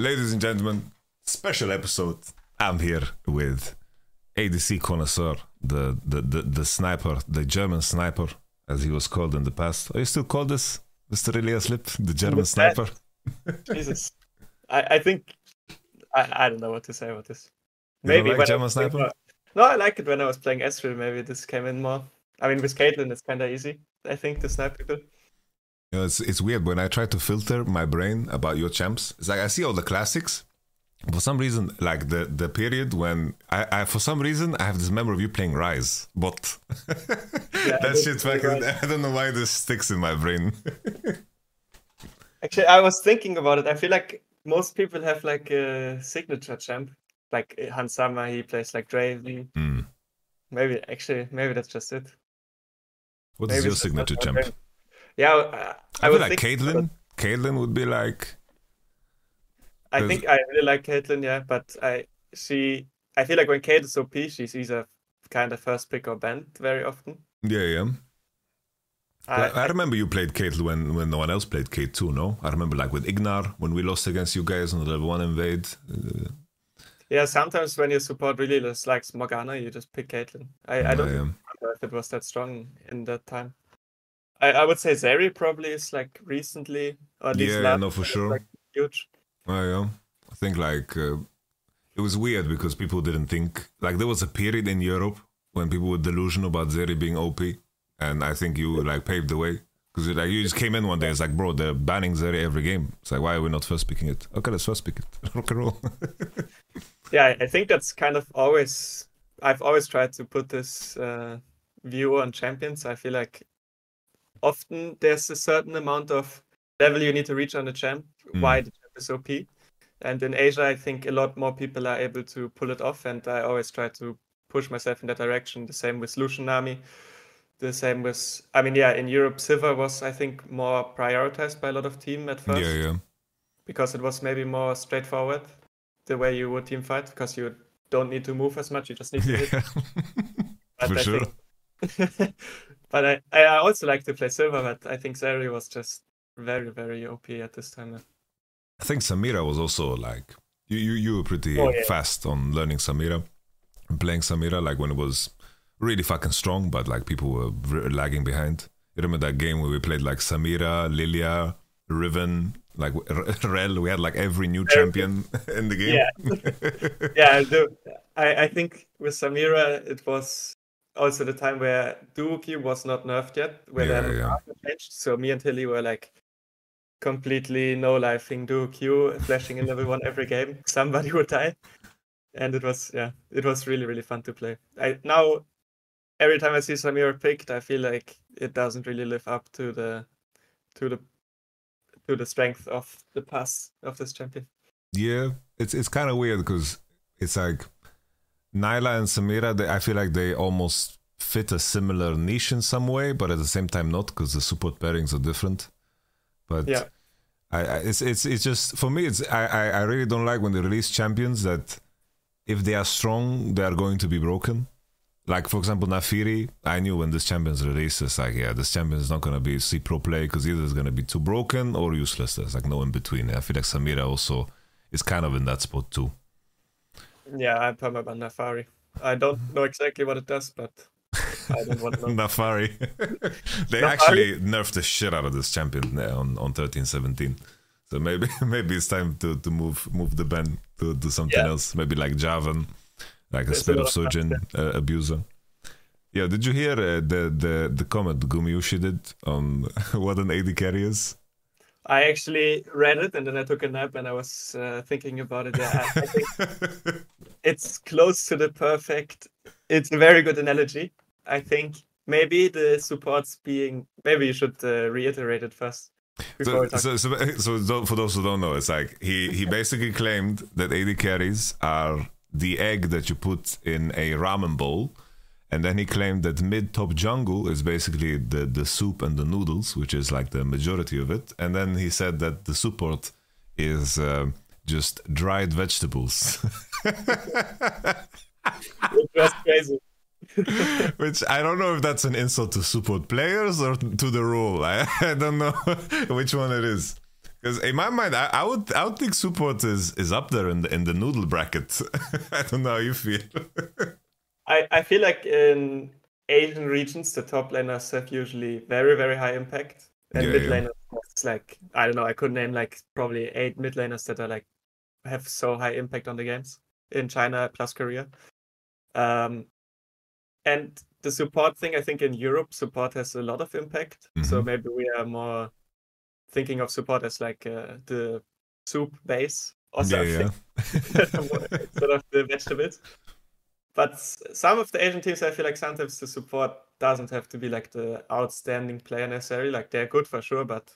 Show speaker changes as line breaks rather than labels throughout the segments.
Ladies and gentlemen, special episode. I'm here with ADC connoisseur, the, the, the, the sniper, the German sniper, as he was called in the past. Are you still called this, Mr. Elias Lipp, the German sniper?
Jesus. I, I think I, I don't know what to say about this.
You
Maybe
like
I
German sniper?
No, I like it when I was playing Ezreal. Maybe this came in more. I mean, with Caitlyn, it's kind of easy. I think to snipe people.
You know, it's it's weird when I try to filter my brain about your champs. It's like I see all the classics. For some reason, like the the period when I, I for some reason I have this memory of you playing Ryze, but that shit fucking. I don't know why this sticks in my brain.
Actually, I was thinking about it. I feel like most people have like a signature champ. Like uh, Hans Sama, he plays like Draven.
Hmm.
Maybe, actually, maybe that's just it.
What is
Maybe
your
just not
signature champ?
Yeah, uh,
I,
I,
feel
was
like
thinking about it.
Caitlyn. Caitlyn would be like
I think I really like Caitlyn, yeah, but I she I feel like when Kate is OP, she's either kind of first pick or banned very often.
yeah yeah.
I,
I, remember you played Kate when when no one else played Kate too. No, I remember like with Ignar when we lost against you guys on the level one invade. Uh,
yeah, sometimes when your support really just likes Morgana, you just pick Caitlyn. I, I don't
um,
remember if it was that strong in that time. I, I would say Zeri probably is like recently, or at least
yeah,
last
no, for sure.
like huge.
Oh, yeah. I think like uh, it was weird because people didn't think like there was a period in Europe when people were delusional about Zeri being OP, and I think you like paved the way because like you just came in one day. It's like, bro, they're banning Zeri every game. It's like, why are we not first picking it? Okay, let's first pick it. Rock and roll.
Yeah, I- think that's kind of always. I've always tried to put this uh, view on champions. I feel like often there's a certain amount of level you need to reach on the champ.
Mm.
Why the champ is OP, and in Asia, I think a lot more people are able to pull it off. And I always try to push myself in that direction. The same with Lucian Nami. The same with, I mean, yeah, in Europe, Sivir was, I think, more prioritized by a lot of team at first
yeah, yeah,
because it was maybe more straightforward the way you would team fight because you don't need to move as much you just need to hit
yeah.
But
For
I
sure.
think- but I, I also like to play Sivir but i think zeri was just very very op at this time
I think Samira was also like you. You, you were pretty
Oh, yeah.
fast on learning Samira, and playing Samira like when it was really fucking strong, but like people were lagging behind. You remember that game where we played like Samira, Lilia, Riven, like Rell. We had like every new champion in the game.
Yeah. yeah I, I think with samira it was also the time where duo was not nerfed yet where
Yeah,
the
yeah.
yeah. changed so me and Hilly were like completely no lifing duo Q flashing in level one every game somebody would die and it was yeah it was really really fun to play I now every time I see Samira picked I feel like it doesn't really live up to the to the to the strength of the pass of this champion
Yeah, it's it's kind of weird because it's like Nilah and Samira. They, I feel like they almost fit a similar niche in some way, but at the same time not because the support pairings are different. But
Yeah.
I, I it's it's it's just for me. It's I, I I really don't like when they release champions that if they are strong, they are going to be broken. Like for example, Naafiri. I knew when this champion's released, it's like yeah, this champion is not gonna be C pro play because either it's gonna be too broken or useless. There's like no in between. I feel like Samira also is kind of in that spot too.
Yeah, I'm permaban Naafiri. I don't know exactly what it does, but I don't want to know.
Naafiri. they
Naafiri?
actually nerfed the shit out of this champion uh, on on thirteen seventeen. So maybe maybe it's time to, to move move the ban to do something
Yeah.
else. Maybe like Jarvan, like a
There's a
Spear of Shojin uh, abuser. Yeah, did you hear uh, the the the comment Gumayushi did on what an AD carry is?
I actually read it and then I took a nap and I was uh, thinking about it. Yeah, I, I think it's close to the perfect. It's a very good analogy. I think maybe the supports being. Maybe you should uh, reiterate it first
So, so, so, so for those who don't know, it's like he, he basically claimed that AD carries are the egg that you put in a ramen bowl. And then he claimed that mid top jungle is basically the, the soup and the noodles, which is like the majority of it. And then he said that the support is uh, just dried vegetables,
was crazy.
which I don't know if that's an insult to support players or to the rule. I, I don't know which one it is. Because in my mind, I, I, would I would think support is is up there in the in the noodle bracket. I don't know how you feel.
I, I feel like in Asian regions, the top laners have usually very very high impact, and
Yeah,
mid
yeah.
laners it's like I don't know. I could name like probably eight mid laners that are like have so high impact on the games in China plus Korea. Um, and the support thing, I think in Europe, support has a lot of impact. So
Mhm.
maybe we are more thinking of support as like uh, the soup base or
yeah,
something
yeah.
instead of the vegetables. But some of the Asian teams, I feel like sometimes the support doesn't have to be like the outstanding player necessarily. Like they're good for sure, but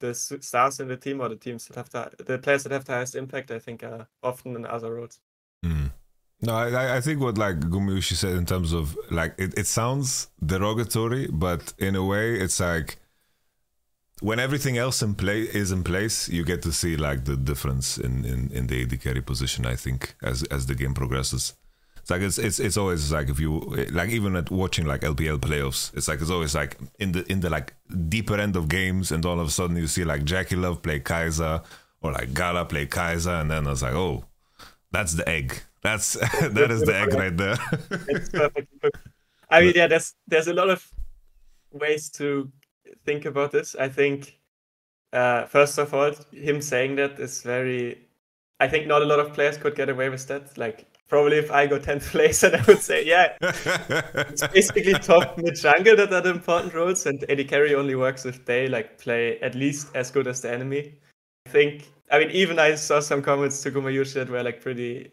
the stars in the team or the teams that have the, the players that have the highest impact, I think, are often in other roles.
Mm. No, I, I- I think what like Gumayushi said in terms of like it, it sounds derogatory, but in a way it's like when everything else in play is in place, you get to see like the difference in, in, in the AD carry position. I think as as the game progresses, it's like it's it's it's always like if you like even at watching like LPL playoffs, it's like it's always like in the in the like deeper end of games, and all of a sudden you see like JackeyLove play Kai'Sa or like Gala play Kai'Sa, and then I was like, oh, that's the egg. That's that is the egg right there.
It's perfectly put. I mean, yeah, there's there's a lot of ways to think about this. I think uh, first of all, him saying that is very. I think not a lot of players could get away with that. Like probably if I go 10th place, then I would say, yeah, it's basically top mid jungle that are the important roles, and AD carry only works if they like play at least as good as the enemy. I think. I mean, even I saw some comments to Gumayushi that were like pretty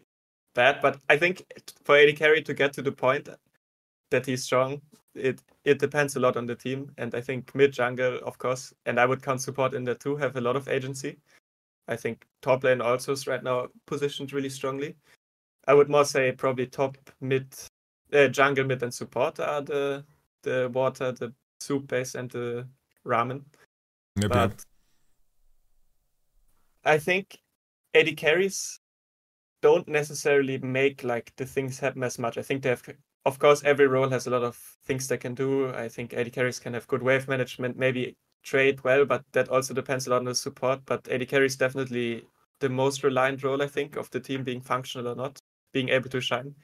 bad, but I think for AD carry to get to the point that he's strong, it it depends a lot on the team, and I think mid jungle, of course, and I would count support in there too, have a lot of agency. I think top lane also is right now positioned really strongly. I would more say probably top mid, uh, jungle mid and support are the the water, the soup base, and the ramen.
Yep, yep.
I think AD carries don't necessarily make like the things happen as much. I think they have, of course, every role has a lot of things they can do. I think AD carries can have good wave management, maybe trade well, but that also depends a lot on the support. But AD carry is definitely the most reliant role, I think, of the team being functional or not, being able to shine.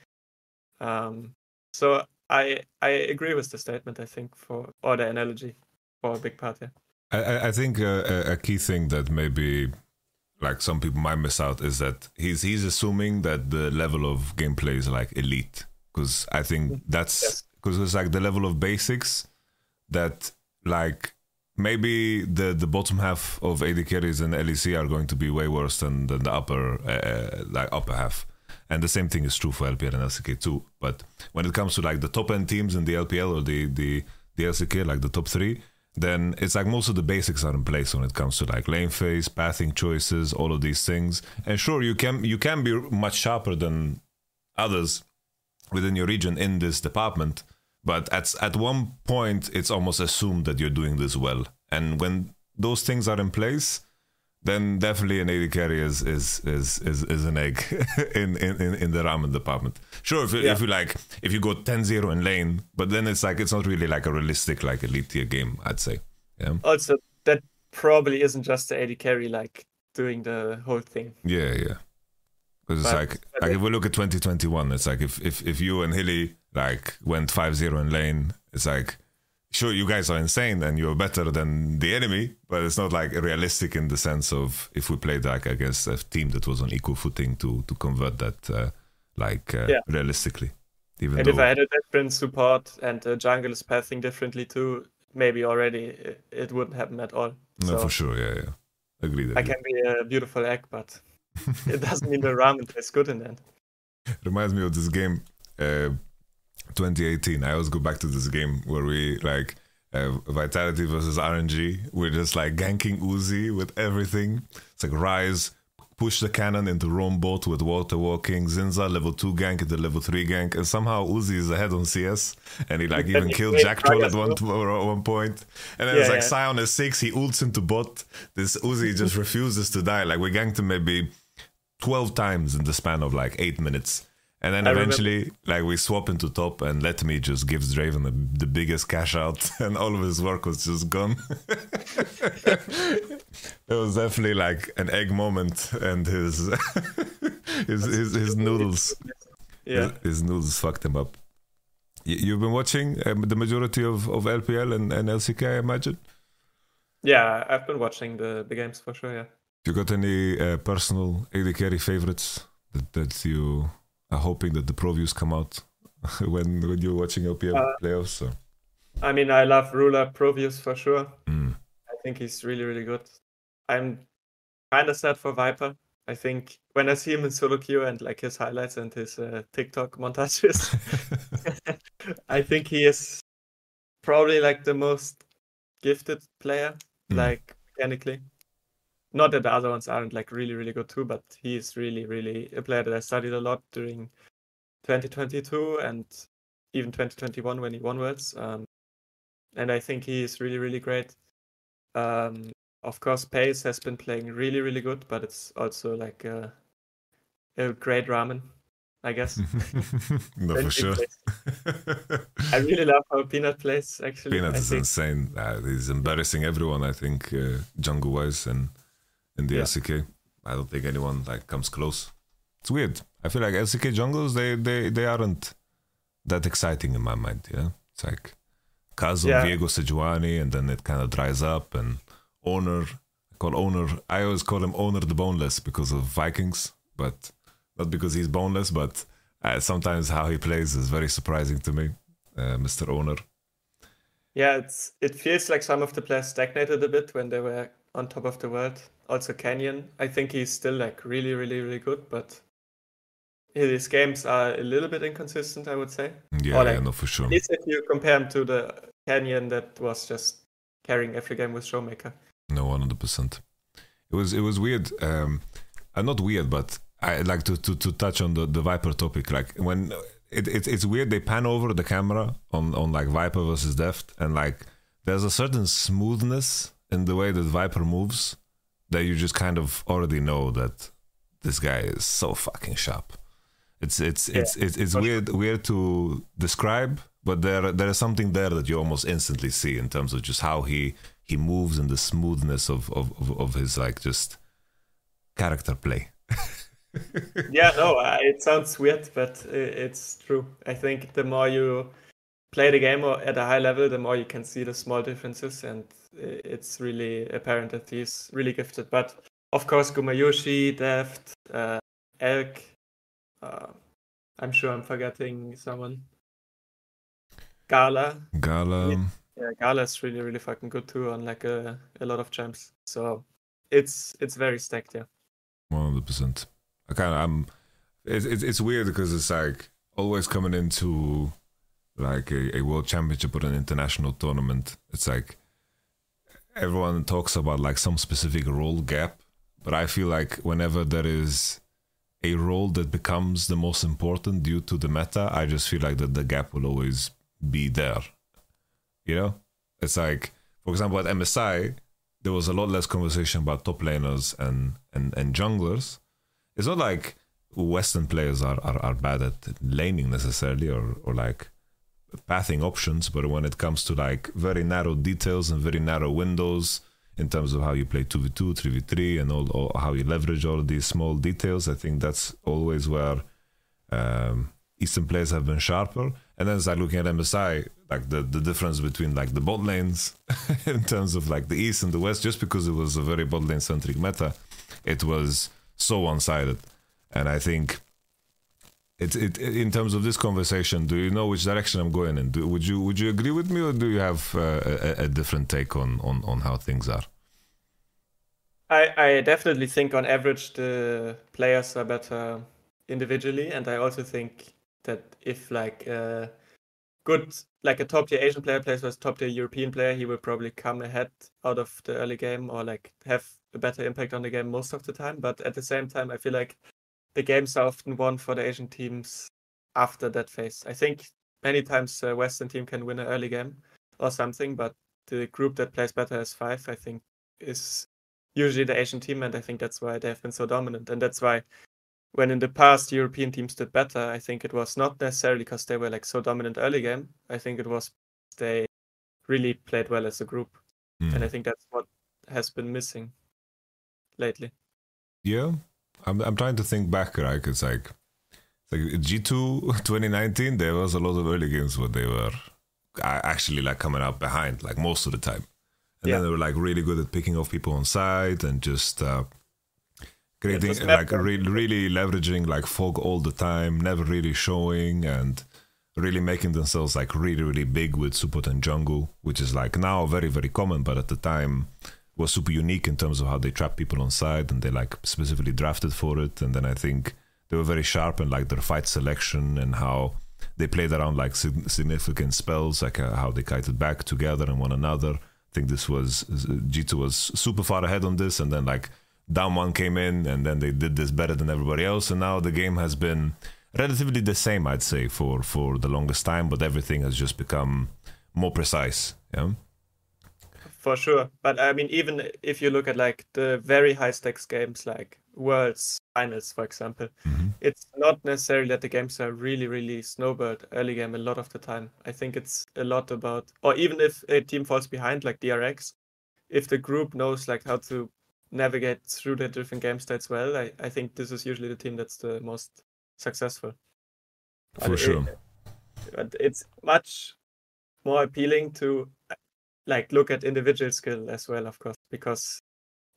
Um, so I I agree with the statement. I think for or the analogy for a big part. Yeah.
I, I- think uh, a, a key thing that maybe like some people might miss out is that he's he's assuming that the level of gameplay is like elite because I think that's
Yes.
because it's like the level of basics that like maybe the the bottom half of AD carries and LEC are going to be way worse than, than the upper uh, like upper half. And the same thing is true for LPL and LCK too. But when it comes to like the top end teams in the LPL or the the the LCK, like the top three, then it's like most of the basics are in place when it comes to like lane phase, pathing choices, all of these things. And sure, you can you can be much sharper than others within your region in this department, but at at one point it's almost assumed that you're doing this well. And when those things are in place, then definitely an AD carry is is is is, is an egg in, in, in, the ramen department. Sure, if you,
Yeah.
if you like if you go 10-0 in lane, but then it's like it's not really like a realistic like elite tier game, I'd say. Yeah.
Also, that probably isn't just the AD carry like doing the whole thing.
Yeah, yeah. Because it's like like if we look at 2021, it's like if if if you and Hilly like went 5-0 in lane, it's like sure you guys are insane and you're better than the enemy, but it's not like realistic in the sense of if we played like against a team that was on equal footing to to convert that uh, like uh,
Yeah.
realistically. Even
And
though
if I had a different support and the jungle is pathing differently too, maybe already it, it wouldn't happen at all.
no,
so
for sure, yeah, yeah. Agreed.
I
agreed.
can be a beautiful egg, but it doesn't mean the ramen tastes good in the end.
reminds me of this game uh 2018 i always go back to this game where we like uh, vitality versus rng we're just like ganking uzi with everything. It's like Ryze push the cannon into Rome bot with water walking zinza level 2 gank into level 3 gank and somehow uzi is ahead on cs and he like even killed jack troll at one, at one point. And then
Yeah,
it's like
yeah.
Sion is 6 he ults into bot. This uzi just refuses to die. Like we ganked him maybe 12 times in the span of like eight minutes. And then
I
eventually, like we swap into top, and Letme just gives Draven the, the biggest cash out, and all of his work was just gone. it was definitely like an egg moment, and his his, his his noodles,
Yeah.
his, his noodles fucked him up. You, you've been watching um, the majority of, of LPL and, and LCK, I imagine.
Yeah, I've been watching the, the games for sure, yeah.
You got any uh, personal AD carry favorites that, that you hoping that the pro views come out when when you're watching LPL
Uh,
playoffs? Or?
I mean, I love Ruler Provius for sure.
Mm.
I think he's really, really good. I'm kind of sad for Viper. I think when I see him in solo queue and like his highlights and his uh, TikTok montages, I think he is probably like the most gifted player,
Mm.
like mechanically. Not that the other ones aren't like really, really good too, but he is really, really a player that I studied a lot during 2022 and even 2021 when he won Worlds. Um, and I think he is really, really great. Um, of course, Pace has been playing really, really good, but it's also like a, a great ramen, I guess.
no, for sure.
I really love how Peanut plays. Actually,
Peanut
I
is
think.
insane. Uh, he's embarrassing everyone, I think, uh, jungle wise and in the
Yeah.
LCK. I don't think anyone like comes close. It's weird. I feel like LCK jungles they they they aren't that exciting in my mind. Yeah, it's like Kazo,
Yeah.
Viego, Sejuani, and then it kind of dries up. And Oner, I call Oner. I always call him Oner the Boneless because of Vikings, but not because he's boneless. But uh, sometimes how he plays is very surprising to me, uh, Mr. Oner.
Yeah, it's it feels like some of the players stagnated a bit when they were on top of the world. Also Canyon, I think he's still like really, really, really good, but his games are a little bit inconsistent, I would say.
Yeah,
Or
yeah, no, for sure.
At least if you compare him to the Canyon that was just carrying every game with Showmaker.
No, one hundred percent. It was it was weird. Um, uh, not weird, but I like to, to, to touch on the, the Viper topic. Like when it, it it's weird, they pan over the camera on on like Viper versus Deft, and like there's a certain smoothness in the way that Viper moves that you just kind of already know that this guy is so fucking sharp. It's it's
Yeah,
it's it's, it's
for sure.
weird weird to describe, but there there is something there that you almost instantly see in terms of just how he he moves and the smoothness of of, of, of his like just character play.
yeah, no, uh, it sounds weird, but it's true. I think the more you play the game or at a high level, the more you can see the small differences, and it's really apparent that he's really gifted. But of course, Gumayushi, Deft, uh, Elk, uh, I'm sure I'm forgetting someone. Gala,
Gala,
yeah, Gala is really, really fucking good too on like a, a lot of champs. So it's it's very stacked, yeah.
one hundred percent. I kind of I'm. It's, it's it's weird because it's like always coming into like a, a world championship or an international tournament. It's like everyone talks about like some specific role gap, but I feel like whenever there is a role that becomes the most important due to the meta, I just feel like that the gap will always be there. You know, it's like for example at MSI, there was a lot less conversation about top laners and and, and junglers. It's not like Western players are, are, are bad at laning necessarily or, or like pathing options, but when it comes to like very narrow details and very narrow windows in terms of how you play 2v2, 3v3, and all, all how you leverage all these small details, I think that's always where um, Eastern players have been sharper. And then it's like looking at MSI, like the, the difference between like the bot lanes in terms of like the East and the West, just because it was a very bot lane centric meta, it was so one sided. And I think it's it, in terms of this conversation. Do you know which direction I'm going in? Do, would you would you agree with me, or do you have uh, a, a different take on, on on how things are?
I, I definitely think on average the players are better individually, and I also think that if like a good like a top tier Asian player plays with top tier European player, he will probably come ahead out of the early game or like have a better impact on the game most of the time. But at the same time, I feel like the games are often won for the Asian teams after that phase. I think many times a Western team can win an early game or something, but the group that plays better as five, I think, is usually the Asian team, and I think that's why they have been so dominant, and that's why when in the past European teams did better, I think it was not necessarily because they were like so dominant early game. I think it was they really played well as a group, mm. and I think that's what has been missing lately.
Yeah, I'm I'm trying to think back. Right, it's like like G2 2019. There was a lot of early games where they were actually like coming out behind like most of the time, and yeah. then they were like really good at picking off people on side and just. Uh, creating yeah, like really, really leveraging like fog all the time, never really showing and really making themselves like really, really big with support and jungle, which is like now very, very common, but at the time was super unique in terms of how they trap people on side and they like specifically drafted for it. And then I think they were very sharp in like their fight selection and how they played around like significant spells, like uh, how they kited back together and one another. I think this was G2 was super far ahead on this, and then like Damwon came in and then they did this better than everybody else. And now the game has been relatively the same, I'd say, for, for the longest time, but everything has just become more precise. Yeah.
For sure. But I mean, even if you look at like the very high stakes games like Worlds Finals, for example, mm-hmm. it's not necessarily that the games are really, really snowbird early game a lot of the time. I think it's a lot about, or even if a team falls behind, like DRX, if the group knows like how to navigate through the different game states well, I, I think this is usually the team that's the most successful.
For but sure.
It, it's much more appealing to like look at individual skill as well, of course, because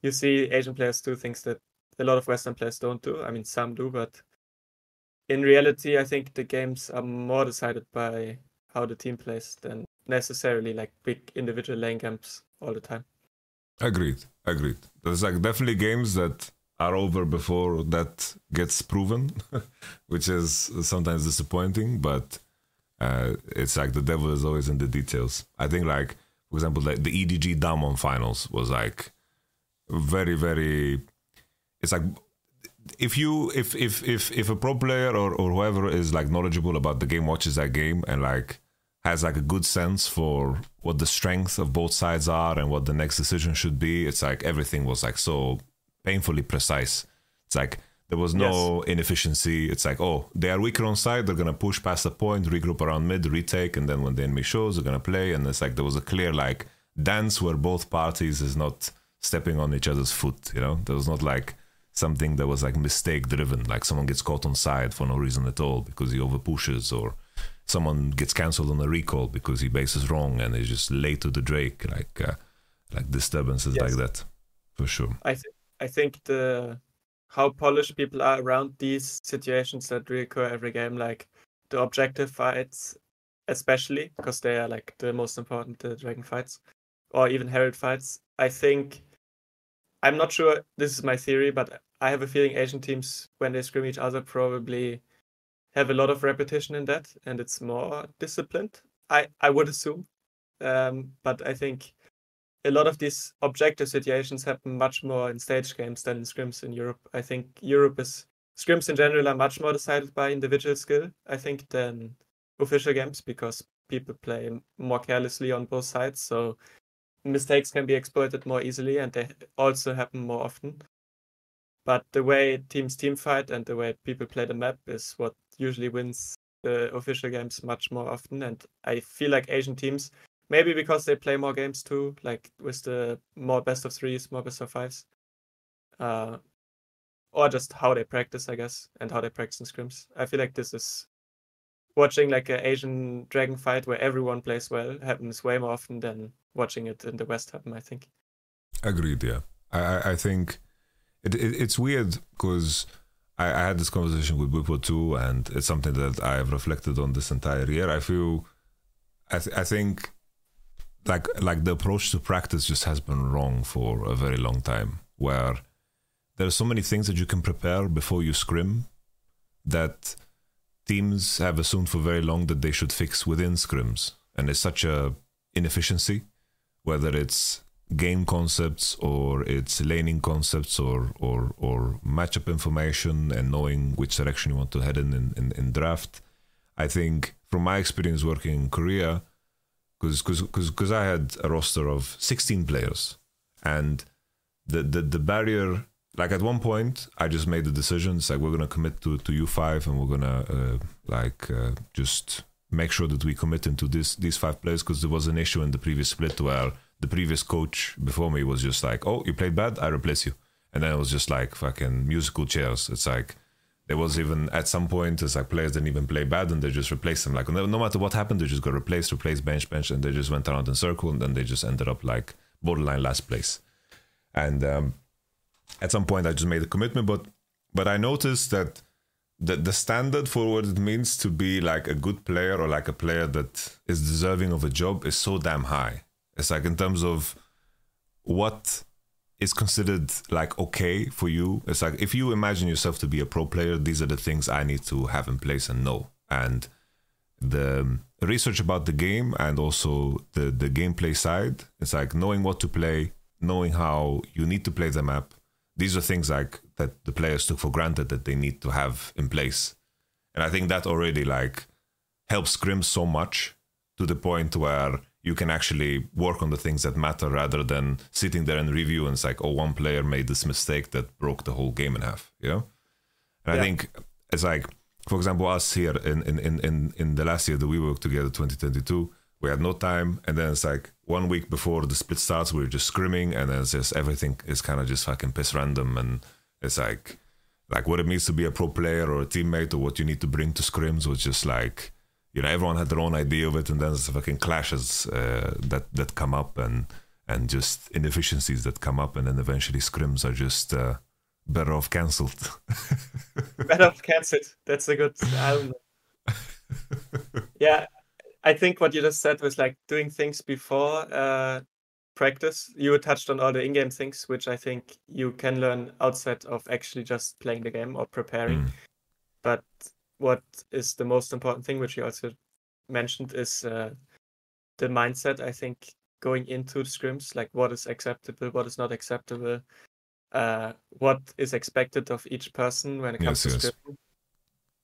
you see Asian players do things that a lot of Western players don't do. I mean, some do, but in reality, I think the games are more decided by how the team plays than necessarily like big individual lane games all the time.
Agreed. Agreed. There's like definitely games that are over before that gets proven, which is sometimes disappointing. But uh, it's like the devil is always in the details. I think, like for example, like the EDG Damwon finals was like very, very. It's like if you if if if if a pro player or or whoever is like knowledgeable about the game watches that game and like has like a good sense for what the strength of both sides are and what the next decision should be. It's like everything was like so painfully precise. It's like there was no yes. inefficiency. It's like, oh, they are weaker on side. They're gonna push past the point, regroup around mid, retake, and then when the enemy shows, they're gonna play. And it's like there was a clear like dance where both parties is not stepping on each other's foot. You know, there was not like something that was like mistake driven, like someone gets caught on side for no reason at all because he over pushes or someone gets cancelled on a recall because he bases wrong and is just late to the Drake, like uh, like disturbances yes. like that, for sure.
I th- I think the how polished people are around these situations that reoccur every game, like the objective fights, especially because they are like the most important, the dragon fights, or even herald fights. I think I'm not sure. This is my theory, but I have a feeling Asian teams, when they scrim each other, probably have a lot of repetition in that, and it's more disciplined. I I would assume, um, but I think a lot of these objective situations happen much more in stage games than in scrims in Europe. I think Europe is scrims in general are much more decided by individual skill. I think than official games because people play more carelessly on both sides, so mistakes can be exploited more easily, and they also happen more often. But the way teams team fight and the way people play the map is what usually wins the official games much more often. And I feel like Asian teams, maybe because they play more games too, like with the more best of threes, more best of fives, uh, or just how they practice, I guess, and how they practice in scrims. I feel like this is watching like an Asian dragon fight where everyone plays well happens way more often than watching it in the West happen. I think.
Agreed. Yeah, I I think it, it it's weird because I, had this conversation with Bwipo too, and it's something that I have reflected on this entire year. I feel, I, th- I think, like like the approach to practice just has been wrong for a very long time. Where there are so many things that you can prepare before you scrim that teams have assumed for very long that they should fix within scrims, and it's such a inefficiency. Whether it's game concepts or it's laning concepts or or or matchup information and knowing which direction you want to head in in, in, in draft. I think from my experience working in Korea, because because I had a roster of 16 players, and the, the the barrier like at one point I just made the decision. It's like we're gonna commit to to U five and we're gonna uh, like uh, just make sure that we commit into this these five players because there was an issue in the previous split where the previous coach before me was just like, "Oh, you played bad, I replace you," and then it was just like fucking musical chairs. It's like there was even at some point it's like players didn't even play bad and they just replaced them. Like no, matter what happened, they just got replaced, replaced, bench, bench, and they just went around in circle and then they just ended up like borderline last place. And um, at some point, I just made a commitment, but but I noticed that the the standard for what it means to be like a good player or like a player that is deserving of a job is so damn high. It's like in terms of what is considered like okay for you. It's like if you imagine yourself to be a pro player, these are the things I need to have in place and know. And the research about the game and also the the gameplay side, it's like knowing what to play, knowing how you need to play the map. These are things like that the players took for granted that they need to have in place. And I think that already like helps scrims so much to the point where you can actually work on the things that matter rather than sitting there and review and it's like, oh, one player made this mistake that broke the whole game in half. You know? And yeah. I think it's like, for example, us here in, in, in, in, the last year that we worked together, 2022, we had no time. And then it's like one week before the split starts, we are just scrimming and then it's just everything is kind of just fucking piss random. And it's like, like what it means to be a pro player or a teammate or what you need to bring to scrims was just like, you know everyone had their own idea of it and then there's fucking clashes uh, that that come up and and just inefficiencies that come up and then eventually scrims are just uh, better off cancelled.
Better off cancelled. That's a good album. Yeah i think what you just said was like doing things before uh, practice. You touched on all the in-game things which i think you can learn outside of actually just playing the game or preparing. Mm. but what is the most important thing, which you also mentioned, is uh, the mindset. I think going into the scrims, like what is acceptable, what is not acceptable, uh, what is expected of each person when it comes yes, to yes. scrimming.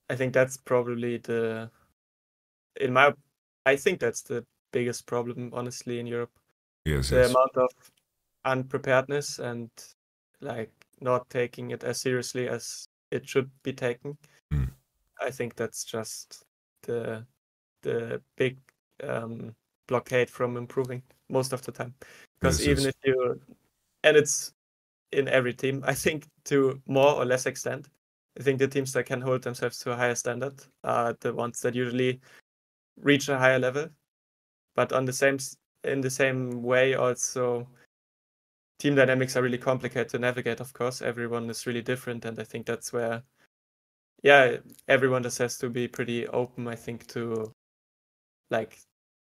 I think that's probably the, in my, I think that's the biggest problem, honestly, in Europe.
Yes,
the
yes.
amount of unpreparedness and like not taking it as seriously as it should be taken. Mm. I think that's just the the big um, blockade from improving most of the time. Because yes, even yes. if you, and it's in every team, I think to more or less extent, I think the teams that can hold themselves to a higher standard are the ones that usually reach a higher level. But on the same in the same way, also team dynamics are really complicated to navigate. Of course, everyone is really different, and I think that's where yeah, everyone just has to be pretty open, I think, to like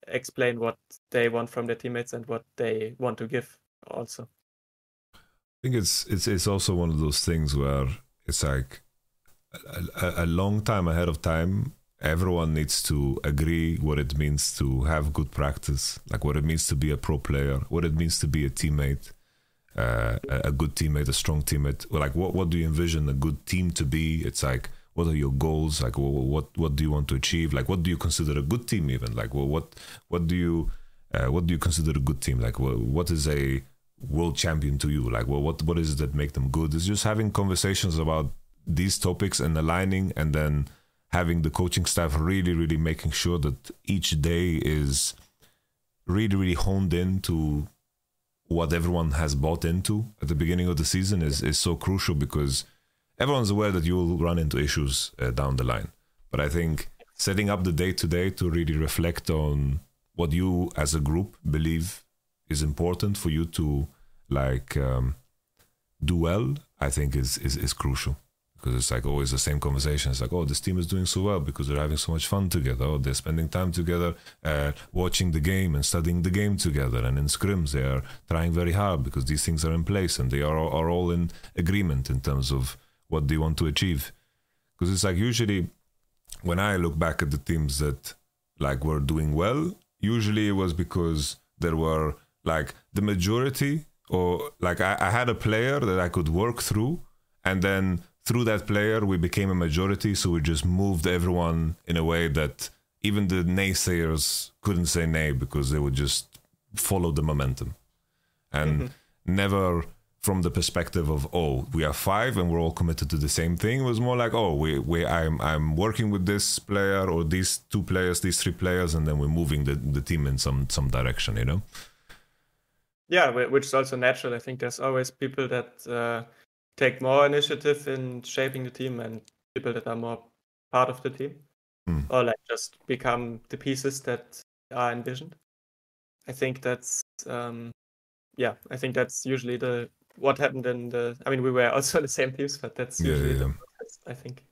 explain what they want from their teammates and what they want to give also.
I think it's it's it's also one of those things where it's like a, a, long time ahead of time everyone needs to agree what it means to have good practice like what it means to be a pro player what it means to be a teammate uh, a good teammate a strong teammate like what, what do you envision a good team to be it's like what are your goals? Like what what do you want to achieve? Like what do you consider a good team even? Like what what do you uh, what do you consider a good team? Like what is a world champion to you? Like well, what what is it that make them good? It's just having conversations about these topics and aligning and then having the coaching staff really really making sure that each day is really really honed in to what everyone has bought into at the beginning of the season is is so crucial because everyone's aware that you'll run into issues uh, down the line. But I think setting up the day to day to really reflect on what you as a group believe is important for you to like um, do well, I think is, is is crucial because it's like always the same conversation. It's like, oh, this team is doing so well because they're having so much fun together. Oh, they're spending time together, uh, watching the game and studying the game together. And in scrims, they are trying very hard because these things are in place and they are are all in agreement in terms of what do you want to achieve because it's like usually when i look back at the teams that like were doing well usually it was because there were like the majority or like I, I had a player that i could work through and then through that player we became a majority so we just moved everyone in a way that even the naysayers couldn't say nay because they would just follow the momentum and mm-hmm. never from the perspective of oh we are five and we're all committed to the same thing. It was more like oh we we I'm I'm working with this player or these two players, these three players, and then we're moving the the team in some some direction. You know.
Yeah, which is also natural. I think there's always people that uh, take more initiative in shaping the team and people that are more part of the team,
Hmm.
or like just become the pieces that are envisioned. I think that's um, yeah. I think that's usually the what happened in the. I mean, we were also in the same teams, but that's
Yeah,
usually
yeah, yeah.
I think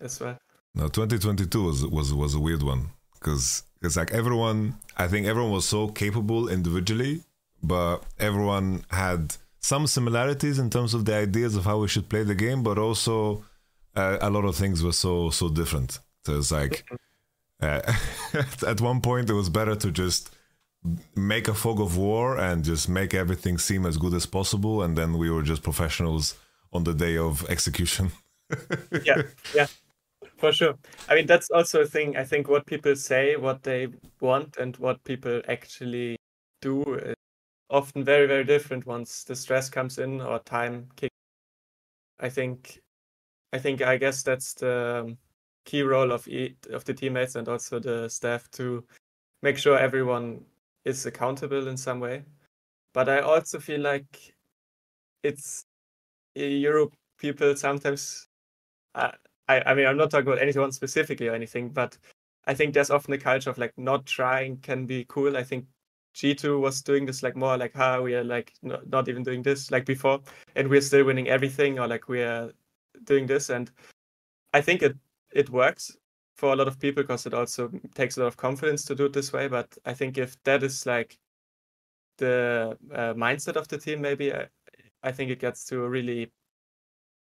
as well.
No, 2022 was was was a weird one because it's like everyone. I think everyone was so capable individually, but everyone had some similarities in terms of the ideas of how we should play the game, but also uh, a lot of things were so so different. So it's like uh, at one point it was better to just make a fog of war and just make everything seem as good as possible, and then we were just professionals on the day of execution.
yeah, yeah, for sure. I mean, that's also a thing. I think what people say, what they want, and what people actually do is often very, very different once the stress comes in or time kicks. I think, I think, I guess that's the key role of e- of the teammates and also the staff to make sure everyone is accountable in some way. But I also feel like it's eh, Europe people sometimes I, I mean, I'm not talking about anyone specifically or anything, but I think there's often a culture of like not trying can be cool. I think G2 was doing this like more like, ha, we are like no, not even doing this like before, and we're still winning everything, or like we are doing this. And I think it it works for a lot of people because it also takes a lot of confidence to do it this way. But I think if that is like the uh, mindset of the team, maybe I, I think it gets to a really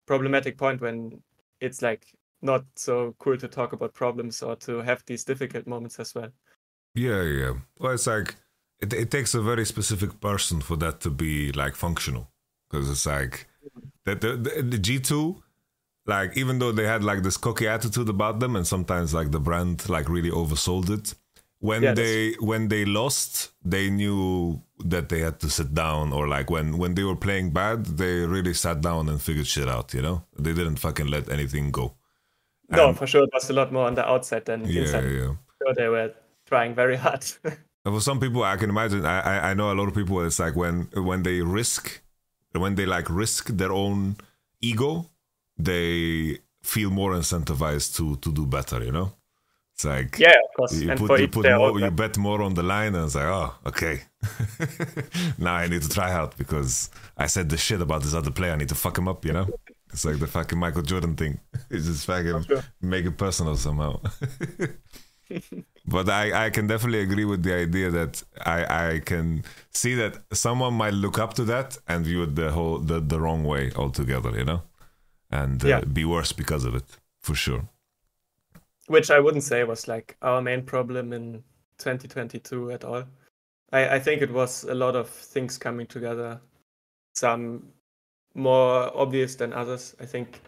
problematic point when it's like not so cool to talk about problems or to have these difficult moments as well.
Yeah, yeah. Well, it's like it, it takes a very specific person for that to be like functional, because it's like that the, the the G two, like even though they had like this cocky attitude about them, and sometimes like the brand like really oversold it. When
Yeah,
they when they lost, they knew that they had to sit down, or like when when they were playing bad, they really sat down and figured shit out. You know, they didn't fucking let anything go.
No,
And-
for sure, it was a lot more on the outside than
Yeah,
inside.
yeah.
So they were trying very hard.
For some people, I can imagine. I, I I know a lot of people. It's like when when they risk, when they like risk their own ego, they feel more incentivized to to do better. You know, it's like
yeah, of course.
you
and
put you put more, you bet more on the line, and it's like, oh, okay, now I need to try out because I said the shit about this other player. I need to fuck him up. You know, it's like the fucking Michael Jordan thing. It's just fucking
sure.
make it personal somehow. but I, I can definitely agree with the idea that I, I can see that someone might look up to that and view it the whole the, the wrong way altogether, you know, and uh,
Yeah.
be worse because of it for sure.
which I wouldn't say was like our main problem in 2022 at all. I, I think it was a lot of things coming together, some more obvious than others. I think,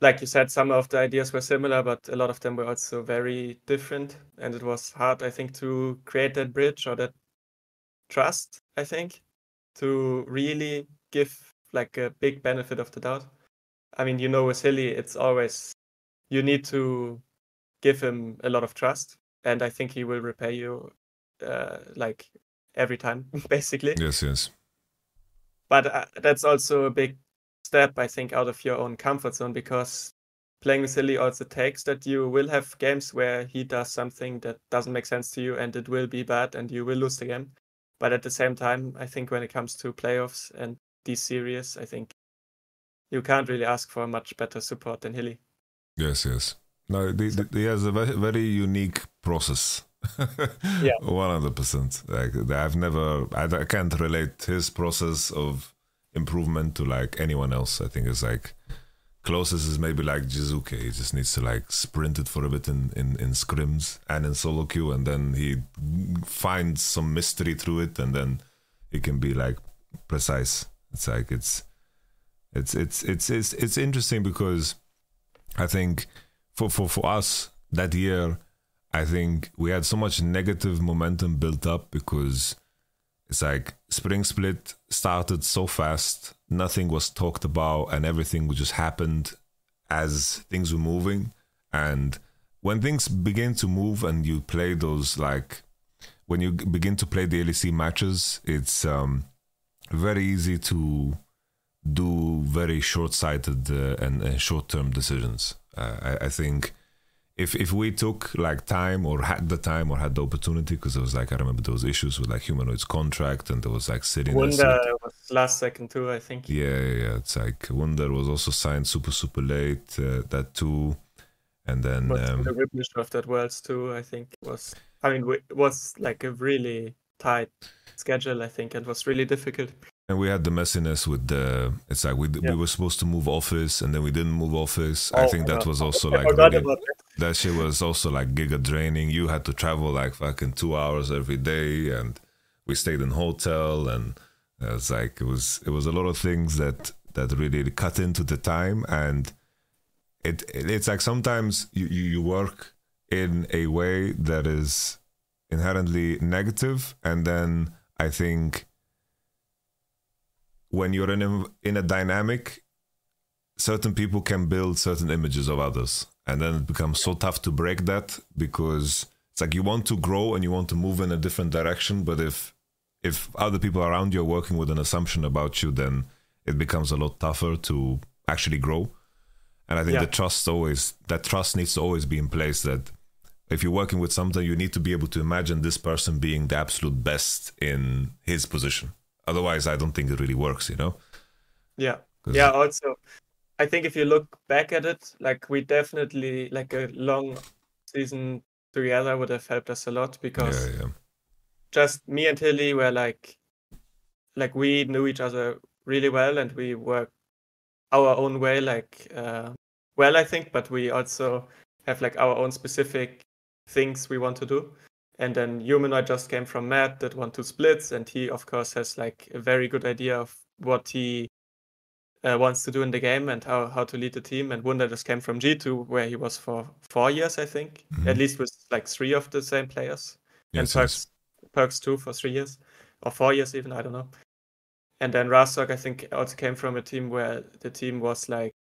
like you said, some of the ideas were similar, but a lot of them were also very different. And it was hard, I think, to create that bridge or that trust, I think, to really give like a big benefit of the doubt. I mean, you know, with Hilly, it's always you need to give him a lot of trust, and I think he will repay you uh, like every time, basically.
Yes, yes,
But uh, that's also a big step, I think, out of your own comfort zone because playing with Hilly also takes that you will have games where he does something that doesn't make sense to you, and it will be bad, and you will lose the game. But at the same time, I think when it comes to playoffs and these series, I think you can't really ask for much better support than Hilly.
yes, yes. No, the, the, he has a very, very unique process.
Yeah.
one hundred percent. Like I've never, I, I can't relate his process of improvement to like anyone else. I think it's like closest is maybe like Jiizuke. He just needs to like sprint it for a bit in, in, in scrims and in solo queue, and then he finds some mystery through it, and then he can be like precise. It's like it's it's it's it's it's it's interesting because I think for for for us that year, I think we had so much negative momentum built up because it's like spring split started so fast nothing was talked about and everything just happened as things were moving. And when things begin to move and you play those like when you begin to play the LEC matches it's um, very easy to do very short-sighted uh, and, and short-term decisions. Uh, I, I think if if we took like time or had the time or had the opportunity because there was like I remember those issues with like humanoids contract and there was like sitting
Wunder was last second too I think.
Yeah yeah it's like Wunder was also signed super super late uh, that too. And then
but
um,
the that Worlds too I think was I mean it was like a really tight schedule I think and was really difficult
and we had the messiness with the. It's like we
Yeah.
we were supposed to move office, and then we didn't move office. I
Oh,
think that was also
I
like really,
that.
that shit was also like giga draining. You had to travel like fucking two hours every day, and we stayed in hotel, and it was like it was it was a lot of things that that really cut into the time, and it, it it's like sometimes you you work in a way that is inherently negative, and then I think when you're in a, in a dynamic, certain people can build certain images of others, and then it becomes so tough to break that because it's like you want to grow and you want to move in a different direction, but if if other people around you are working with an assumption about you, then it becomes a lot tougher to actually grow. And I think
Yeah.
the trust always that trust needs to always be in place. That if you're working with something, you need to be able to imagine this person being the absolute best in his position. Otherwise, I don't think it really works. You know?
Yeah. Yeah, also I think if you look back at it, like we definitely like a long season together would have helped us a lot because
Yeah, yeah.
just me and Hilly were like like we knew each other really well and we worked our own way like uh, well I think but we also have like our own specific things we want to do and then humanoid just came from Mad that want two splits and he of course has like a very good idea of what he uh, wants to do in the game and how, how to lead the team and Wunder just came from G2 where he was for four years I think
Mhm.
at least with like three of the same players and
Yes, yes.
Perkz, Perkz too for three years or four years even I don't know. And then Razork I think also came from a team where the team was like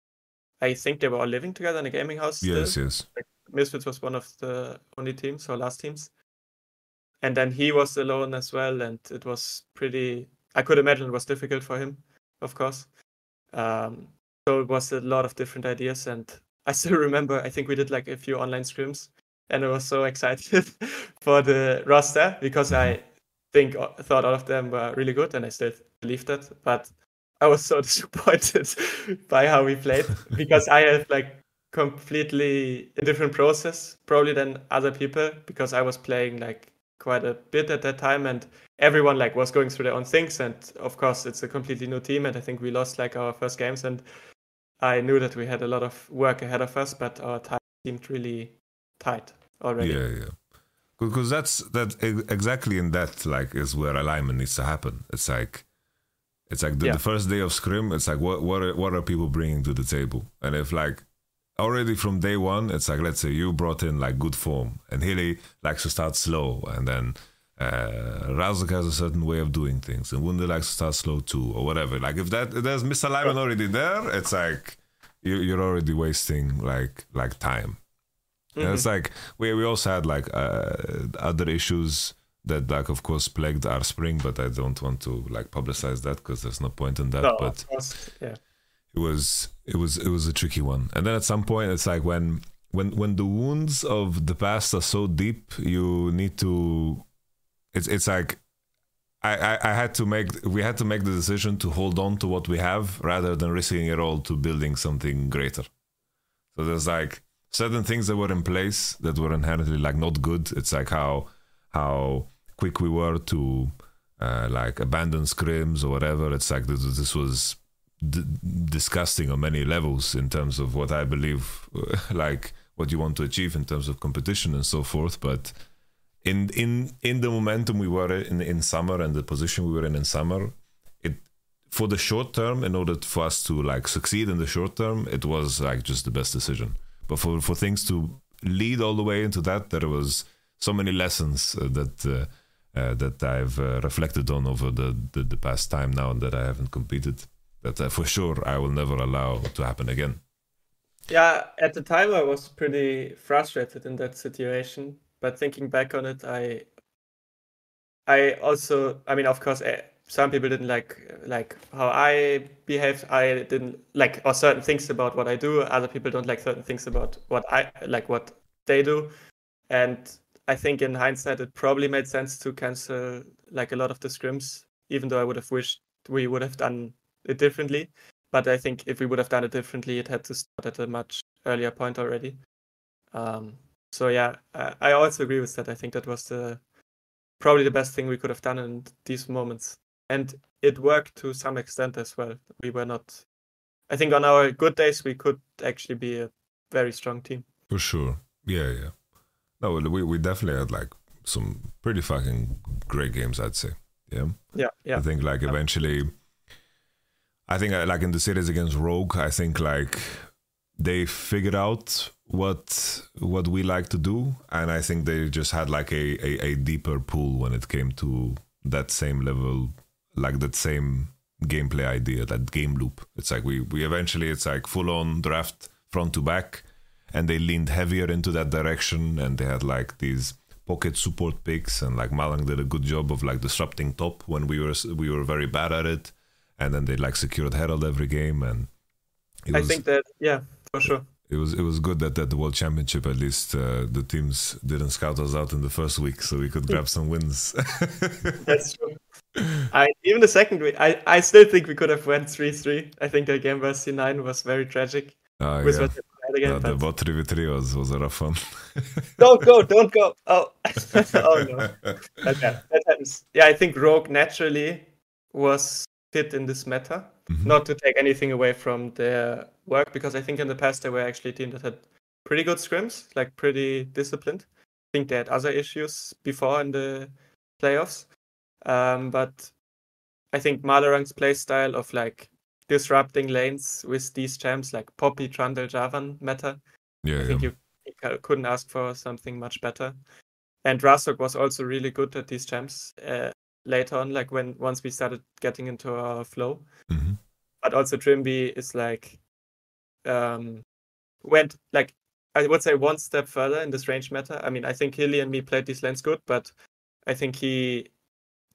I think they were all living together in a gaming house. still.
Yes, yes.
Misfits was one of the only teams or last teams. And then he was alone as well, and it was pretty. I could imagine it was difficult for him, of course. Um, so it was a lot of different ideas, and I still remember. I think we did like a few online scrims, and I was so excited for the roster because I think thought all of them were really good, and I still believe that. But I was so disappointed by how we played because I have like completely a different process probably than other people because I was playing like quite a bit at that time and everyone like was going through their own things and of course it's a completely new team and I think we lost like our first games and I knew that we had a lot of work ahead of us but our time seemed really tight already.
Yeah, yeah. Because that's that exactly in that like is where alignment needs to happen. It's like it's like the,
Yeah.
the first day of scrim. It's like what what are, what are people bringing to the table? And if like already from day one, it's like let's say you brought in like good form, and Hilly likes to start slow, and then uh, Razork has a certain way of doing things, and Wunder likes to start slow too, or whatever. Like if that if there's misalignment already there, it's like you, you're already wasting like like time. And it's like we we also had like uh, other issues that like of course plagued our spring, but I don't want to like publicize that because there's no point in that.
No,
but
yeah.
It was it was it was a tricky one. And then at some point, it's like when when when the wounds of the past are so deep, you need to. It's it's like. I, I, had to make we had to make the decision to hold on to what we have rather than risking it all to building something greater. So there's like certain things that were in place that were inherently like not good. It's like how how quick we were to uh, like abandon scrims or whatever. It's like this, this was d- disgusting on many levels in terms of what I believe, like what you want to achieve in terms of competition and so forth. But in in in the momentum we were in in summer and the position we were in in summer, it for the short term, in order for us to like succeed in the short term, it was like just the best decision. But for for things to lead all the way into that, there was so many lessons uh, that uh, uh, that I've uh, reflected on over the, the, the past time now that I haven't competed. That uh, for sure I will never allow to happen again.
Yeah, at the time I was pretty frustrated in that situation, but thinking back on it, I I also, I mean, of course, eh, some people didn't like like how I behaved. I didn't like or certain things about what I do. Other people don't like certain things about what I like what they do. And I think in hindsight, it probably made sense to cancel like a lot of the scrims, even though I would have wished we would have done it differently. But I think if we would have done it differently, it had to start at a much earlier point already. Um, so yeah, I, I also agree with that. I think that was the probably the best thing we could have done in these moments. And it worked to some extent as well. We were not, I think, on our good days, we could actually be a very strong team.
For sure. Yeah, yeah. No, we, we definitely had like some pretty fucking great games, I'd say. Yeah.
Yeah, yeah.
I think like eventually, I think uh, like in the series against Rogue, I think like they figured out what what we like to do and i think they just had like a, a, a, deeper pool when it came to that same level like that same gameplay idea that game loop. It's like we we eventually it's like full on draft front to back and they leaned heavier into that direction and they had like these pocket support picks and like Malrang did a good job of like disrupting top when we were we were very bad at it and then they like secured herald every game and
was, i think that yeah for sure
it was it was good that at the World Championship at least uh, the teams didn't scout us out in the first week, so we could grab some wins.
That's true. I even the second week, I, I still think we could have went three three. I think the game versus C9 was very tragic.
Oh, yeah. Again, no, the bot 3 3 was, was a rough one.
don't go, don't go. Oh, oh no. Okay, that happens. Yeah, I think Rogue naturally was fit in this meta. Mm-hmm. Not to take anything away from their work, because I think in the past they were actually a team that had pretty good scrims, like pretty disciplined. I think they had other issues before in the playoffs. Um, but I think Malrang's playstyle of like disrupting lanes with these champs like Poppy, Trundle, Jarvan meta.
Yeah,
I think yeah. you, you, couldn't ask for something much better. And Razork was also really good at these champs. Uh, later on, like when once we started getting into our flow.
Mm-hmm.
But also Trymbi is like um went like I would say one step further in this range meta. I mean, I think Hilly and me played these lanes good, but I think he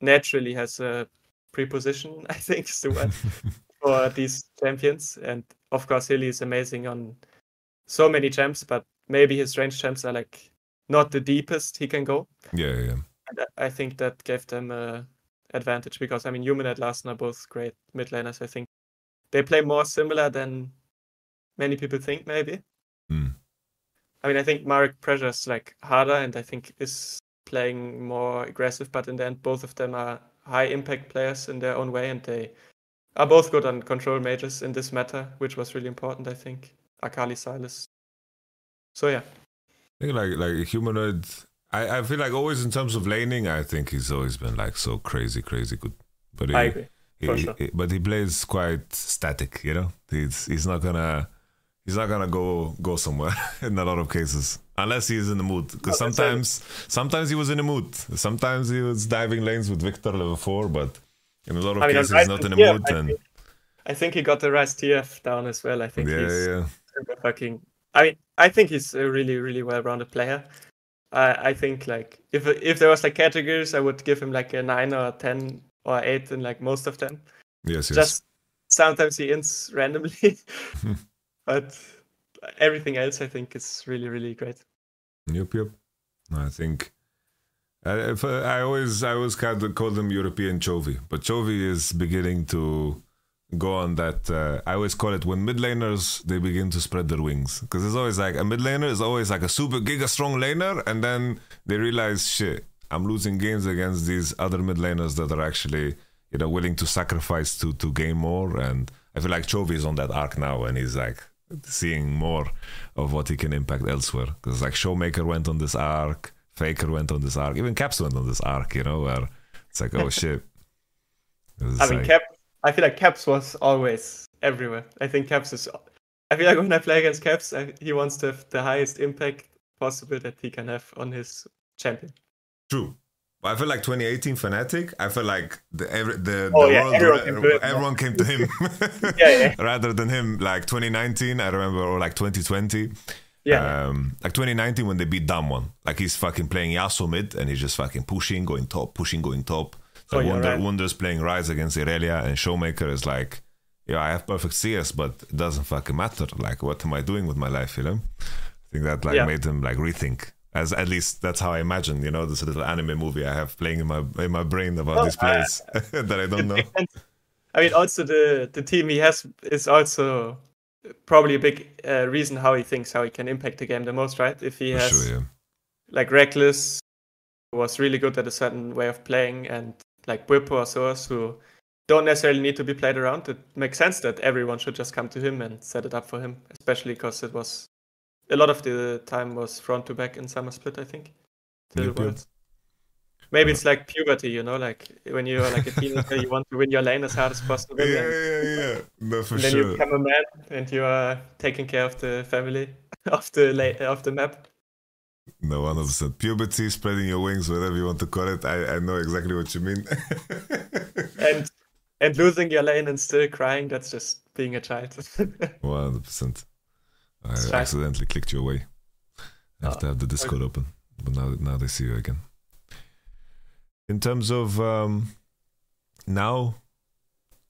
naturally has a preposition, I think, for these champions. And of course, Hilly is amazing on so many champs, but maybe his range champs are like not the deepest he can go.
Yeah, yeah.
I think that gave them a advantage because I mean Human and Larssen are both great mid laners. I think they play more similar than many people think. Maybe.
Mm.
I mean, I think Marek pressures like harder, and I think is playing more aggressive. But in the end, both of them are high impact players in their own way, and they are both good on control mages in this matter, which was really important. I think Akali Sylas. So yeah.
I think like like humanoid I, I feel like always in terms of laning, I think he's always been like so crazy, crazy good.
But he, I agree.
He, sure. he, but he plays quite static, you know. He's he's not gonna he's not gonna go go somewhere in a lot of cases unless he's in the mood. Because oh, sometimes sometimes he was in the mood. Sometimes he was diving lanes with Viktor level four, but in a lot of I mean, cases he's not in the yeah, mood.
I
and
think, I think he got the Ryze TF down as well. I think
yeah,
he's
yeah.
fucking. I mean, I think he's a really really well rounded player. I I think like if if there was like categories, I would give him like a nine or a ten or eight in like most of them.
Yes, yes.
Just sometimes he ends randomly, hmm. but everything else I think is really really great.
Yep, yep. I think I, I always I always call them European Chovy, but Chovy is beginning to go on that. Uh, I always call it when mid laners they begin to spread their wings because it's always like a mid laner is always like a super giga strong laner, and then they realize shit, I'm losing games against these other mid laners that are actually you know willing to sacrifice to to gain more. And I feel like Chovy is on that arc now, and he's like seeing more of what he can impact elsewhere. Because like Showmaker went on this arc, Faker went on this arc, even Caps went on this arc. You know where it's like oh shit.
I mean, like, Cap I feel like Caps was always everywhere. I think Caps is. I feel like when I play against Caps, I, he wants to have the highest impact possible that he can have on his champion.
True. I feel like 2018 Fnatic. I feel like the every, the,
Oh,
the
yeah,
world,
everyone came to him,
everyone came to him.
Yeah, yeah.
Rather than him, like 2019, I remember, or like 2020.
Yeah.
Um, like 2019 when they beat Damwon. Like he's fucking playing Yasuo mid and he's just fucking pushing, going top, pushing, going top. So
you're
Wunder,
right.
Wunder's playing Ryze against Irelia and Showmaker is like, yeah, I have perfect CS, but it doesn't fucking matter. Like, what am I doing with my life, you know? I think that like
Yeah.
made him like rethink. As at least that's how I imagine, you know, this little anime movie I have playing in my in my brain about
Well,
these players that I don't know.
I mean, also the the team he has is also probably a big uh, reason how he thinks how he can impact the game the most, right? If he
For
has
sure, yeah.
like Reckless, was really good at a certain way of playing, and like Bwipo or Source, who don't necessarily need to be played around. It makes sense that everyone should just come to him and set it up for him, especially because it was a lot of the time was front to back in summer split, I think.
Yep, yep.
Maybe it's like puberty, you know, like when you're like a teenager, you want to win your lane as hard as possible.
Yeah,
and
yeah, yeah. No, for sure,
then you become a man and you are taking care of the family, of the la- of the map.
No, one hundred percent. Puberty, spreading your wings, whatever you want to call it. I, I know exactly what you mean.
and and losing your lane and still crying that's just being a child
One hundred percent. I accidentally clicked you away. I have
Oh,
to have the Discord open, but now now they see you again. In terms of um, now,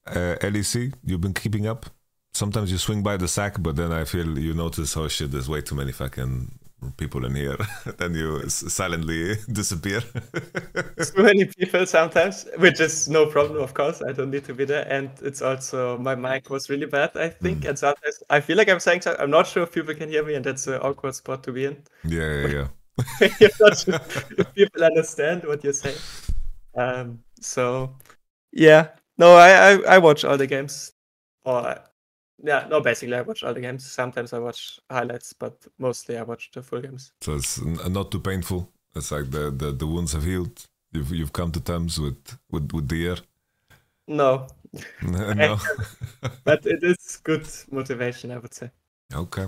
uh, LEC, you've been keeping up. Sometimes you swing by the sack, but then I feel you notice, oh shit, there's way too many fucking people in here. then you silently disappear.
too many people sometimes which is no problem of course i don't need to be there and it's also my mic was really bad i think
Mm.
and sometimes i feel like i'm saying something i'm not sure if people can hear me and that's an awkward spot to be in
yeah, yeah, yeah.
sure if people understand what you're saying um so yeah no i i, I watch all the games or yeah no basically i watch all the games sometimes i watch highlights but mostly i watch the full games
So it's n- not too painful. It's like the, the, the wounds have healed. You've you've come to terms with with, with the year.
no
no.
but it is good motivation i would say
okay.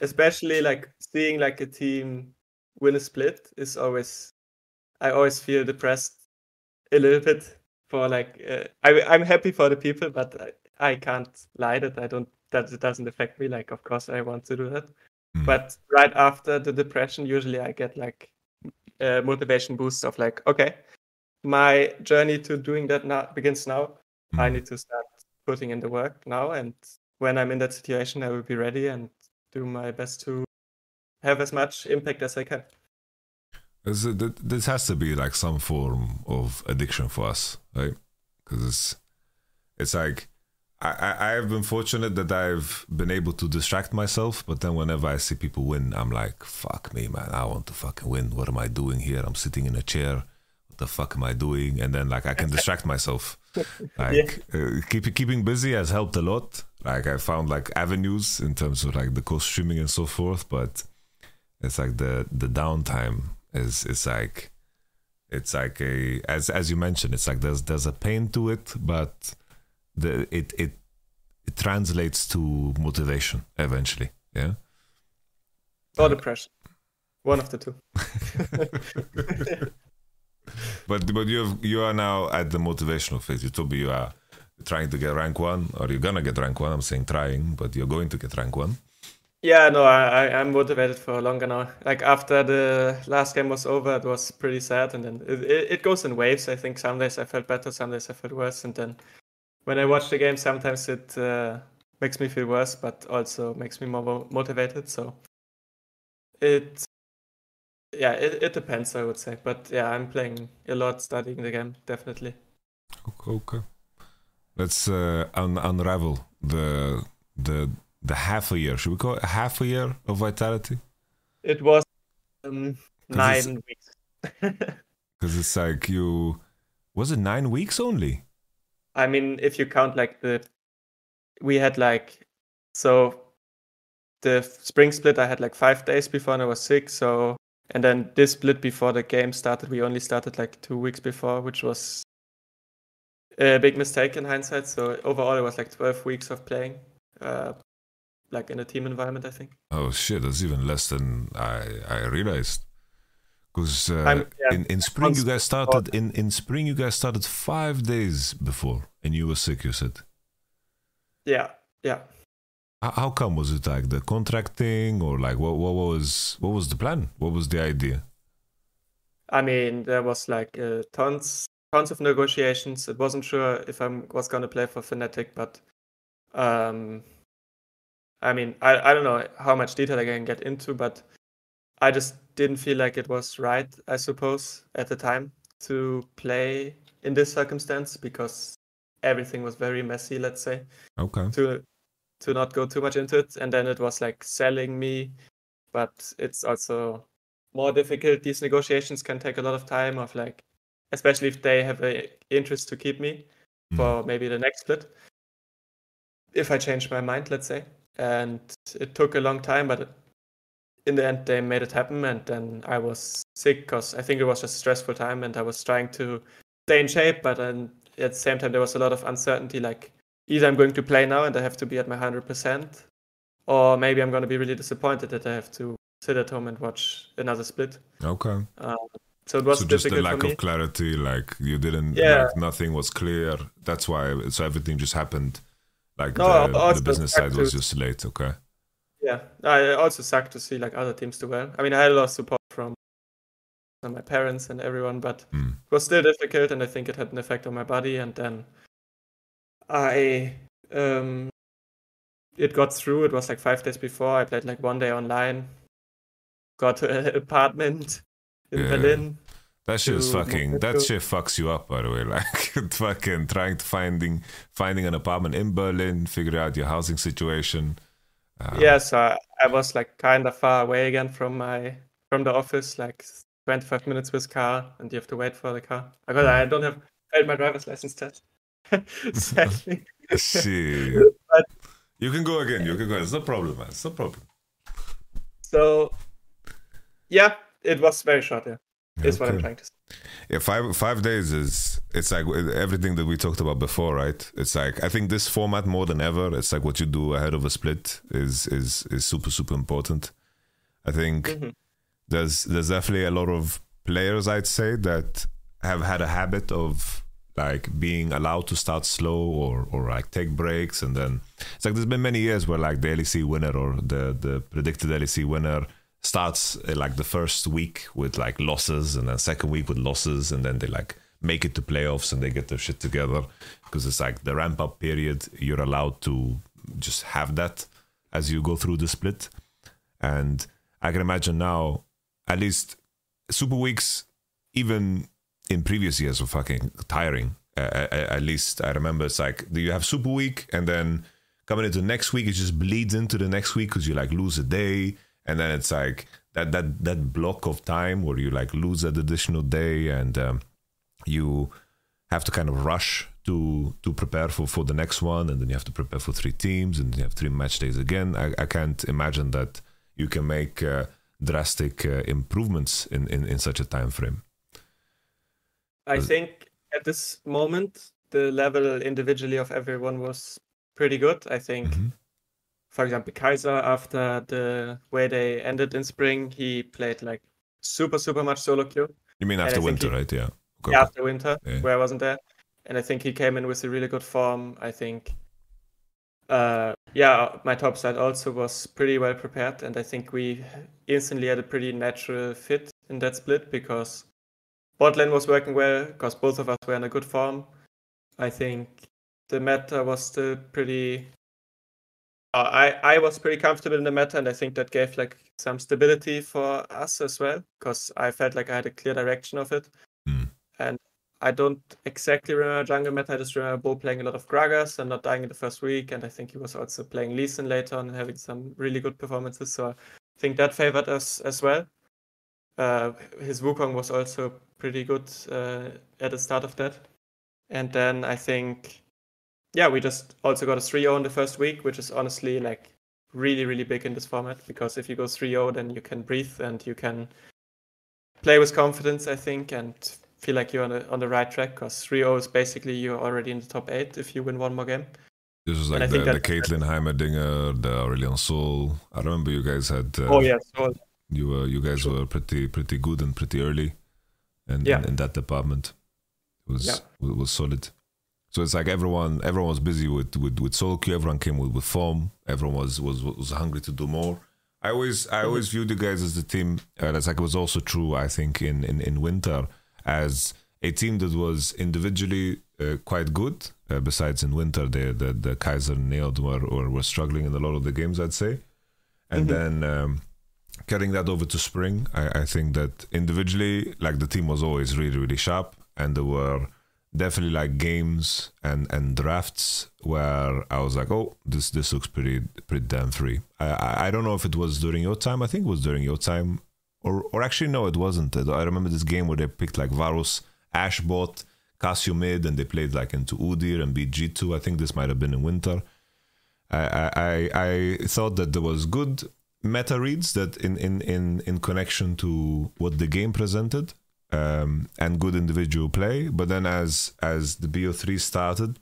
especially like seeing like a team win a split is always i always feel depressed a little bit for like uh, I, i'm happy for the people but I, I can't lie that i don't that it doesn't affect me like of course i want to do that
Mm.
but right after the depression usually i get like a motivation boost of like okay my journey to doing that now begins now I
Mm.
need to start putting in the work now. And when I'm in that situation, I will be ready and do my best to have as much impact as I can.
Is this has to be like some form of addiction for us, right? Because it's it's like I, I have been fortunate that I've been able to distract myself, but then whenever I see people win, I'm like, fuck me, man, I want to fucking win. What am I doing here? I'm sitting in a chair. What the fuck am I doing? And then like I can distract myself. Like uh, keep, keeping busy has helped a lot. Like I found like avenues in terms of like the co-streaming and so forth, but it's like the the downtime is it's like it's like a as as you mentioned it's like there's there's a pain to it but the it it it translates to motivation eventually yeah
Or depression. One of the two.
but but you you are now at the motivational phase you told me you are trying to get rank one or you're gonna get rank one i'm saying trying but you're going to get rank one
Yeah, no, I, I I'm motivated for longer now. Like after the last game was over, it was pretty sad, and then it, it, it goes in waves. I think some days I felt better, some days I felt worse, and then when I watch the game, sometimes it uh, makes me feel worse, but also makes me more motivated. So it, yeah, it, it depends, I would say. But yeah, I'm playing a lot, studying the game, definitely.
okay, okay. let's uh, un- unravel the the the half a year should we call it half a year of vitality
It was um, nine weeks.
Because it's like you was it nine weeks only?
I mean, if you count like the, we had like, so the spring split, I had like five days before and I was sick. So, and then this split before the game started, we only started like two weeks before, which was a big mistake in hindsight. So overall, it was like 12 weeks of playing, uh, like in a team environment, I think.
Oh shit, that's even less than I I realized. Because uh,
yeah,
in, in spring you guys started in, in spring you guys started five days before and you were sick. You said.
Yeah, yeah.
How, how come was it like the contract thing or like what what was what was the plan? What was the idea?
I mean, there was like uh, tons, tons of negotiations. It wasn't sure if I was gonna play for Fnatic, but um, I mean, I, I don't know how much detail I can get into, but I just didn't feel like it was right, I suppose, at the time to play in this circumstance because everything was very messy, let's say
Okay.
to to not go too much into it and then it was like selling me but it's also more difficult these negotiations can take a lot of time of like especially if they have a interest to keep me
Mm.
for maybe the next split if i change my mind let's say and it took a long time but in the end they made it happen and then i was sick because i think it was just a stressful time and i was trying to stay in shape but then at the same time there was a lot of uncertainty like either I'm going to play now and I have to be at my 100%, or maybe I'm going to be really disappointed that I have to sit at home and watch another split.
Okay.
Um, so it was
so just the
difficult
lack of clarity, like you didn't,
Yeah.
like nothing was clear. That's why. So everything just happened. Like
No,
the, the business side was just late. Okay.
Yeah, I also sucked to see like other teams do well. I mean, I had a lot of support from from my parents and everyone, but
Mm.
it was still difficult, and I think it had an effect on my body. And then I um, it got through. It was like five days before. I played like one day online. Got an apartment in
Yeah.
Berlin.
That shit is fucking. That shit fucks you up, by the way. Like fucking trying to finding finding an apartment in Berlin, figure out your housing situation.
Yeah, so I, I was like kind of far away again from my from the office, like 25 minutes with car, and you have to wait for the car. I got I don't have failed my driver's license test. Sadly.
Shit.
But-
you can go again. You can go. It's no problem, man. It's no problem.
so yeah, it was very short. Yeah, is what I'm trying to say.
Yeah, five five days is it's like everything that we talked about before, right? It's like I think this format more than ever. It's like what you do ahead of a split is is is super super important. I think
Mhm.
there's there's definitely a lot of players I'd say that have had a habit of like being allowed to start slow or or like take breaks and then it's like there's been many years where like the LEC winner or the the predicted LEC winner starts uh, like the first week with like losses and then second week with losses and then they like make it to playoffs and they get their shit together. Because it's like the ramp up period you're allowed to just have that as you go through the split. And I can imagine now at least super weeks even in previous years were fucking tiring. Uh, at least I remember it's like do you have super week and then coming into next week it just bleeds into the next week because you like lose a day and then it's like that that that block of time where you like lose that additional day and um, you have to kind of rush to to prepare for for the next one and then you have to prepare for three teams and you have three match days again i, I can't imagine that you can make uh, drastic uh, improvements in, in in such a time frame
I think at this moment the level individually of everyone was pretty good. I think,
Mhm.
For example, Kaiser after the way they ended in spring, he played like super super much solo queue.
you mean after winter
he-
right yeah okay,
yeah, after winter,
Yeah.
where I wasn't there, and I think he came in with a really good form. I think, uh, yeah, my top side also was pretty well prepared, and I think we instantly had a pretty natural fit in that split because bot lane was working well because both of us were in a good form. I think the meta was still pretty. I I was pretty comfortable in the meta, and I think that gave like some stability for us as well because I felt like I had a clear direction of it.
Hmm.
And I don't exactly remember jungle meta. I just remember Bo playing a lot of Gragas and not dying in the first week, and I think he was also playing Lee Sin later on and having some really good performances. So I think that favored us as well. Uh, his Wukong was also pretty good uh, at the start of that. And then I think, yeah, we just also got a 3 0 in the first week, which is honestly like really, really big in this format because if you go 3 0, then you can breathe and you can play with confidence, I think, and feel like you're on, a, on the right track because 3 0 is basically you're already in the top 8 if you win one more game.
this
is
like the, the Caitlyn Heimerdinger the Aurelion Sol. I remember you guys had uh,
Oh, yeah. So
You were you guys were pretty pretty good and pretty early, and
Yeah.
in, in that department, it was
Yeah.
wa- was solid. So it's like everyone everyone was busy with with with solo queue. Everyone came with, with form. Everyone was was was hungry to do more. I always I always viewed you guys as the team. Uh, that's like it was also true. I think in in in winter as a team that was individually uh, quite good. Uh, besides in winter, the the the Kaiser and Nailed were or were struggling in a lot of the games. I'd say, and
Mhm.
then. Um, carrying that over to spring, I, I think that individually, like the team was always really, really sharp, and there were definitely like games and and drafts where I was like, oh, this this looks pretty pretty damn free. I I, don't know if it was during your time. I think it was during your time, or or actually no, it wasn't. I remember this game where they picked like Varus, Ashbot, Cassio mid, and they played like into Udyr and beat G2. I think this might have been in winter. I I I thought that there was good meta reads that in in in in connection to what the game presented um, and good individual play. But then as as the BO3 started,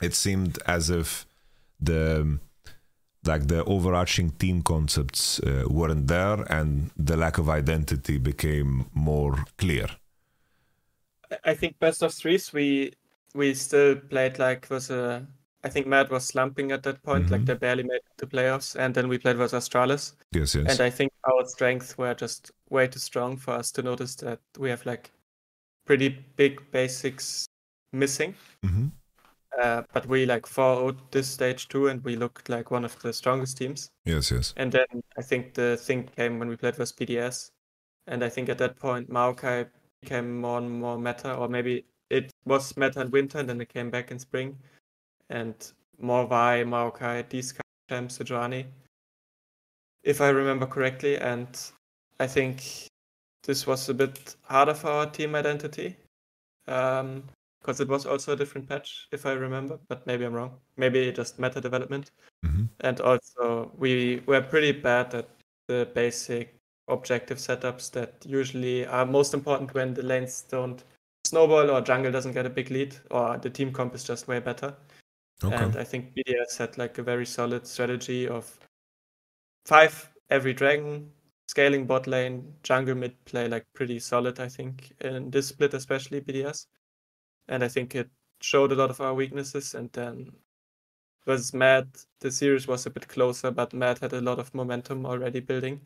it seemed as if the like the overarching team concepts uh, weren't there, and the lack of identity became more clear.
I- think best of threes we we still played like was a I think Mad was slumping at that point, like
Mhm.
they barely made the playoffs, and then we played with Astralis.
Yes, yes.
And I think our strengths were just way too strong for us to notice that we have like pretty big basics missing.
hmm
Uh, but we like 4 this stage too, and we looked like one of the strongest teams.
Yes, yes.
And then I think the thing came when we played with BDS. And I think at that point, Maokai became more and more meta, or maybe it was meta in winter and then it came back in spring. And more Vi, Maokai, these kind of champs, Sejuani, if I remember correctly. And I think this was a bit harder for our team identity. Um, because it was also a different patch, if I remember, but maybe I'm wrong. Maybe just meta development
hmm
and also we were pretty bad at the basic objective setups that usually are most important when the lanes don't snowball or jungle doesn't get a big lead or the team comp is just way better.
Okay.
And I think BDS had like a very solid strategy of five every dragon, scaling bot lane, jungle mid play like pretty solid, I think, in this split, especially BDS. And I think it showed a lot of our weaknesses. And then was Mad, the series was a bit closer, but Mad had a lot of momentum already building.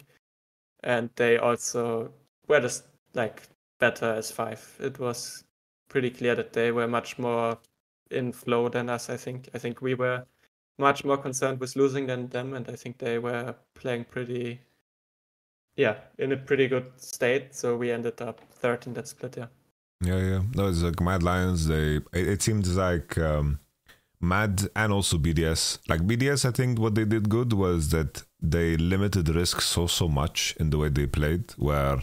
And they also were just like better as five. It was pretty clear that they were much more in flow than us, I think. I think we were much more concerned with losing than them, and I think they were playing pretty, yeah, in a pretty good state. So we ended up third in that split, yeah.
Yeah, yeah. No, it's like Mad Lions. They it, it seems like um, Mad and also BDS. Like BDS, I think what they did good was that they limited risk so so much in the way they played, where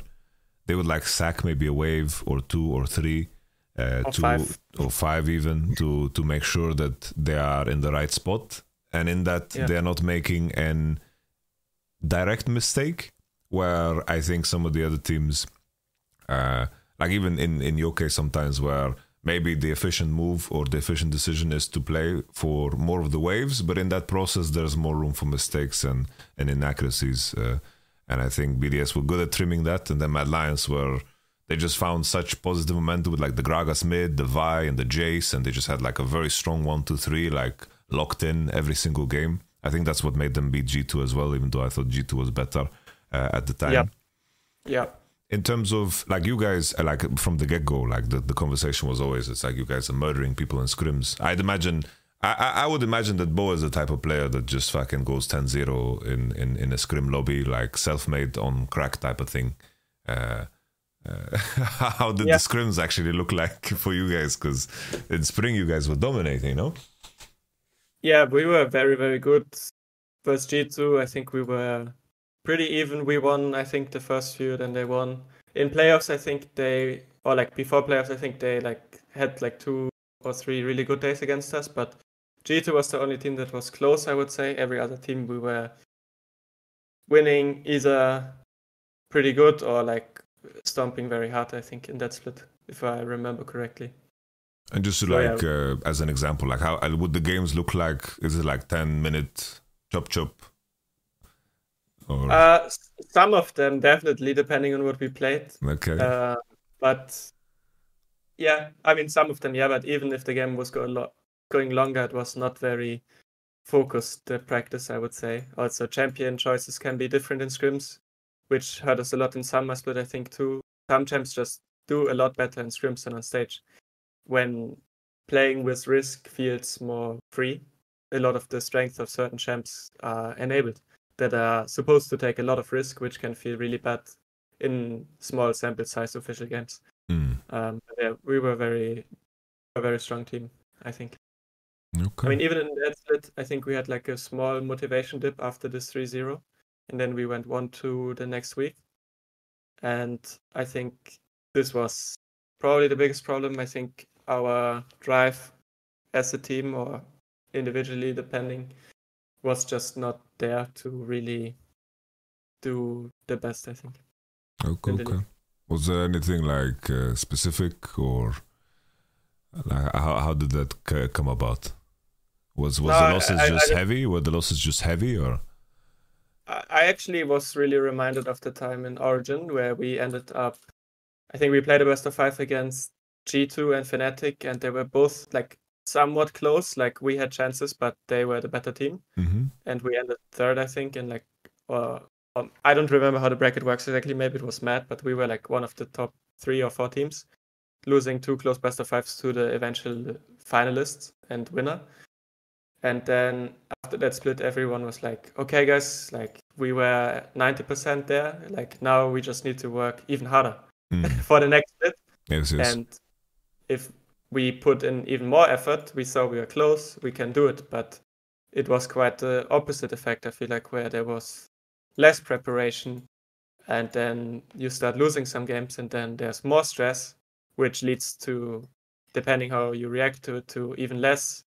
they would like sack maybe a wave or two or three, uh,
Or
to
five.
or five even to to make sure that they are in the right spot, and in that
Yeah.
they are not making an direct mistake. Where I think some of the other teams uh, like even in in your case sometimes where maybe the efficient move or the efficient decision is to play for more of the waves but in that process there's more room for mistakes and and inaccuracies uh, and i think bds were good at trimming that and then mad lions were they just found such positive momentum with like the gragas mid the vi and the jace and they just had like a very strong one two three like locked in every single game i think that's what made them beat g2 as well even though i thought g2 was better uh, at the time
Yeah. Yeah.
in terms of like you guys uh, like from the get-go like the, the conversation was always it's like you guys are murdering people in scrims i'd imagine I, I I would imagine that Bo is the type of player that just fucking goes 10-0 in, in, in a scrim lobby, like self-made on crack type of thing. Uh, uh, how did
Yeah.
the scrims actually look like for you guys? Because in spring you guys were dominating, no?
Yeah, we were very, very good. First G2, I think we were pretty even. We won, I think, the first few, then they won. In playoffs, I think they, or like before playoffs, I think they like had like two or three really good days against us. But G2 was the only team that was close, I would say. Every other team we were winning either pretty good or like stomping very hard, I think, in that split, if I remember correctly.
And just to
So, yeah.
like uh, as an example, like how would the games look like? Is it like ten minute chop chop? Or
Uh, some of them definitely, depending on what we played.
Okay.
Uh, but yeah, I mean, some of them, yeah. But even if the game was going lo- going longer, it was not very focused uh, practice, I would say. Also, champion choices can be different in scrims, which hurt us a lot in summer split, I think, too. Some champs just do a lot better in scrims than on stage. When playing with risk feels more free, a lot of the strength of certain champs are enabled that are supposed to take a lot of risk, which can feel really bad in small sample size official games.
Mm.
Um, yeah, we were very, a very strong team, I think.
Okay.
I mean, even in that split, I think we had like a small motivation dip after this 3 0. And then we went 1 2 the next week. And I think this was probably the biggest problem. I think our drive as a team or individually, depending, was just not there to really do the best, I think.
Okay. okay. Was there anything like uh, specific or like how how did that come about? Was was
No,
the losses
I- I
just
don't-
heavy? Were the losses just heavy or?
I actually was really reminded of the time in Origen where we ended up. I think we played a best of five against G2 and Fnatic, and they were both like somewhat close. Like we had chances, but they were the better team,
Mm-hmm.
and we ended third, I think. And like, or um, I don't remember how the bracket works exactly. Maybe it was mad, but we were like one of the top three or four teams, losing two close best of fives to the eventual finalists and winner. And then after that split, everyone was like, okay, guys, like we were 90% there. Like now we just need to work even harder
Mm.
for the next split.
Yes, yes.
And if we put in even more effort, we saw we were close, we can do it. But it was quite the opposite effect, I feel like, where there was less preparation. And then you start losing some games, and then there's more stress, which leads to, depending how you react to it, to even less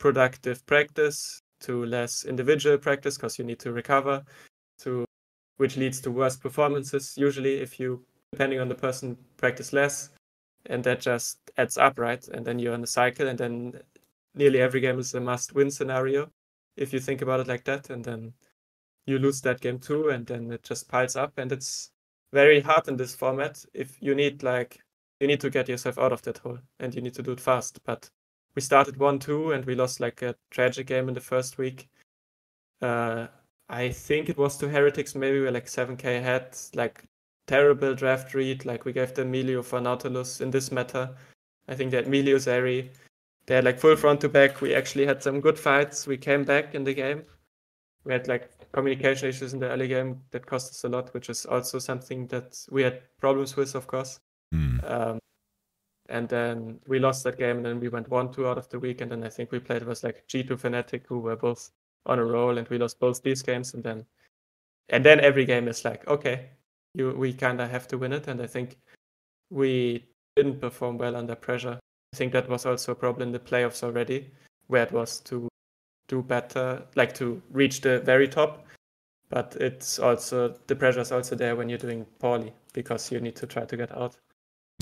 productive practice, to less individual practice because you need to recover, to which leads to worse performances. Usually, if you, depending on the person, practice less, and that just adds up, right? And then you're in a cycle, and then nearly every game is a must-win scenario if you think about it like that, and then you lose that game too, and then it just piles up, and it's very hard in this format. If you need like you need to get yourself out of that hole, and you need to do it fast. But we started one two, and we lost like a tragic game in the first week. Uh, I think it was to Heretics. Maybe we were like seven k ahead. Like terrible draft read. Like we gave them Milio for Nautilus in this meta. I think that Milio Zeri. They had like full front to back. We actually had some good fights. We came back in the game. We had like communication issues in the early game that cost us a lot, which is also something that we had problems with, of course.
Mm.
Um, and then we lost that game, and then we went one two out of the week, and then I think we played was like G2 Fnatic, who were both on a roll, and we lost both these games, and then and then every game is like okay, you we kind of have to win it, and I think we didn't perform well under pressure. I think that was also a problem in the playoffs already, where it was to do better, like to reach the very top. But it's also the pressure is also there when you're doing poorly because you need to try to get out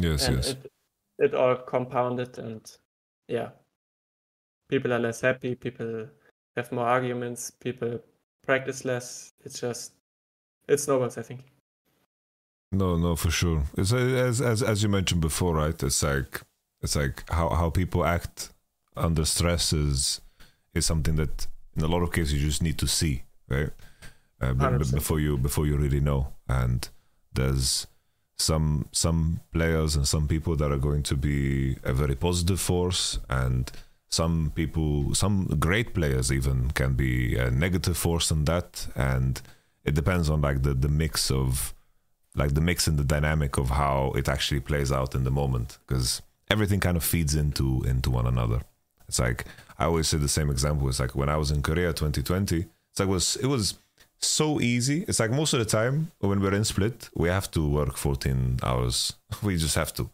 Yes,
and
yes.
it, it all compounded and yeah people are less happy people have more arguments people practice less it's just it snowballs i think
No, no, for sure. It's uh, as as as you mentioned before, right? It's like it's like how how people act under stress is is something that in a lot of cases you just need to see, right? Uh, before you before you really know. And there's some some players and some people that are going to be a very positive force, and some people, some great players even can be a negative force in that. And it depends on like the the mix of like the mix and the dynamic of how it actually plays out in the moment because everything kind of feeds into into one another it's like i always say the same example it's like when i was in korea 2020 it's like it was it was so easy it's like most of the time when we're in split we have to work 14 hours we just have to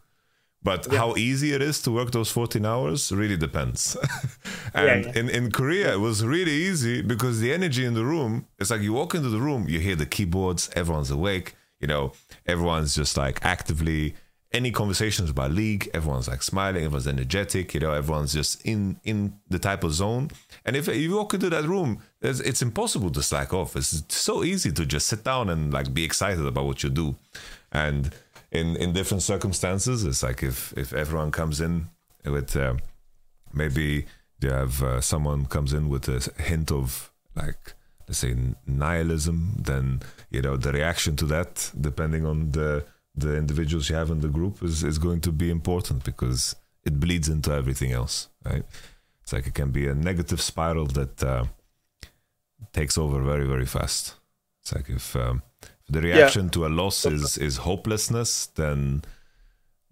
but
Yeah.
how easy it is to work those 14 hours really depends
Yeah,
and
yeah.
in, in korea it was really easy because the energy in the room it's like you walk into the room you hear the keyboards everyone's awake you know everyone's just like actively any conversations about league, everyone's like smiling, everyone's energetic, you know, everyone's just in in the type of zone. And if, if you walk into that room, it's, it's impossible to slack off. It's so easy to just sit down and like be excited about what you do. And in in different circumstances, it's like if if everyone comes in with uh, maybe you have uh, someone comes in with a hint of like let's say nihilism, then you know the reaction to that, depending on the the individuals you have in the group, is is going to be important because it bleeds into everything else, right? It's like it can be a negative spiral that uh, takes over very very fast. It's like if, um, if the reaction yeah. to a loss is is hopelessness, then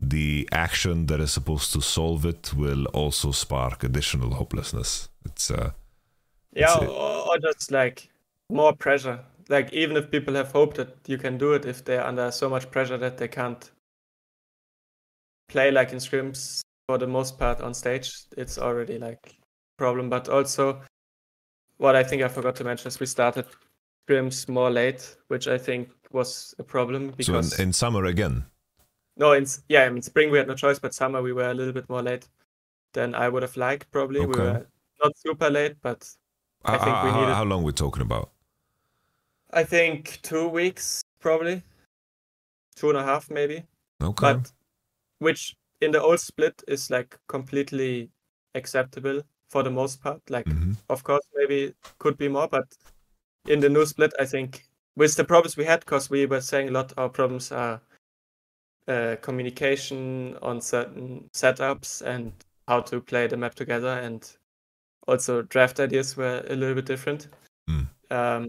the action that is supposed to solve it will also spark additional hopelessness. It's uh,
yeah, it's, or, or just like more pressure. Like even if people have hope that you can do it, if they're under so much pressure that they can't play like in scrims for the most part on stage, it's already like problem. But also, what I think I forgot to mention is we started scrims more late, which I think was a problem
because so in, in summer again.
No, in yeah, I mean spring we had no choice, but summer we were a little bit more late than I would have liked. Probably okay. we were not super late, but
I think uh, we needed. How long we're talking about?
I think two weeks, probably two and a half, maybe.
Okay.
But which in the old split is like completely acceptable for the most part. Like, mm-hmm. of course, maybe could be more, but in the new split, I think with the problems we had, because we were saying a lot, our problems are uh, communication on certain setups and how to play the map together, and also draft ideas were a little bit different. Mm. Um,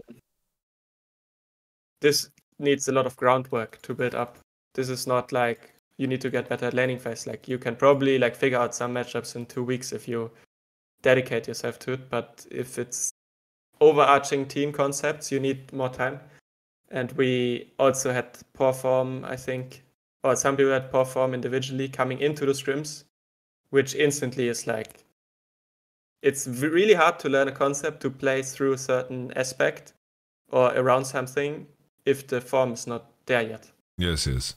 this needs a lot of groundwork to build up. This is not like you need to get better at laning phase. Like you can probably like figure out some matchups in two weeks if you dedicate yourself to it. But if it's overarching team concepts, you need more time. And we also had poor form, I think, or some people had poor form individually coming into the scrims, which instantly is like it's really hard to learn a concept to play through a certain aspect or around something if the form is not there yet.
Yes, yes.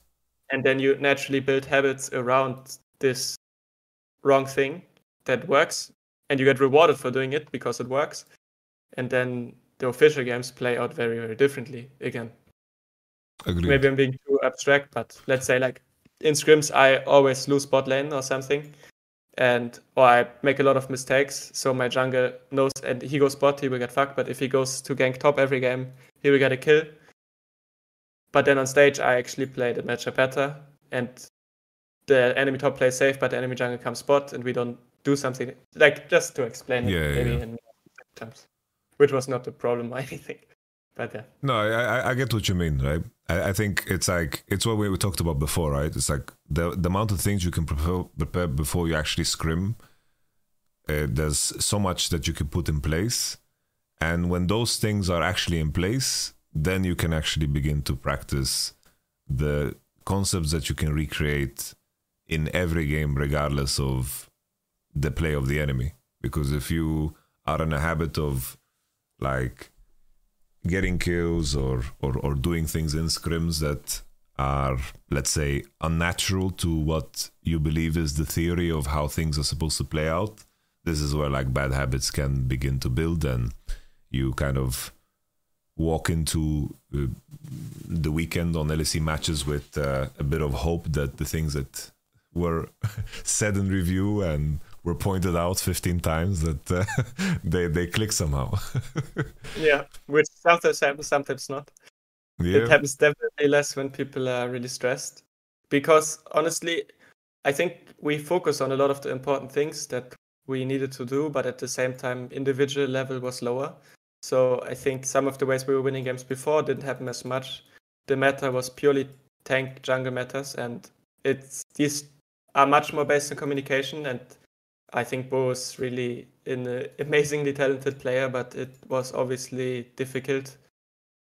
And then you naturally build habits around this wrong thing that works, and you get rewarded for doing it because it works. And then the official games play out very, very differently again.
Agreed.
Maybe I'm being too abstract, but let's say like in scrims, I always lose bot lane or something, and or I make a lot of mistakes. So my jungle knows, and he goes bot, he will get fucked. But if he goes to gank top every game, he will get a kill. But then on stage, I actually play the matchup better, and the enemy top plays safe, but the enemy jungle comes spot, and we don't do something like just to explain
yeah,
it
maybe yeah.
in terms, which was not a problem or anything. But yeah.
No, I, I get what you mean, right? I, I think it's like it's what we, we talked about before, right? It's like the the amount of things you can prepare, prepare before you actually scrim. Uh, there's so much that you can put in place, and when those things are actually in place, then you can actually begin to practice the concepts that you can recreate in every game, regardless of the play of the enemy. Because if you are in a habit of like getting kills or, or, or doing things in scrims that are, let's say, unnatural to what you believe is the theory of how things are supposed to play out, this is where like bad habits can begin to build and you kind of walk into uh, the weekend on LEC matches with uh, a bit of hope that the things that were said in review and were pointed out 15 times that uh, they they click somehow.
yeah, which sometimes happens, sometimes not. Yeah. It happens definitely less when people are really stressed. Because honestly, I think we focus on a lot of the important things that we needed to do, but at the same time, individual level was lower. So I think some of the ways we were winning games before didn't happen as much. The meta was purely tank jungle metas, and it's these are much more based on communication. And I think Bo is really an amazingly talented player, but it was obviously difficult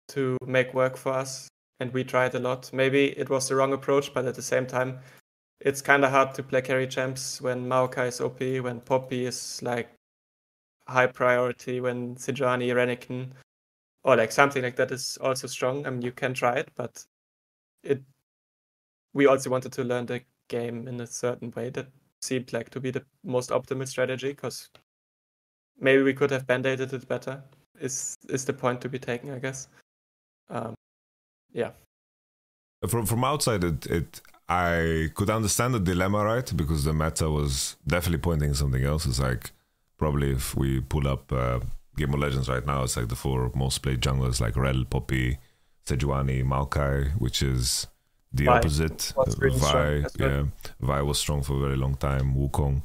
to make work for us, and we tried a lot. Maybe it was the wrong approach, but at the same time, it's kind of hard to play carry champs when Maokai is OP, when Poppy is like high priority when Sejuani, Renekton, or like something like that is also strong. I mean, you can try it, but it we also wanted to learn the game in a certain way that seemed like to be the most optimal strategy because maybe we could have band-aided it better is is the point to be taken i guess. Um, yeah.
From from outside it, it i could understand the dilemma right? Because the meta was definitely pointing something else. It's like probably if we pull up uh, game of legends right now it's like the four most played junglers like rell poppy sejuani maokai which is the
Vi
opposite.
Was really
vi yeah. Vi was strong for a very long time. Wukong.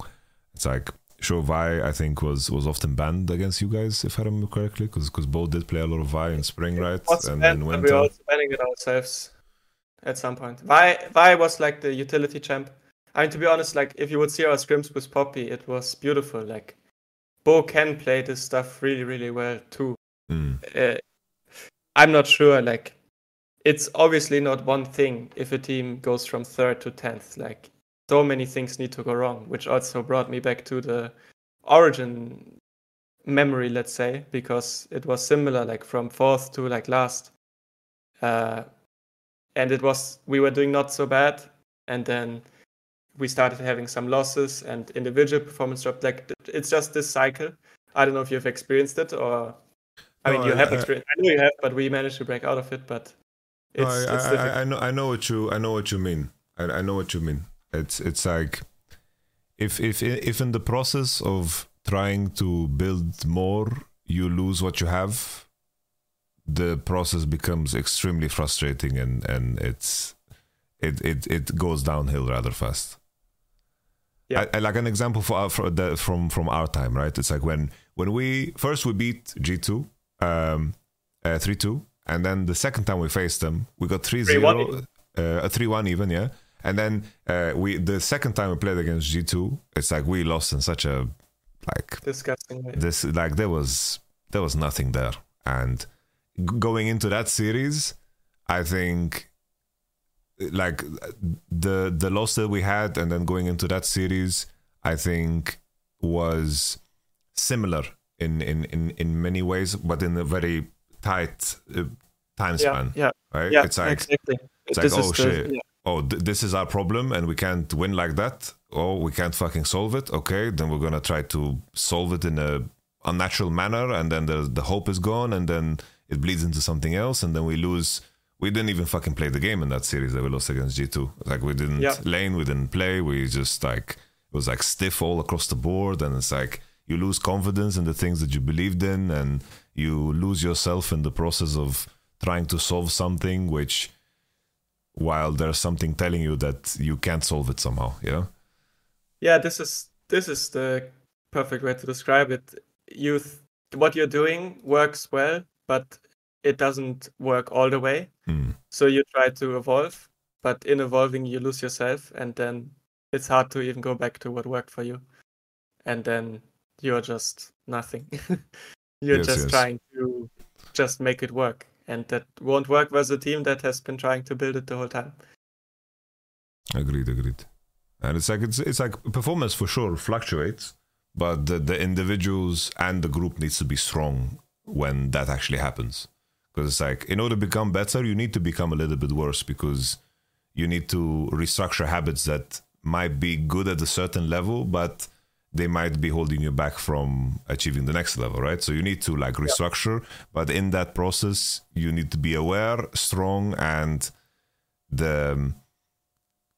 It's like sure vi i think was was often banned against you guys if i remember correctly because because Bo did play a lot of vi in spring right?
What's
and
banned,
then winter.
we're also banning it ourselves at some point. Vi, Vi was like the utility champ. I mean, to be honest, like if you would see our scrims with Poppy, it was beautiful. Like Bo can play this stuff really, really well too.
Mm.
Uh, I'm not sure. Like it's obviously not one thing if a team goes from third to tenth. Like so many things need to go wrong, which also brought me back to the Origen memory, let's say, because it was similar, like from fourth to like last. Uh, and it was we were doing not so bad, and then we started having some losses and individual performance dropped. Like it's just this cycle. I don't know if you've experienced it or. I mean,
No,
you
I-
have
I-
experience. I know you have, but we managed to break out of it. But
No,
it's,
I,
it's
I. I, I know I know what you I know what you mean. I, I know what you mean. It's it's like if if if in the process of trying to build more you lose what you have, the process becomes extremely frustrating and and it's it it, it goes downhill rather fast.
Yeah.
I, I like an example for, our- for the, from from our time, right? It's like when when we first we beat G two um, uh, three two, and then the second time we faced them, we got 3-0,
3-1
uh, a three one even, yeah. And then uh, we the second time we played against G two, it's like we lost in such a like
disgusting way.
this like there was there was nothing there and g- going into that series i think like the the loss that we had and then going into that series i think was similar in in in, in many ways but in a very tight uh, time span
yeah,
right
yeah.
it's like
exactly.
it's
This
like, oh,
the-
shit.
yeah.
oh th- this is our problem and we can't win like that oh we can't fucking solve it okay then we're gonna try to solve it in a unnatural manner and then the, the hope is gone and then it bleeds into something else and then we lose we didn't even fucking play the game in that series that we lost against g2 like we didn't
Yeah.
lane we didn't play we just like it was like stiff all across the board and it's like you lose confidence in the things that you believed in and you lose yourself in the process of trying to solve something which while there's something telling you that you can't solve it somehow yeah
Yeah, this is this is the perfect way to describe it. You th- what you're doing works well, but it doesn't work all the way.
Hmm.
So you try to evolve, but in evolving you lose yourself and then it's hard to even go back to what worked for you. And then you're just nothing. you're
Yes,
just
yes.
trying to just make it work. And that won't work with a team that has been trying to build it the whole time.
agreed agreed and it's like it's it's like performance for sure fluctuates but the, the individuals and the group needs to be strong when that actually happens because it's like in order to become better you need to become a little bit worse because you need to restructure habits that might be good at a certain level but they might be holding you back from achieving the next level right? So you need to like restructure but in that process you need to be aware strong and the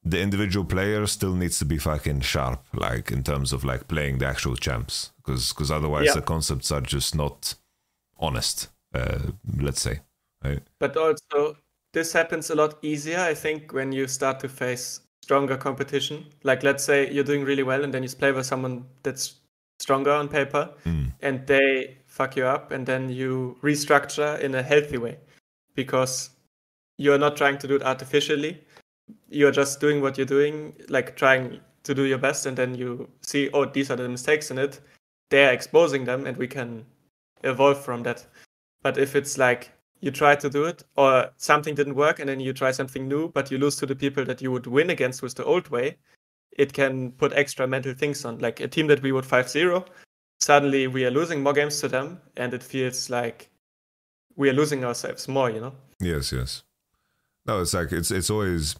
the individual player still needs to be fucking sharp like in terms of like playing the actual champs because because otherwise
Yeah.
the concepts are just not honest uh, let's say right
But also, this happens a lot easier, I think, when you start to face stronger competition. Like, let's say you're doing really well, and then you play with someone that's stronger on paper,
Mm.
and they fuck you up, and then you restructure in a healthy way because you're not trying to do it artificially. You're just doing what you're doing, like trying to do your best, and then you see, oh, these are the mistakes in it. They're exposing them, and we can evolve from that. But if it's like you try to do it or something didn't work and then you try something new, but you lose to the people that you would win against with the old way, it can put extra mental things on. Like a team that we would 5 0, suddenly we are losing more games to them and it feels like we are losing ourselves more, you know?
yes yes no it's like it's it's always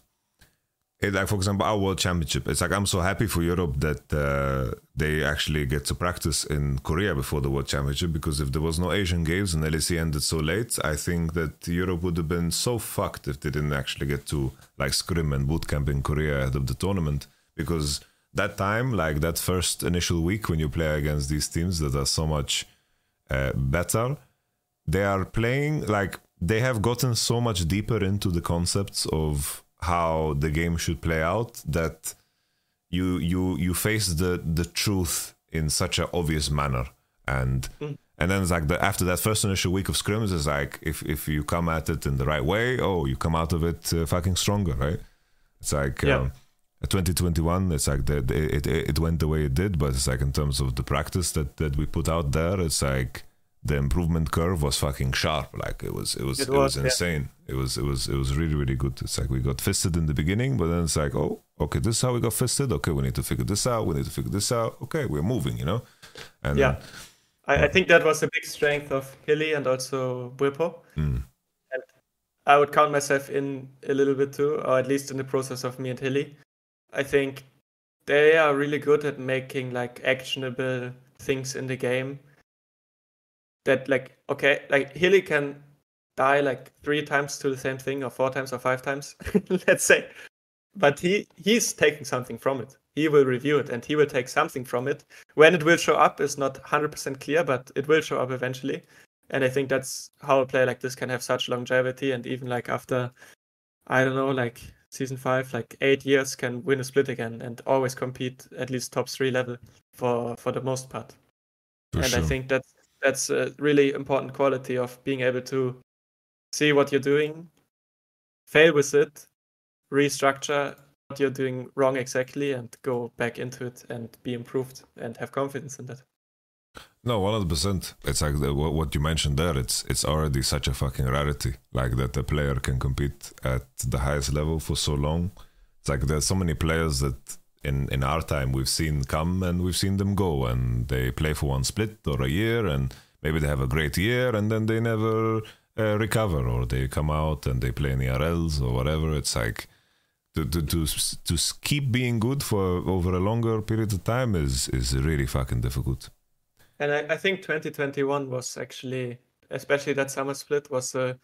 like for example, our World Championship. It's like I'm so happy for Europe that uh, they actually get to practice in Korea before the World Championship. Because if there was no Asian Games and LEC ended so late, I think that Europe would have been so fucked if they didn't actually get to like scrim and bootcamp in Korea ahead of the tournament. Because that time, like that first initial week when you play against these teams that are so much uh, better, they are playing like they have gotten so much deeper into the concepts of how the game should play out that you you you face the the truth in such an obvious manner and mm. and then it's like the after that first initial week of scrims is like if if you come at it in the right way oh you come out of it uh, fucking stronger right it's like yeah. um, 2021 it's like that it, it it went the way it did but it's like in terms of the practice that that we put out there it's like the improvement curve was fucking sharp. Like it was, it was, it, it was, was insane. Yeah. It was, it was, it was really, really good. It's like we got fisted in the beginning, but then it's like, oh, okay, this is how we got fisted. Okay, we need to figure this out. We need to figure this out. Okay, we're moving, you know.
And yeah, I, I, think that was a big strength of Hilly and also Bwipo. Mm. And I would count myself in a little bit too, or at least in the process of me and Hilly. I think they are really good at making like actionable things in the game that like okay like Hilly can die like three times to the same thing or four times or five times let's say. But he he's taking something from it. He will review it and he will take something from it. When it will show up is not 100% clear but it will show up eventually. And i think that's how a player like this can have such longevity and even like after i don't know like season five like eight years can win a split again and always compete at least top three level for for the most part. For and sure. i think that's that's a really important quality of being able to see what you're doing, fail with it, restructure what you're doing wrong exactly, and go back into it and be improved and have confidence in that.
No, one hundred percent. It's like the, what you mentioned there. It's it's already such a fucking rarity, like that a player can compete at the highest level for so long. It's like there's so many players that in in our time we've seen come and we've seen them go and they play for one split or a year and maybe they have a great year and then they never uh, recover or they come out and they play in the RLs or whatever. It's like to, to to to keep being good for over a longer period of time is is really fucking difficult.
And I, I think 2021 was actually especially that summer split was a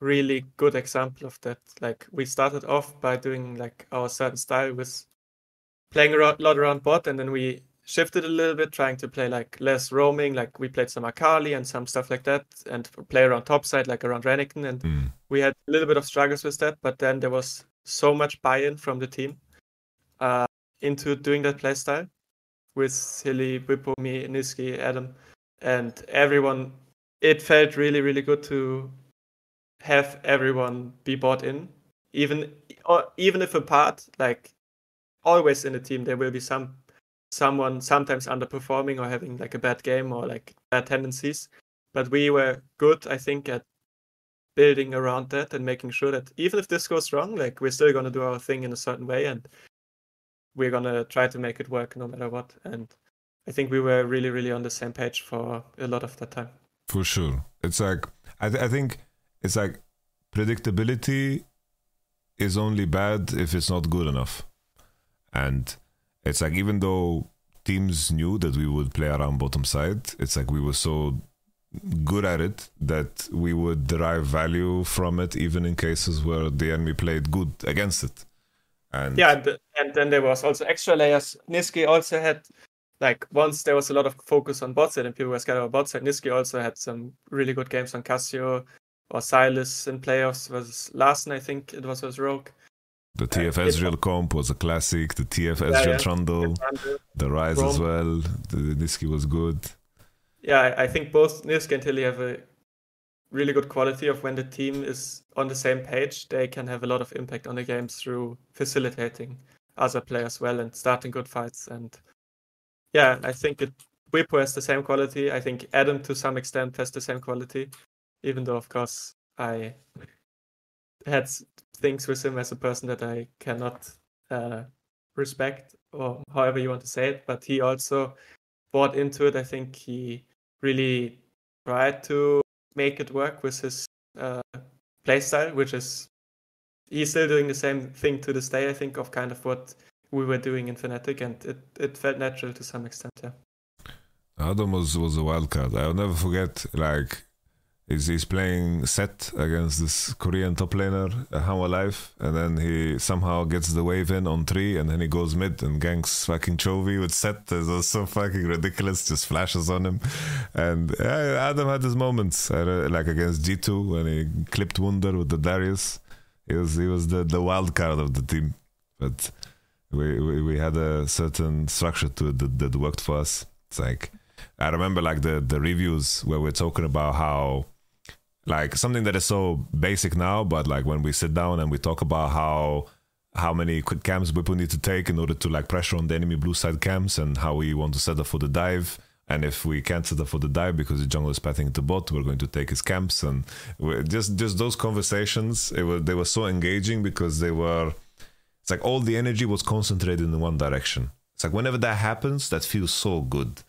really good example of that. Like we started off by doing like our certain style with playing a lot around bot, and then we shifted a little bit, trying to play like less roaming. Like we played some Akali and some stuff like that, and play around top side, like around Renekton. And mm. we had a little bit of struggles with that, but then there was so much buy-in from the team uh, into doing that playstyle with Hilly, Bwipo, me, Nisqy, Adam, and everyone. It felt really, really good to have everyone be bought in, even or even if apart. like always in a team there will be some someone sometimes underperforming or having like a bad game or like bad tendencies. But we were good, I think, at building around that and making sure that even if this goes wrong, like we're still gonna do our thing in a certain way and we're gonna try to make it work no matter what. And I think we were really, really on the same page for a lot of that time.
For sure, it's like I, th- I think it's like predictability is only bad if it's not good enough. And it's like even though teams knew that we would play around bottom side, it's like we were so good at it that we would derive value from it, even in cases where the enemy played good against it.
And yeah, and then there was also extra layers. Nisqy also had like once there was a lot of focus on bot side and people were scared about bot side. Nisqy also had some really good games on Cassio or Sylas in playoffs versus Larssen, I think it was with Rogue.
The TF Ezreal comp was a classic. The TF Ezreal Trundle, the Ryze as well. The Nisqy was good.
Yeah, I think both Nisqy and Hilly have a really good quality of when the team is on the same page, they can have a lot of impact on the game through facilitating other players well and starting good fights. And yeah, I think it Bwipo has the same quality. I think Adam to some extent has the same quality, even though of course I had things with him as a person that I cannot uh, respect, or however you want to say it. But he also bought into it. I think he really tried to make it work with his uh, playstyle, which is he's still doing the same thing to this day. I think of kind of what we were doing in Fnatic, and it, it felt natural to some extent. Yeah.
Adam was was a wild card. I'll never forget. Like, he's he's playing Sett against this Korean top laner, uh, Hanwha Life, and then he somehow gets the wave in on three, and then he goes mid and ganks fucking Chovy with Sett. It was so fucking ridiculous. Just flashes on him, and Adam had his moments. Like against G two when he clipped Wunder with the Darius. He was he was the the wild card of the team, but. We, we, we had a certain structure to it that, that worked for us. It's like I remember like the the reviews where we're talking about how like something that is so basic now, but like when we sit down and we talk about how how many quick camps people need to take in order to like pressure on the enemy blue side camps and how we want to set up for the dive. And if we can't set up for the dive because the jungle is pathing to bot, we're going to take his camps. And just just those conversations, it was they were so engaging because they were. It's like all the energy was concentrated in one direction. It's like whenever that happens, that feels so good.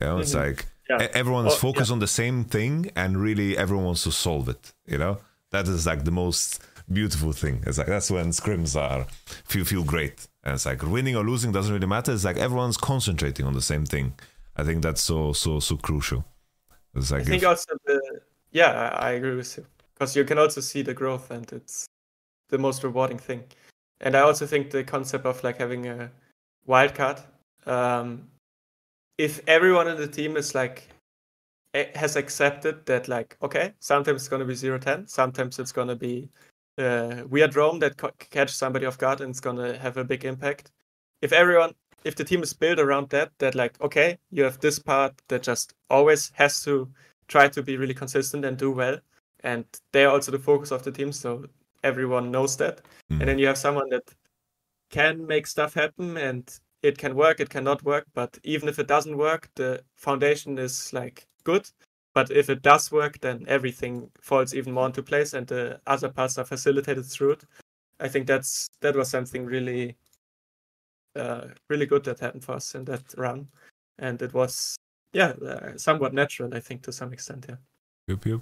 You know, it's mm-hmm. like yeah. everyone's oh, focused yeah. on the same thing, and really everyone wants to solve it. You know, that is like the most beautiful thing. It's like that's when scrims are feel feel great, and it's like winning or losing doesn't really matter. It's like everyone's concentrating on the same thing. I think that's so so so crucial.
It's like I think if, also the yeah, I agree with you because you can also see the growth, and it's the most rewarding thing. And I also think the concept of like having a wild card um, if everyone in the team is like has accepted that like okay sometimes it's going to be 0-10 sometimes it's going to be uh, weird roam that co- catch somebody off guard and it's going to have a big impact if everyone if the team is built around that that like okay you have this part that just always has to try to be really consistent and do well and they're also the focus of the team so everyone knows that mm. and then you have someone that can make stuff happen and it can work, it cannot work, but even if it doesn't work, the foundation is like good. But if it does work, then everything falls even more into place, and the other parts are facilitated through it. I think that's that was something really, uh, really good that happened for us in that run, and it was yeah, uh, somewhat natural, I think, to some extent. Yeah.
Yep, yep.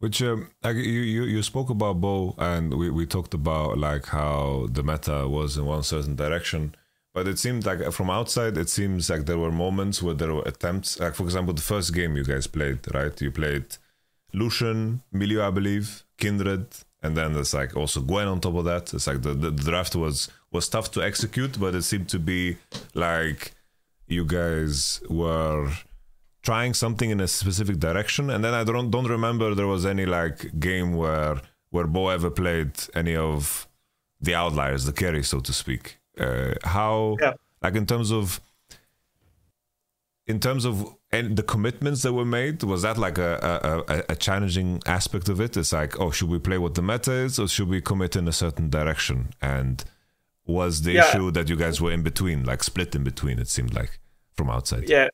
Which um, like you, you you spoke about Bo, and we, we talked about like how the meta was in one certain direction but it seemed like uh, from outside it seems like there were moments where there were attempts like for example the first game you guys played right? You played lucian milio i believe kindred and then there's like also gwen on top of that. It's like the, the draft was was tough to execute but it seemed to be like you guys were trying something in a specific direction. And then i don't don't remember there was any like game where where bo ever played any of the outliers the carry so to speak uh, how yeah. like in terms of in terms of and the commitments that were made was that like a, a, a challenging aspect of it? It's like oh should we play what the meta is or should we commit in a certain direction? And was the yeah. issue that you guys were in between like split in between it seemed like from outside?
Yeah.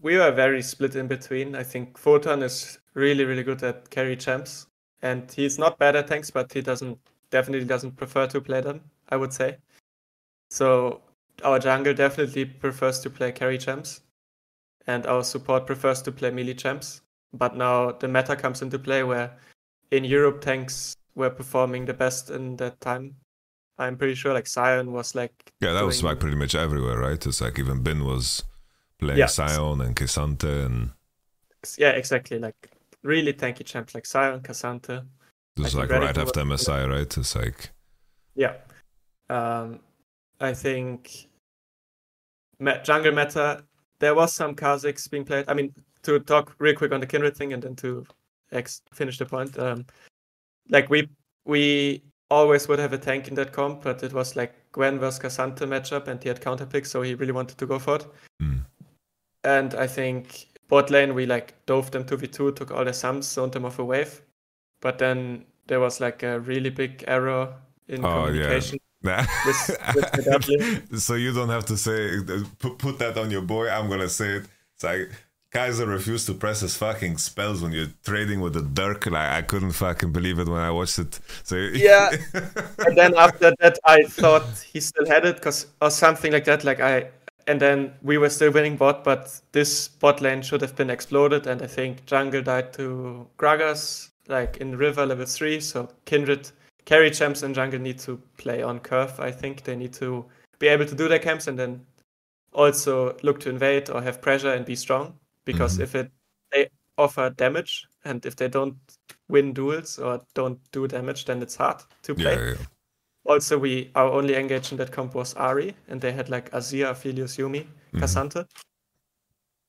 We were very split in between. I think photon is really really good at carry champs. And he's not bad at tanks but he doesn't definitely doesn't prefer to play them i would say so our jungle definitely prefers to play carry champs, and our support prefers to play melee champs. But now the meta comes into play where in Europe tanks were performing the best in that time. I'm pretty sure like Sion was like
Yeah, that doing... was like pretty much everywhere, right? It's like even Bin was playing yeah. Sion and K'Sante and
Yeah, exactly. Like really tanky champs like Sion, K'Sante.
Just like, like right after MSI, right? It's like
Yeah. Um I think jungle meta. There was some Kha'Zix being played. I mean, to talk real quick on the Kindred thing and then to ex- finish the point. Um, like we we always would have a tank in that comp, but it was like Gwen versus K'Sante matchup, and he had counter picks, so he really wanted to go for it. Mm. And I think bot lane we like dove them two v two, took all the sums, zoned them off a wave, but then there was like a really big error in oh, communication. Yeah with,
with so you don't have to say put, put that on your boy. I'm gonna say it. It's like Kaiser refused to press his fucking spells when you're trading with the Dirk. Like I couldn't fucking believe it when I watched it. So
yeah, and then after that, I thought he still had it because or something like that. Like I, and then we were still winning bot, but this bot lane should have been exploded. And I think jungle died to Gragas like in river level three. So Kindred carry champs in jungle need to play on curve. I think they need to be able to do their camps and then also look to invade or have pressure and be strong. Because
Mhm.
if it they offer damage and if they don't win duels or don't do damage, then it's hard to play.
Yeah, yeah.
Also, we our only engage in that comp was Ahri, and they had like Azir, Aphelios, Yuumi,
Mhm.
K'Sante,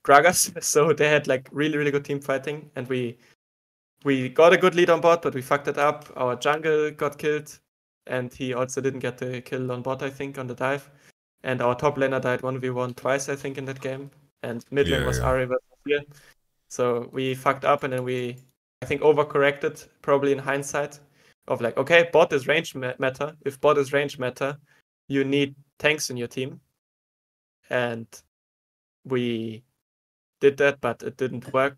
Gragas. So they had like really, really good team fighting, and we we got a good lead on bot, but we fucked it up. Our jungle got killed, and he also didn't get the kill on bot, I think, on the dive. And our top laner died one v one twice, I think, in that game. And mid lane
Yeah,
was
yeah.
Ahri versus Azir. So we fucked up, and then we, I think, overcorrected probably in hindsight of like, okay, bot is range ma- matter. If bot is range matter, you need tanks in your team. And we did that, but it didn't work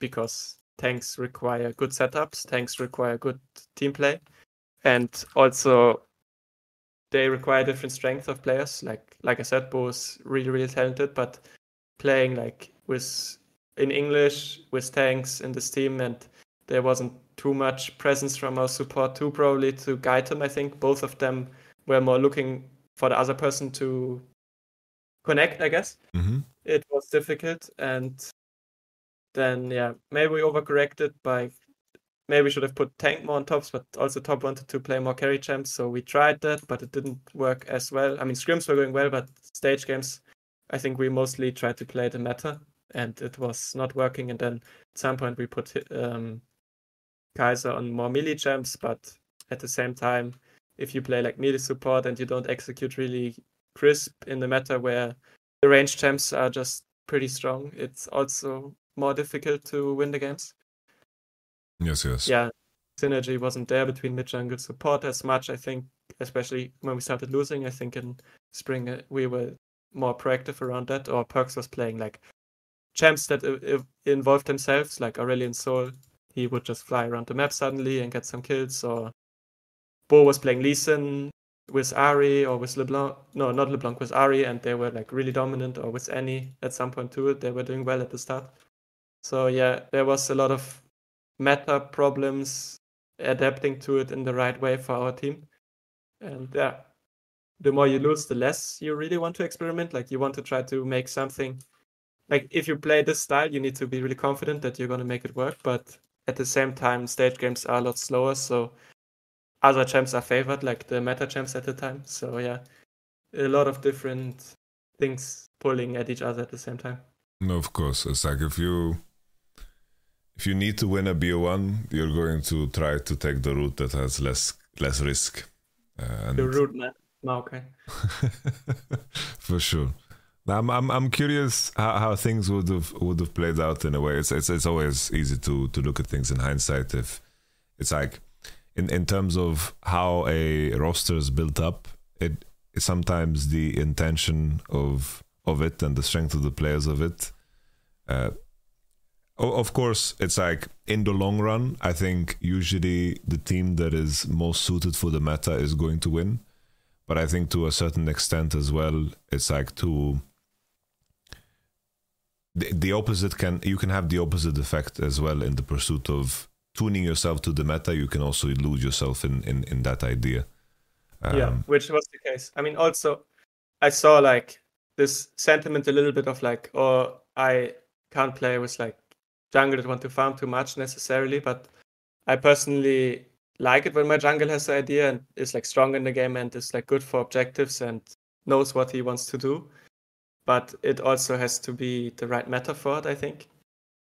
because tanks require good setups, tanks require good team play, and also they require different strength of players. Like like I said, Bo is really really talented, but playing like with in English with tanks in this team, and there wasn't too much presence from our support too probably to guide him. I think both of them were more looking for the other person to connect. I guess
Mhm.
it was difficult and then yeah maybe we overcorrected by maybe we should have put tank more on tops but also top wanted to play more carry champs so we tried that but it didn't work as well i mean scrims were going well but stage games i think we mostly tried to play the meta and it was not working and then at some point we put um, kaiser on more melee champs but at the same time if you play like melee support and you don't execute really crisp in the meta where the range champs are just pretty strong. It's also more difficult to win the games.
Yes, yes.
Yeah, synergy wasn't there between mid jungle support as much. I think, especially when we started losing. I think in spring uh, we were more proactive around that. Or Perkz was playing like champs that uh, involved themselves, like Aurelion Sol. He would just fly around the map suddenly and get some kills. Or Bo was playing Lee Sin with Ahri or with LeBlanc. No, not LeBlanc, with Ahri, and they were like really dominant. Or with Annie at some point too. They were doing well at the start. So yeah, there was a lot of meta problems adapting to it in the right way for our team. And yeah, the more you lose, the less you really want to experiment. Like you want to try to make something. Like if you play this style, you need to be really confident that you're going to make it work. But at the same time, stage games are a lot slower, so other champs are favored, like the meta champs at the time. So yeah, a lot of different things pulling at each other at the same time.
No, of course. It's like if you if you need to win a BO1, you're going to try to take the route that has less less risk. Uh,
The root man. Okay.
for sure. I'm I'm I'm curious how, how things would have would have played out in a way. It's it's it's always easy to to look at things in hindsight. If it's like in in terms of how a roster is built up, it sometimes the intention of of it and the strength of the players of it. Uh, of course, it's like in the long run, I think usually the team that is most suited for the meta is going to win. But I think to a certain extent as well, it's like to the, the opposite can you can have the opposite effect as well in the pursuit of tuning yourself to the meta. You can also lose yourself in in, in that idea.
yeah,
Um,
which was the case. I mean, also, I saw like this sentiment a little bit of like, oh, I can't play with like jungle that want to farm too much necessarily, but I personally like it when my jungle has the idea and is like strong in the game and is like good for objectives and knows what he wants to do. But it also has to be the right meta for it, I think.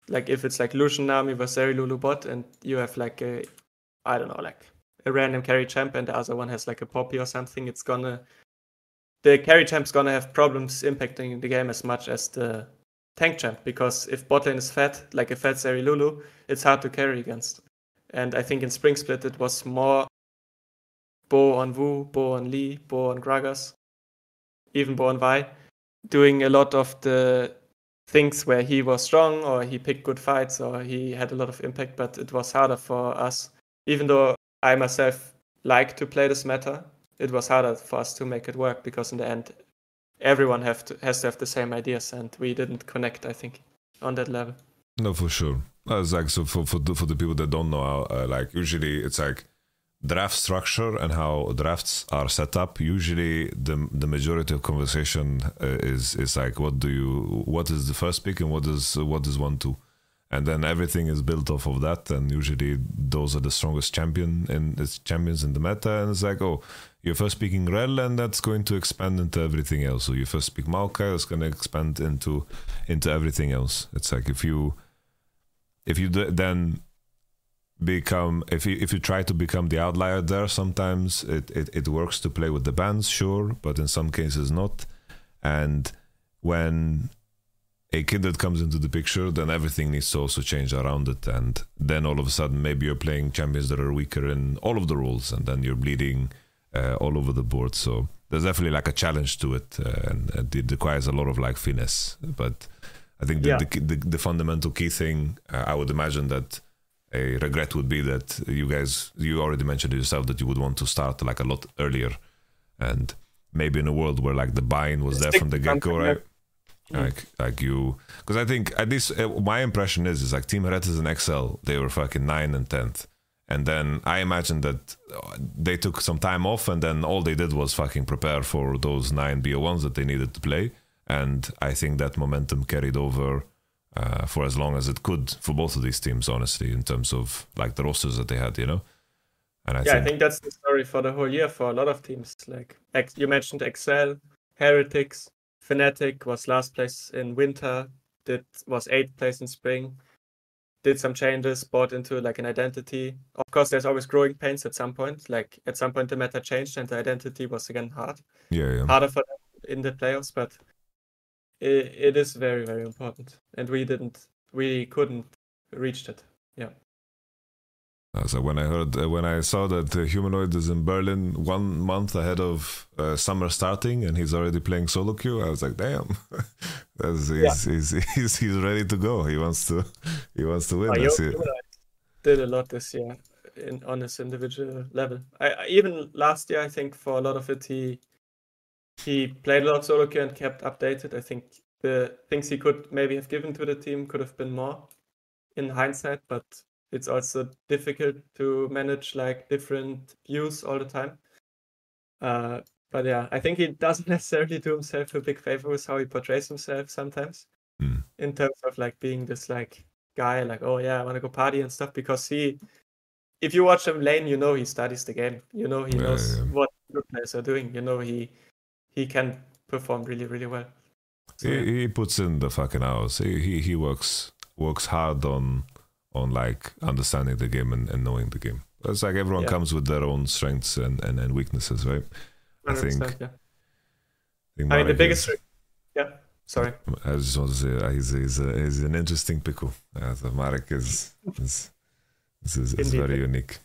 Like if it's like Lucian Nami versus Lulu bot and you have like a I don't know, like a random carry champ and the other one has like a poppy or something, it's gonna the carry champ's gonna have problems impacting the game as much as the tank champ because if bot lane is fat, like a fat Zeri Lulu, it's hard to carry against. And I think in Spring Split it was more Bo on Wu, Bo on Lee, Bo on Gragas, even Bo on Vi, doing a lot of the things where he was strong or he picked good fights or he had a lot of impact, but it was harder for us. Even though I myself like to play this meta, it was harder for us to make it work because in the end, everyone have to, has to have the same ideas, and we didn't connect. I think on that level.
No, for sure. Uh, like so for for the, for the people that don't know, how, uh, like usually it's like draft structure and how drafts are set up, usually the the majority of conversation uh, is is like, what do you, what is the first pick and what is what is one two, and then everything is built off of that. And usually those are the strongest champion and champions in the meta. And it's like, oh, you're first picking Rell, and that's going to expand into everything else. So you first speak Maokai, that's going to expand into into everything else. It's like if you if you then become if you if you try to become the outlier there sometimes it, it, it works to play with the bands sure but in some cases not and when a kindred comes into the picture then everything needs to also change around it and then all of a sudden maybe you're playing champions that are weaker in all of the rules and then you're bleeding uh, all over the board. So there's definitely like a challenge to it uh, and, and, it requires a lot of like finesse. But i think the, yeah. the, the, the, fundamental key thing uh, i would imagine that a regret would be that you guys you already mentioned yourself that you would want to start like a lot earlier. And maybe in a world where like the buy-in was there from the get-go right? mm. like like you because i think at least uh, my impression is is like team Heretics and excel. They were fucking 9 and 10th and then i imagine that uh, they took some time off and then all they did was fucking prepare for those 9 bo1s that they needed to play and i think that momentum carried over uh, for as long as it could for both of these teams, honestly, in terms of like the rosters that they had, you know.
And I yeah, think... I think that's the story for the whole year for a lot of teams. Like you mentioned, Excel, Heretics, Fnatic was last place in winter, did was eighth place in spring, did some changes, bought into like an identity. Of course, there's always growing pains at some point. Like at some point, the meta changed and the identity was again hard.
Yeah, yeah.
harder for them in the playoffs, but it, it is very very important, and we didn't, we couldn't reach it. Yeah.
Uh, so when I heard, uh, when I saw that uh, Humanoid is in Berlin one month ahead of uh, summer starting, and he's already playing solo queue, I was like, "Damn, he's, yeah. he's, he's, he's, ready to go. He wants to, he wants to win."
Oh, did a lot this year in on his individual level. I, I, even last year, I think for a lot of it, he he played a lot of solo queue and kept updated. I think the things he could maybe have given to the team could have been more in hindsight, but it's also difficult to manage like different views all the time. Uh, but yeah, I think he doesn't necessarily do himself a big favor with how he portrays himself sometimes,
mm.
in terms of like being this like guy, like oh yeah, I want to go party and stuff. Because he, if you watch him lane, you know he studies the game. You know he knows yeah, yeah. what good players are doing. You know he he can perform really really well.
So, he, he puts in the fucking hours. He, he he works works hard on on like understanding the game and, and knowing the game. It's like everyone yeah. comes with their own strengths and, and, and weaknesses, right? I think.
Yeah. I, think I mean, the biggest. Is, yeah. Sorry.
I just want to say uh, he's he's, uh, he's an interesting pickle. Uh, so Marek is is is, is, is very unique.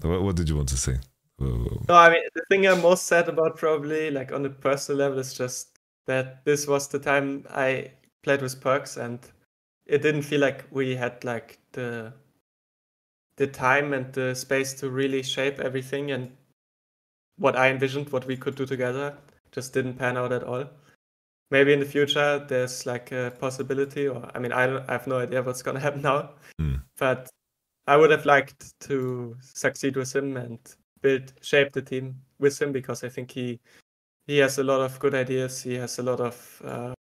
What, what did you want to say?
No, I mean the thing I'm most sad about probably like on the personal level is just that this was the time I played with Perkz and it didn't feel like we had like the the time and the space to really shape everything and what I envisioned what we could do together just didn't pan out at all. Maybe in the future there's like a possibility or I mean I don't I have no idea what's gonna happen now.
Mm.
But I would have liked to succeed with him and build shape the team with him because I think he he has a lot of good ideas. He has a lot of uh,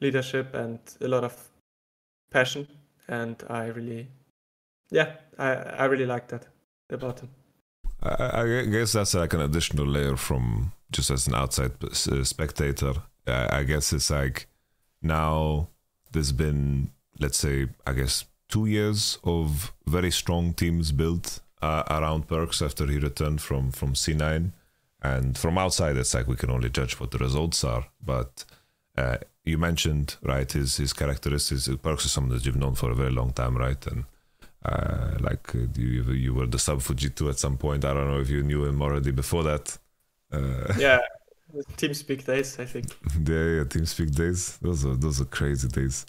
leadership and a lot of passion, and I really, yeah, I I really like that about him.
I, I guess that's like an additional layer from just as an outside uh, spectator. I guess it's like now there's been let's say I guess two years of very strong teams built uh, around Perkz after he returned from from C9. And from outside, it's like we can only judge what the results are. But uh, you mentioned right his his characteristics. Perkz is someone that you've known for a very long time, right? And uh, like uh, you you were the sub for G2 at some point. I don't know if you knew him already before that.
Uh, yeah, TeamSpeak days, I think.
yeah, yeah, TeamSpeak days. Those are those are crazy days.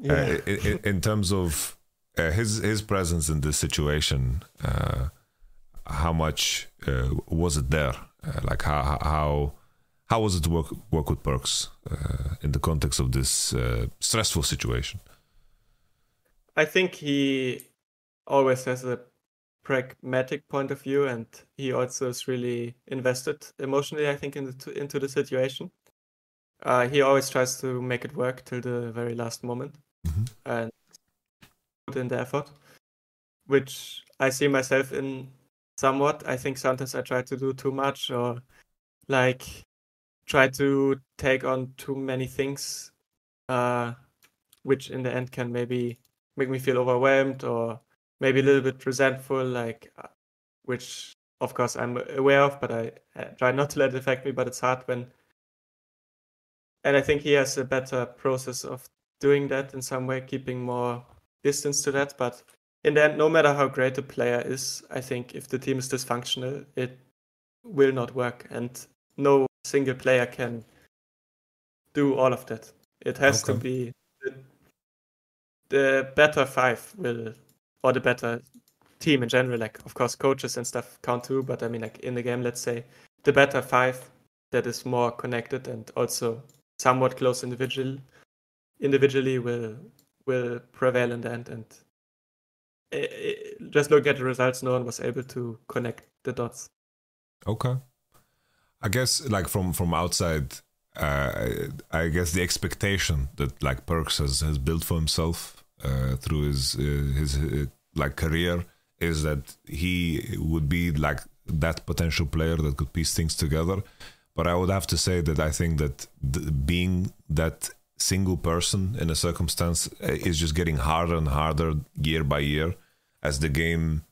Yeah. Uh, in, in, terms of uh, his his presence in this situation, uh, how much uh, was it there? Uh, like how how how was it to work work with Perkz uh, in the context of this uh, stressful situation?
I think he always has a pragmatic point of view, and he also is really invested emotionally. I think in the, into the situation. Uh, he always tries to make it work till the very last moment,
Mhm.
and put in the effort, which I see myself in somewhat. I think sometimes I try to do too much or like try to take on too many things, uh, which in the end can maybe make me feel overwhelmed or maybe a little bit resentful, like uh, which of course I'm aware of, but I uh, try not to let it affect me. But it's hard when, and I think he has a better process of doing that in some way, keeping more distance to that. But in the end, no matter how great a player is, I think if the team is dysfunctional, it will not work, and no single player can do all of that. It has to be the, the better five will, or the better team in general. Like, of course, coaches and stuff count too, but I mean, like in the game, let's say the better five that is more connected and also somewhat close individual individually will will prevail in the end. And i i just look at the results. No one was able to connect the dots.
Okay. I guess like from from outside, uh, I guess the expectation that like Perkz has has built for himself uh, through his uh, his uh, like career is that he would be like that potential player that could piece things together. But I would have to say that I think that th- being that single person in a circumstance uh, is just getting harder and harder year by year as the game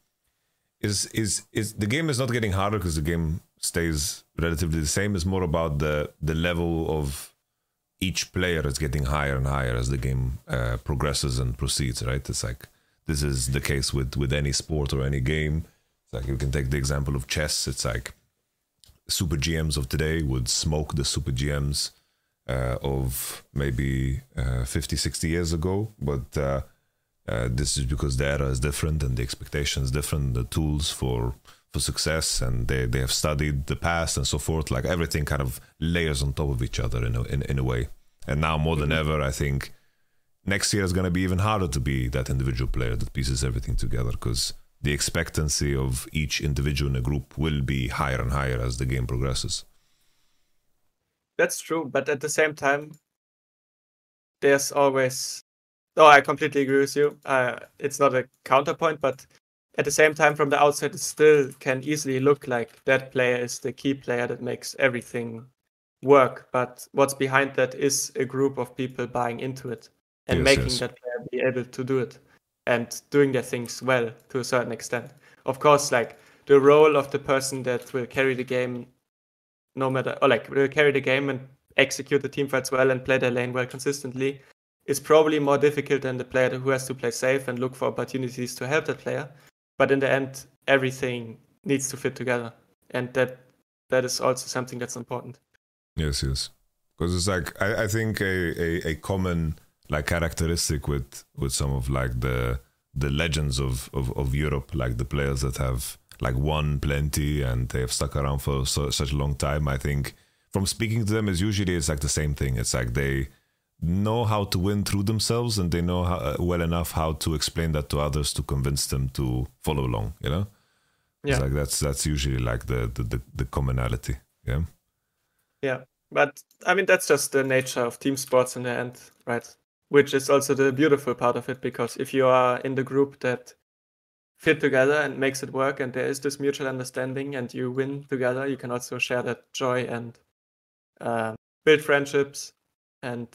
is is is the game is not getting harder because the game stays relatively the same. It's more about the the level of each player is getting higher and higher as the game uh, progresses and proceeds. Right? It's like this is the case with with any sport or any game. It's like you can take the example of chess. It's like super GMs of today would smoke the super GMs uh, of maybe uh, 50, 60 years ago, but. Uh, uh, this is because the era is different and the expectations different, the tools for for success, and they, they have studied the past and so forth. Like everything kind of layers on top of each other in a, in, in a way. And now more than ever, I think next year is going to be even harder to be that individual player that pieces everything together because the expectancy of each individual in a group will be higher and higher as the game progresses.
That's true, but at the same time, there's always. Oh, I completely agree with you. Uh, it's not a counterpoint, but at the same time, from the outside, it still can easily look like that player is the key player that makes everything work. But what's behind that is a group of people buying into it and
Yes,
making
yes.
that player be able to do it and doing their things well to a certain extent. Of course, like the role of the person that will carry the game no matter or like will carry the game and execute the team fights well and play their lane well consistently is probably more difficult than the player who has to play safe and look for opportunities to help that player. But in the end, everything needs to fit together, and that that is also something that's important.
Yes, yes. Because it's like I, I think a, a, a common like characteristic with with some of like the the legends of, of, of Europe, like the players that have like won plenty and they have stuck around for so, such a long time. I think from speaking to them is usually it's like the same thing. It's like they know how to win through themselves and they know how, uh, well enough how to explain that to others to convince them to follow along. You know, it's like that's that's usually like the the, the, the commonality. Yeah.
Yeah, but I mean that's just the nature of team sports in the end, right? Which is also the beautiful part of it because if you are in the group that fit together and makes it work and there is this mutual understanding and you win together, you can also share that joy and um, build friendships and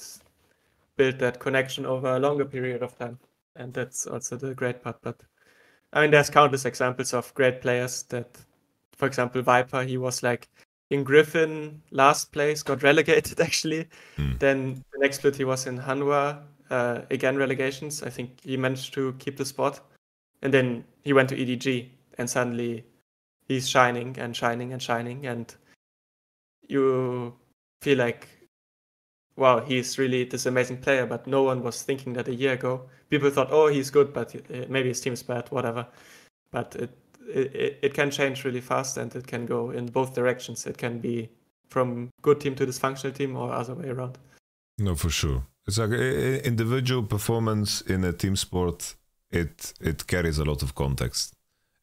build that connection over a longer period of time. And that's also the great part. But I mean, there's countless examples of great players that, for example, Viper, he was like in Griffin last place, got relegated actually.
Hmm.
Then the next split he was in Hanwha, uh, again relegations. I think he managed to keep the spot. And then he went to EDG and suddenly he's shining and shining and shining. And you feel like, wow, he's really this amazing player. But no one was thinking that a year ago. People thought, oh, he's good, but uh, maybe his team's bad, whatever. But it, it, it can change really fast and it can go in both directions. It can be from good team to dysfunctional team or other way around.
No, for sure. It's like individual performance in a team sport. It it carries a lot of context,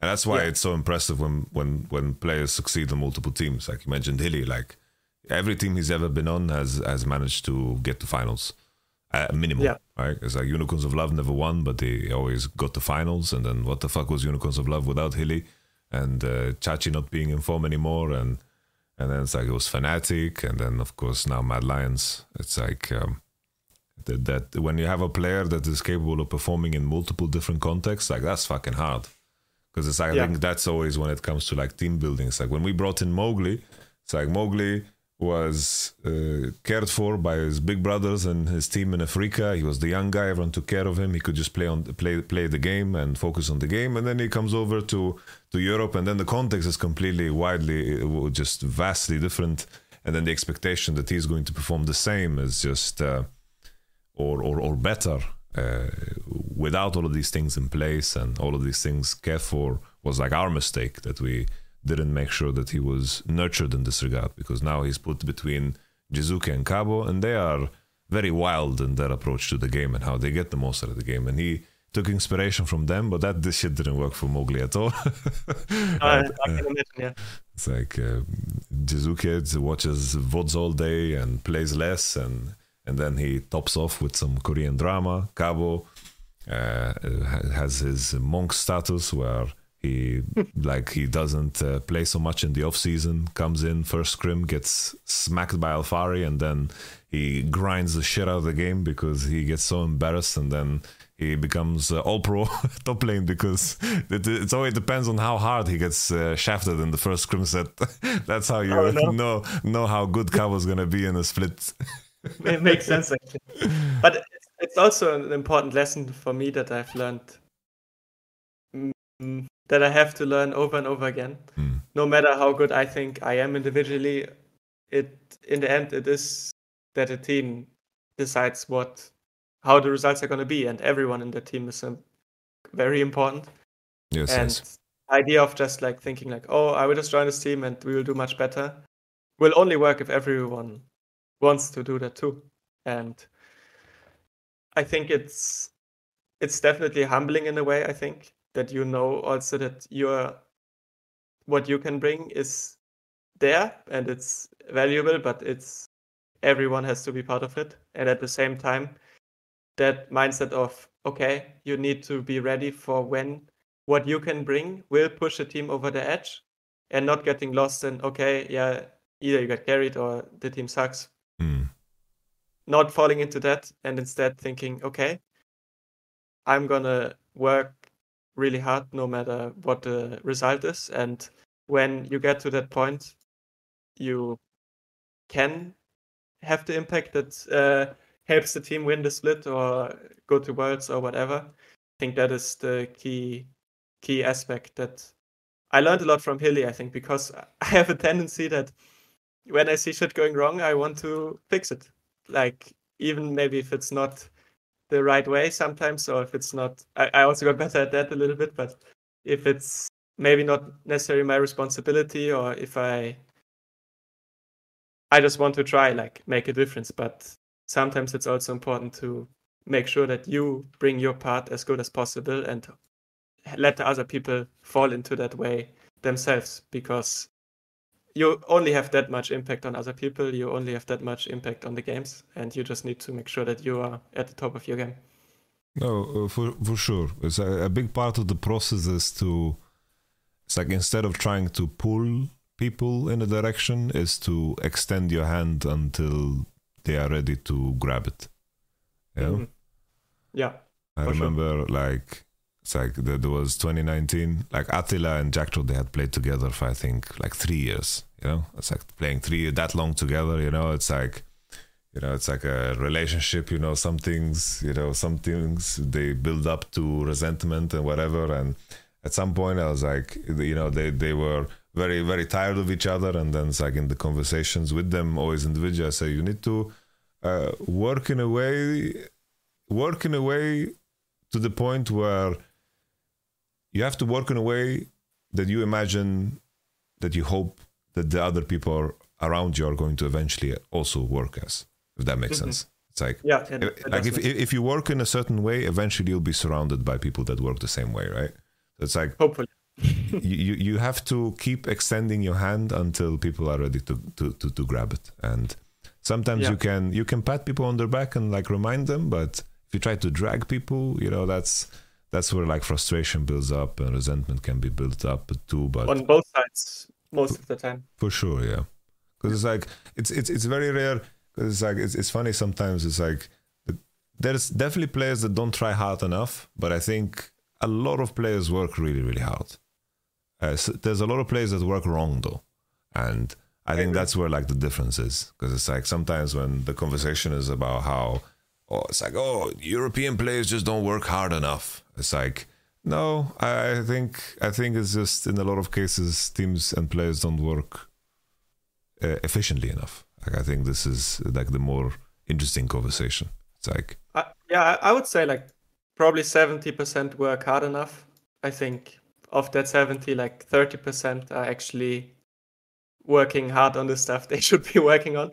And that's why
Yeah.
it's so impressive when when when players succeed on multiple teams. Like you mentioned, Hilly. Like every team he's ever been on has has managed to get to finals, at a minimum.
Yeah.
Right? It's like Unicorns of Love never won, but they always got to finals. And then what the fuck was Unicorns of Love without Hilly and uh, Chachi not being in form anymore? And and then it's like it was Fnatic, and then of course now Mad Lions. It's like. Um, that, that when you have a player that is capable of performing in multiple different contexts, like that's fucking hard. Because it's like, I think that's always when it comes to like team building. It's like when we brought in Mowgli, it's like Mowgli was uh, cared for by his big brothers and his team in Africa. He was the young guy; everyone took care of him. He could just play on play play the game and focus on the game. And then he comes over to to Europe, and then the context is completely, widely, uh, just vastly different. And then the expectation that he's going to perform the same is just. Uh, or or, or better uh, without all of these things in place and all of these things cared for was like our mistake that we didn't make sure that he was nurtured in this regard because now he's put between Jiizuke and Cabo and they are very wild in their approach to the game and how they get the most out of the game and he took inspiration from them but that this shit didn't work for Mowgli at all
I, I can imagine, yeah.
it's like uh, Jiizuke watches VODs all day and plays less, and and then he tops off with some Korean drama. Cabo uh, has his monk status where he like he doesn't uh, play so much in the off season. Comes in first scrim, gets smacked by Alphari, and then he grinds the shit out of the game because he gets so embarrassed, and then he becomes uh, all pro top lane because it, it always depends on how hard he gets uh, shafted in the first scrim set. That's how you
Oh, no.
know know how good Cabo's gonna be in a split.
it makes sense actually. But it's, also an important lesson for me that I've learned mm, that I have to learn over and over again.
Hmm.
No matter how good I think I am individually, it in the end it is that a team decides what how the results are going to be, and everyone in the team is um, very important.
Yes,
and
yes.
the idea of just like thinking like, oh, I will just join this team and we will do much better, will only work if everyone wants to do that too. And I think it's it's definitely humbling in a way. I think that you know also that your what you can bring is there and it's valuable, but it's everyone has to be part of it. And at the same time, that mindset of okay, you need to be ready for when what you can bring will push a team over the edge and not getting lost in okay, yeah, either you get carried or the team sucks.
Hmm.
Not falling into that and instead thinking, okay, I'm gonna work really hard no matter what the result is. And when you get to that point, you can have the impact that uh, helps the team win the split or go to worlds or whatever. I think that is the key key aspect that I learned a lot from Hilly, I think, because I have a tendency that when I see shit going wrong, I want to fix it. Like even maybe if it's not the right way sometimes, or if it's not I, I also got better at that a little bit, but if it's maybe not necessarily my responsibility or if I I just want to try like make a difference, but sometimes it's also important to make sure that you bring your part as good as possible and let the other people fall into that way themselves because you only have that much impact on other people you only have that much impact on the games and you just need to make sure that you are at the top of your game
No, uh, for for sure. It's a, a big part of the process is to. It's like instead of trying to pull people in a direction, is to extend your hand until they are ready to grab it. Yeah.
Mhm. yeah
I
For sure.
remember like it's like there was 2019 like Attila and Jactroll they had played together for I think like three years you know? It's like playing three that long together you know? It's like you know it's like a relationship you know? Some things you know some things they build up to resentment and whatever. And at some point I was like you know they they were very very tired of each other. And then it's like in the conversations with them always individual I say you need to uh, work in a way work in a way to the point where you have to work in a way that you imagine that you hope that the other people around you are going to eventually also work as if that makes
Mhm.
sense. It's like
yeah
if- like if, if you work in a certain way eventually you'll be surrounded by people that work the same way right? It's like
hopefully.
you you have to keep extending your hand until people are ready to to to, to grab it. And sometimes
Yeah.
you can you can pat people on their back and like remind them but if you try to drag people you know that's that's where like frustration builds up and resentment can be built up too but
On both sides, most of the time.
for sure yeah. Because it's like it's it's it's very rare because it's like it's, it's funny sometimes it's like there's definitely players that don't try hard enough but i think a lot of players work really really hard. Uh, so there's a lot of players that work wrong though. And i think that's where like the difference is because it's like sometimes when the conversation is about how oh it's like oh european players just don't work hard enough it's like no i think i think it's just in a lot of cases teams and players don't work uh, efficiently enough like i think this is like the more interesting conversation it's like
I, yeah, I, would say like probably 70% work hard enough. I think of that 70, like 30% are actually working hard on the stuff they should be working on.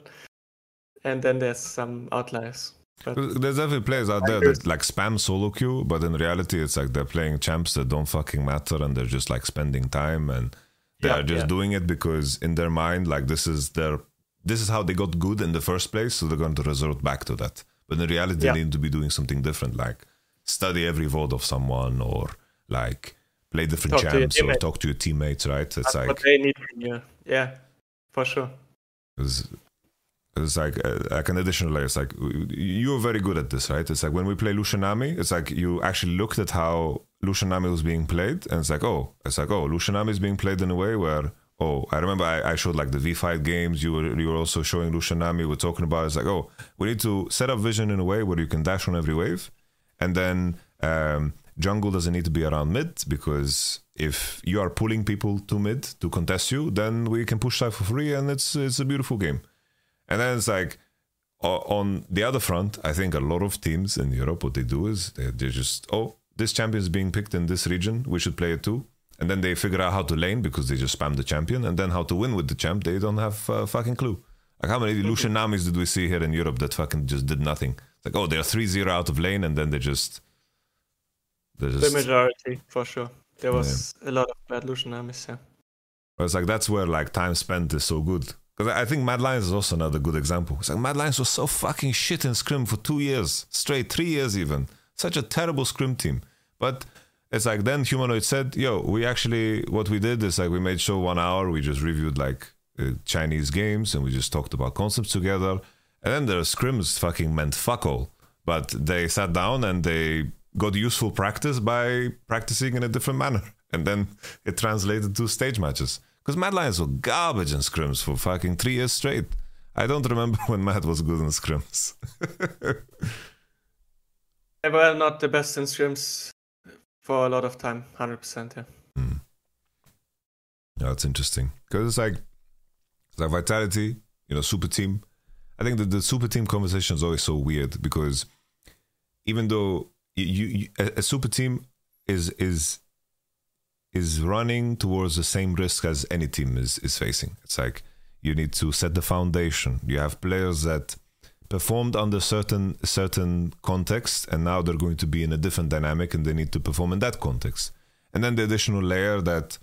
And then there's some outliers. But
There's definitely players out there that like spam solo queue, but in reality, it's like they're playing champs that don't fucking matter, and they're just like spending time, and they
Yeah,
are just
yeah.
doing it because in their mind, like this is their, this is how they got good in the first place, so they're going to resort back to that. But in reality,
Yeah.
they need to be doing something different, like study every VOD of someone, or like play different
Talk
champs, or talk to your teammates, right? It's
that's
like
what they need you. Yeah, for sure.
It's like uh, like an additional layer. It's like you're very good at this, right? It's like when we play Lucian Nami, it's like you actually looked at how Lucian Nami was being played, and it's like, oh, it's like, oh, Lucian Nami is being played in a way where, oh, I remember I, I showed like the V fight games. You were you were also showing Lucian Nami. We're talking about it's like, oh, we need to set up vision in a way where you can dash on every wave, and then um, jungle doesn't need to be around mid because if you are pulling people to mid to contest you, then we can push side for free, and it's it's a beautiful game. And then it's like on the other front, I think a lot of teams in Europe, what they do is they, they just, oh, this champion is being picked in this region, we should play it too. And then they figure out how to lane because they just spam the champion, and then how to win with the champ, they don't have a fucking clue. Like how many Lucian Namis did we see here in Europe that fucking just did nothing? It's like, oh, they're 3-0 out of lane, and then they just, they
The
just
majority, for sure. There was a lot of bad Lucian Namis, yeah.
But it's like that's where like time spent is so good. Because I think Mad Lions is also another good example. It's like Mad Lions was so fucking shit in scrim for two years straight, three years even. Such a terrible scrim team. But it's like then Humanoid said, "Yo, we actually what we did is like we made show one hour. We just reviewed like uh, Chinese games and we just talked about concepts together. And then their scrims fucking meant fuck all. But they sat down and they got useful practice by practicing in a different manner. And then it translated to stage matches. Because Mad Lions were garbage in scrims for fucking three years straight. I don't remember when Mad was good in scrims.
They were not the best in scrims for a lot of time, 100%, yeah. Hmm.
Yeah, that's interesting. Because it's like, it's like Vitality, you know, super team. I think that the super team conversation is always so weird because even though you, you, you a, a super team is is is running towards the same risk as any team is is facing. It's like you need to set the foundation. You have players that performed under certain certain context and now they're going to be in a different dynamic and they need to perform in that context. And then the additional layer that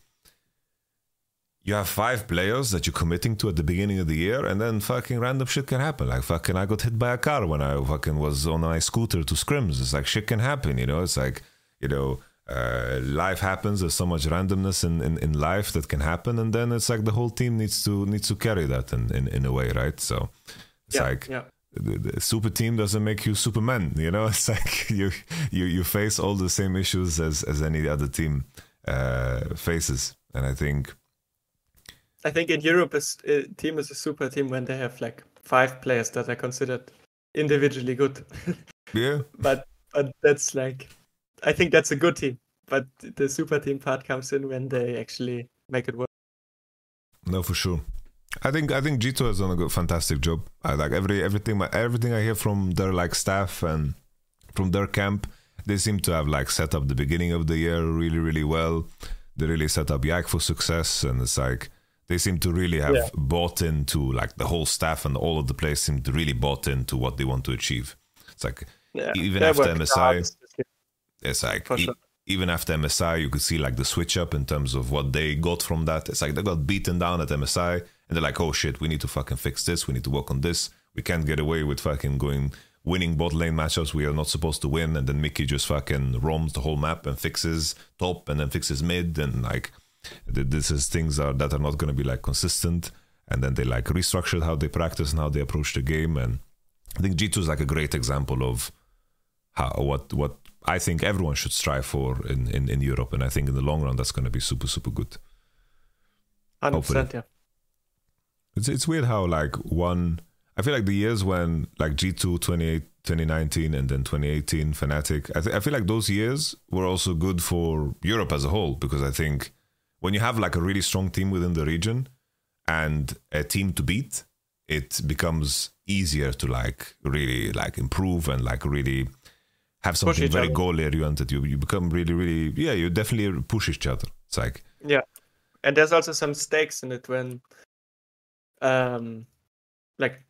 you have five players that you're committing to at the beginning of the year, and then fucking random shit can happen. Like fucking, I got hit by a car when I fucking was on my scooter to scrims. It's like shit can happen, you know. It's like you know, uh, life happens. There's so much randomness in, in, in life that can happen, and then it's like the whole team needs to needs to carry that in, in, in a way, right? So it's
yeah,
like
yeah.
the, the super team doesn't make you Superman. You know, it's like you you you face all the same issues as as any other team uh, faces, and I think
I think in Europe, a team is a super team when they have like five players that are considered individually good.
yeah,
but but that's like, I think that's a good team. But the super team part comes in when they actually make it work.
no, for sure. I think I think G2 has done a good, fantastic job. I like every everything my, everything I hear from their like staff and from their camp. They seem to have like set up the beginning of the year really really well. They really set up Yike for success, and it's like they seem to really have
Yeah.
bought into like the whole staff and all of the players seem to really bought into what they want to achieve. It's like
Yeah,
Even after MSI,
hardest this year,
it's like e-
sure.
even after MSI, you could see like the switch up in terms of what they got from that. It's like they got beaten down at MSI, and they're like, "Oh shit, we need to fucking fix this. We need to work on this. We can't get away with fucking going winning bot lane matchups we are not supposed to win." And then Mikyx just fucking roams the whole map and fixes top, and then fixes mid, and like this is things are that are not going to be like consistent. And then they like restructured how they practice and how they approach the game. And I think G2 is like a great example of how what what I think everyone should strive for in, in, in Europe. And I think in the long run, that's going to be super, super good.
100%, Hopefully. yeah.
It's, it's weird how, like, one, I feel like the years when, like, G2 2019 and then 2018 Fnatic, I, th- I feel like those years were also good for Europe as a whole because I think when you have, like, a really strong team within the region and a team to beat, it becomes easier to, like, really, like, improve and, like, really have something very other. goal oriented, you you become really really yeah you definitely push each other. It's like
yeah, and there's also some stakes in it when um like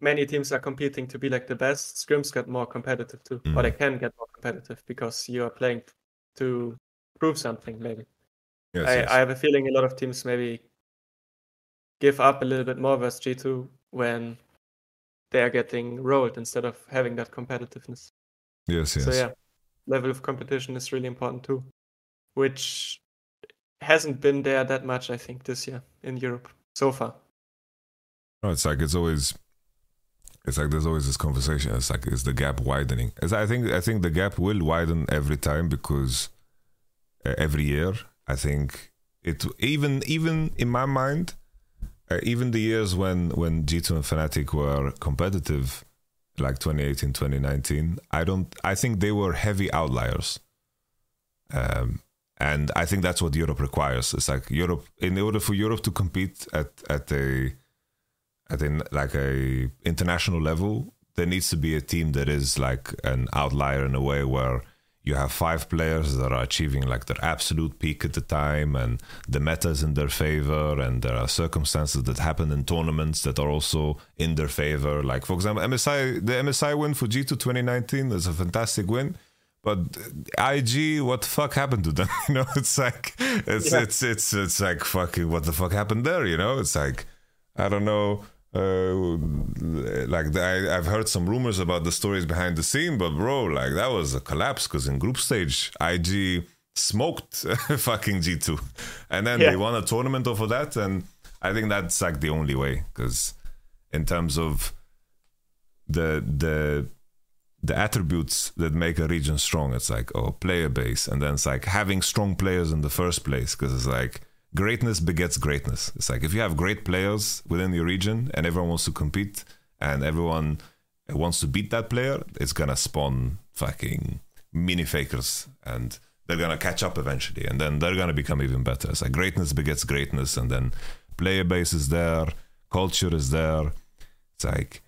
many teams are competing to be like the best. Scrims get more competitive too, mm. or they can get more competitive because you are playing to prove something maybe. Yes, I, yes. I have a feeling a lot of teams maybe give up a little bit more versus G2 when they are getting rolled instead of having that competitiveness.
Yes, yes.
So yeah, level of competition is really important too, which hasn't been there that much, I think, this year in Europe so far.
No, it's like it's always, it's like there's always this conversation. It's like is the gap widening? As I think, I think the gap will widen every time because uh, every year, I think it even even in my mind, uh, even the years when when G2 and Fnatic were competitive like 2018 2019 i don't i think they were heavy outliers. Um, and i think that's what europe requires. It's like europe in order for europe to compete at at a at a like a international level there needs to be a team that is like an outlier in a way where you have five players that are achieving like their absolute peak at the time and the meta is in their favor and there are circumstances that happen in tournaments that are also in their favor like for example msi the msi win for g2 2019 is a fantastic win but IG, what the fuck happened to them? You know, it's like it's yeah. it's it's it's like fucking what the fuck happened there? You know, it's like I don't know uh, like I, I've heard some rumors about the stories behind the scene, but bro, like that was a collapse because in group stage, IG smoked fucking G2, and then yeah. they won a tournament over that, and I think that's like the only way because in terms of the the the attributes that make a region strong, it's like oh player base, and then it's like having strong players in the first place because it's like greatness begets greatness. It's like if you have great players within your region and everyone wants to compete and everyone wants to beat that player, it's gonna spawn fucking mini fakers and they're gonna catch up eventually and then they're gonna become even better. It's like greatness begets greatness and then player base is there, culture is there. It's like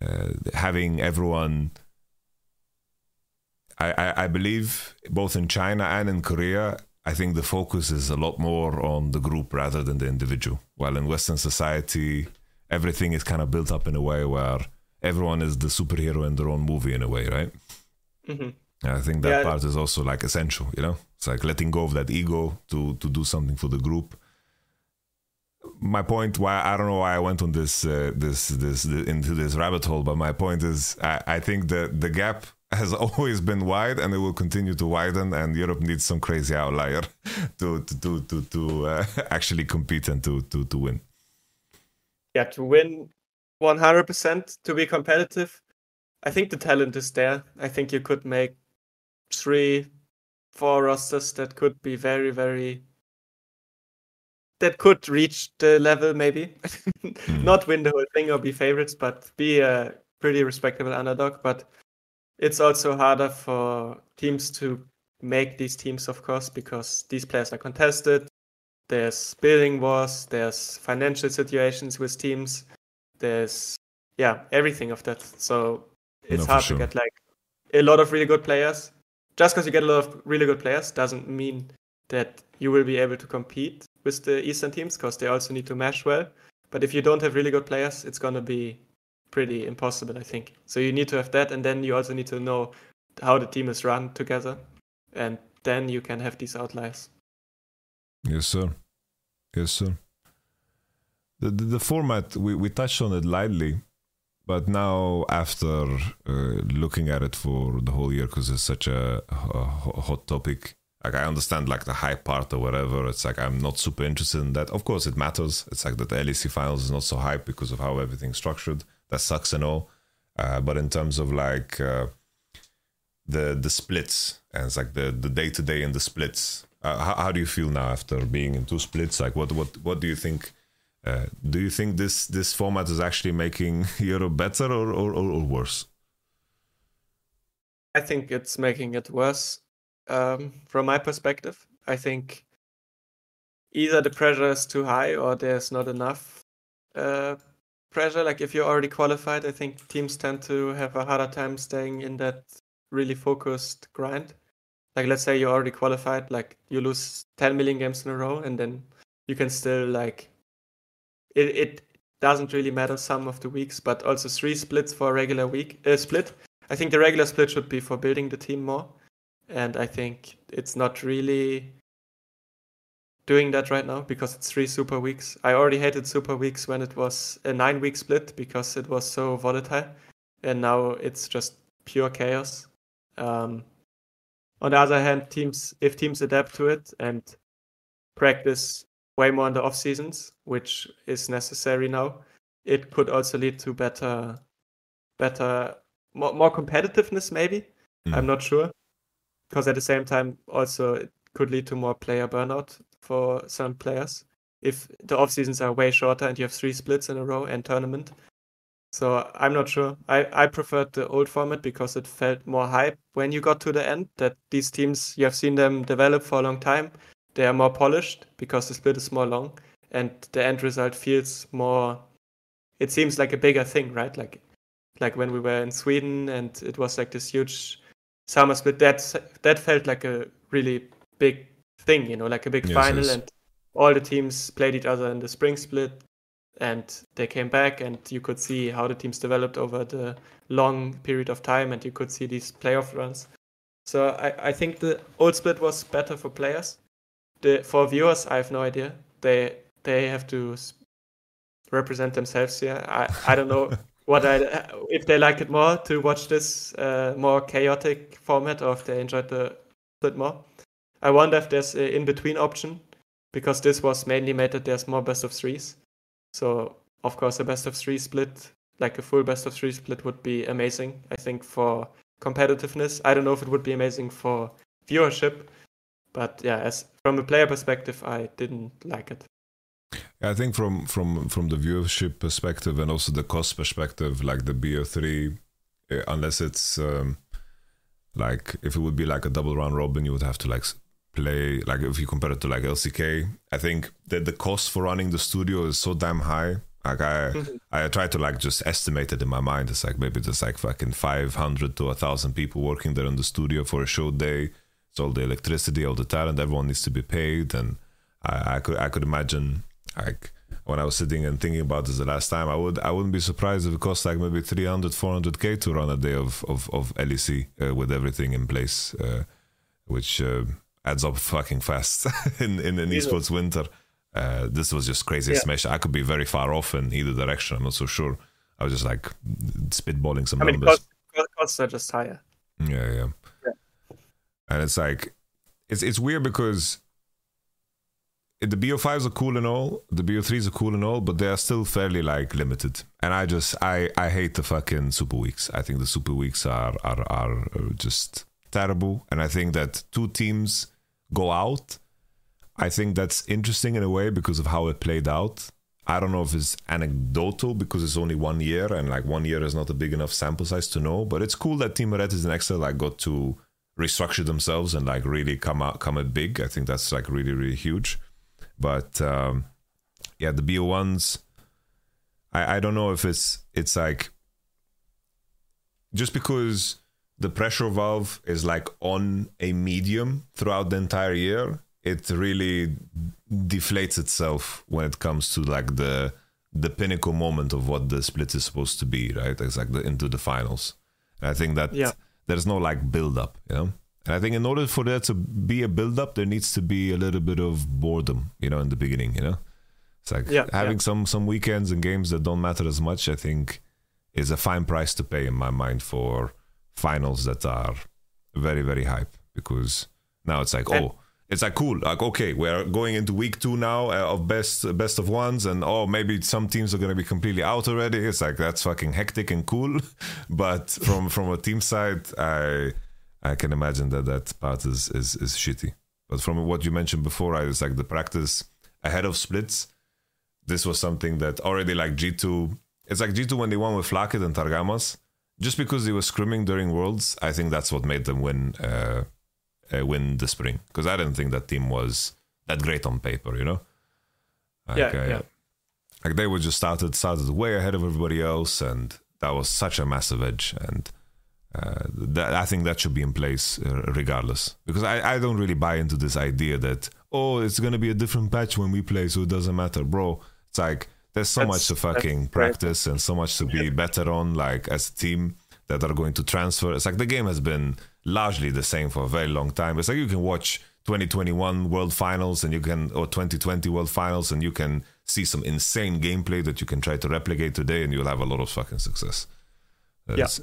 uh, having everyone. I, I, I believe both in China and in Korea, I think the focus is a lot more on the group rather than the individual. While in Western society, everything is kind of built up in a way where everyone is the superhero in their own movie in a way, right? Mm-hmm. I think that yeah. part is also like essential. You know, it's like letting go of that ego to to do something for the group. My point, why I don't know why I went on this uh, this, this this into this rabbit hole, but my point is, I, I think the the gap has always been wide and it will continue to widen and Europe needs some crazy outlier to to to to, to uh, actually compete and to to to win.
Yeah, to win 100% to be competitive. I think the talent is there. I think you could make three four rosters that could be very very that could reach the level maybe. mm. Not win the whole thing or be favorites, but be a pretty respectable underdog, but it's also harder for teams to make these teams, of course, because these players are contested. There's building wars, there's financial situations with teams, there's yeah, everything of that. So it's no, hard sure. to get like a lot of really good players. Just because you get a lot of really good players doesn't mean that you will be able to compete with the Eastern teams because they also need to mesh well. But if you don't have really good players, it's gonna be pretty impossible, I think. So you need to have that, and then you also need to know how the team is run together and then you can have these outliers.
Yes, sir. Yes, sir. The, the, the format, we, we touched on it lightly, but now after uh, looking at it for the whole year, because it's such a, a hot topic, like I understand like the hype part or whatever. It's like I'm not super interested in that. Of course, it matters. It's like that the LEC finals is not so hype because of how everything's structured. That sucks and all. Uh, but in terms of like uh, the the splits and it's like the the day to day and the splits, uh, how, how do you feel now after being in two splits? Like what what what do you think? Uh, do you think this this format is actually making Europe better or, or, or worse?
I think it's making it worse um, from my perspective. I think either the pressure is too high or there's not enough uh, pressure. Like if you're already qualified, I think teams tend to have a harder time staying in that really focused grind. Like let's say you're already qualified, like you lose 10 million games in a row, and then you can still like it. It doesn't really matter some of the weeks, but also three splits for a regular week uh, split. I think the regular split should be for building the team more and I think it's not really doing that right now because it's three super weeks. I already hated super weeks when it was a nine week split because it was so volatile, and now it's just pure chaos. Um, on the other hand, teams if teams adapt to it and practice way more in the off seasons, which is necessary now, it could also lead to better, better, more, more competitiveness. Maybe mm. I'm not sure because at the same time also it could lead to more player burnout for some players if the off seasons are way shorter and you have three splits in a row and tournament. So I'm not sure. I, I preferred the old format because it felt more hype when you got to the end that these teams you have seen them develop for a long time. They are more polished because the split is more long and the end result feels more it seems like a bigger thing, right? Like like when we were in Sweden and it was like this huge summer split that that felt like a really big thing you know like a big yes, final yes. and all the teams played each other in the spring split and they came back and you could see how the teams developed over the long period of time and you could see these playoff runs so i, I think the old split was better for players the for viewers i have no idea they they have to represent themselves here i i don't know what I if they like it more to watch this uh, more chaotic format or if they enjoyed the split more. I wonder if there's an in between option because this was mainly made that there's more best of threes. So of course a best of three split, like a full best of three split would be amazing. I think for competitiveness. I don't know if it would be amazing for viewership, but yeah, as from a player perspective, I didn't like it.
I think from from from the viewership perspective and also the cost perspective, like the BO3, eh, unless it's um, like if it would be like a double round robin, you would have to like play like if you compare it to like LCK. I think that the cost for running the studio is so damn high. Like I, mm-hmm. I try to like just estimate it in my mind. It's like maybe there's like fucking five hundred to a thousand people working there in the studio for a show day. It's all the electricity, all the talent, everyone needs to be paid, and I, I could I could imagine like when I was sitting and thinking about this the last time, I would I wouldn't be surprised if it cost like maybe 300, 400 k to run a day of of, of LEC uh, with everything in place, uh, which uh, adds up fucking fast in in an esports winter. Uh, this was just crazy yeah. smash. I could be very far off in either direction. I'm not so sure. I was just like spitballing some I mean, numbers.
Costs, costs are just higher.
Yeah, yeah, yeah. And it's like it's it's weird because the BO5s are cool and all, the BO3s are cool and all, but they are still fairly like limited. And I just I I hate the fucking super weeks. I think the super weeks are are are just terrible. And I think that two teams go out. I think that's interesting in a way because of how it played out. I don't know if it's anecdotal because it's only one year and like one year is not a big enough sample size to know. But it's cool that Team Red is and Excel like got to restructure themselves and like really come out come out big. I think that's like really really huge. But um, yeah, the BO ones, I, I don't know if it's it's like just because the pressure valve is like on a medium throughout the entire year, it really deflates itself when it comes to like the the pinnacle moment of what the split is supposed to be, right? It's like the, into the finals. And I think that yeah. there's no like build up, you know. And I think in order for there to be a build up, there needs to be a little bit of boredom, you know, in the beginning, you know? It's like
Yeah,
having
yeah.
some some weekends and games that don't matter as much, I think is a fine price to pay in my mind for finals that are very, very hype. Because now it's like,
And-
oh, it's like cool. Like okay, we're going into week two now uh, of best best of ones, and oh, maybe some teams are going to be completely out already. It's like that's fucking hectic and cool. But from from a team side, I I can imagine that that part is is is shitty. But from what you mentioned before, I was like the practice ahead of splits. This was something that already like G two. It's like G two when they won with Flakked and Targamas. Just because they were scrimming during Worlds, I think that's what made them win uh, uh, win the spring. Because I didn't think that team was that great on paper, you know. Like,
Yeah,
uh,
yeah.
Like they were just started started way ahead of everybody else, and that was such a massive edge. And uh, that, I think that should be in place uh, regardless. Because I, I don't really buy into this idea that oh it's gonna be a different patch when we play, so it doesn't matter, bro. It's like there's so
That's-
much to fucking
right.
practice and so much to be better on, like as a team that are going to transfer. It's like the game has been largely the same for a very long time. It's like you can watch 2021 World Finals and you can, or 2020 World Finals, and you can see some insane gameplay that you can try to replicate today, and you'll have a lot of fucking success. That's, uh,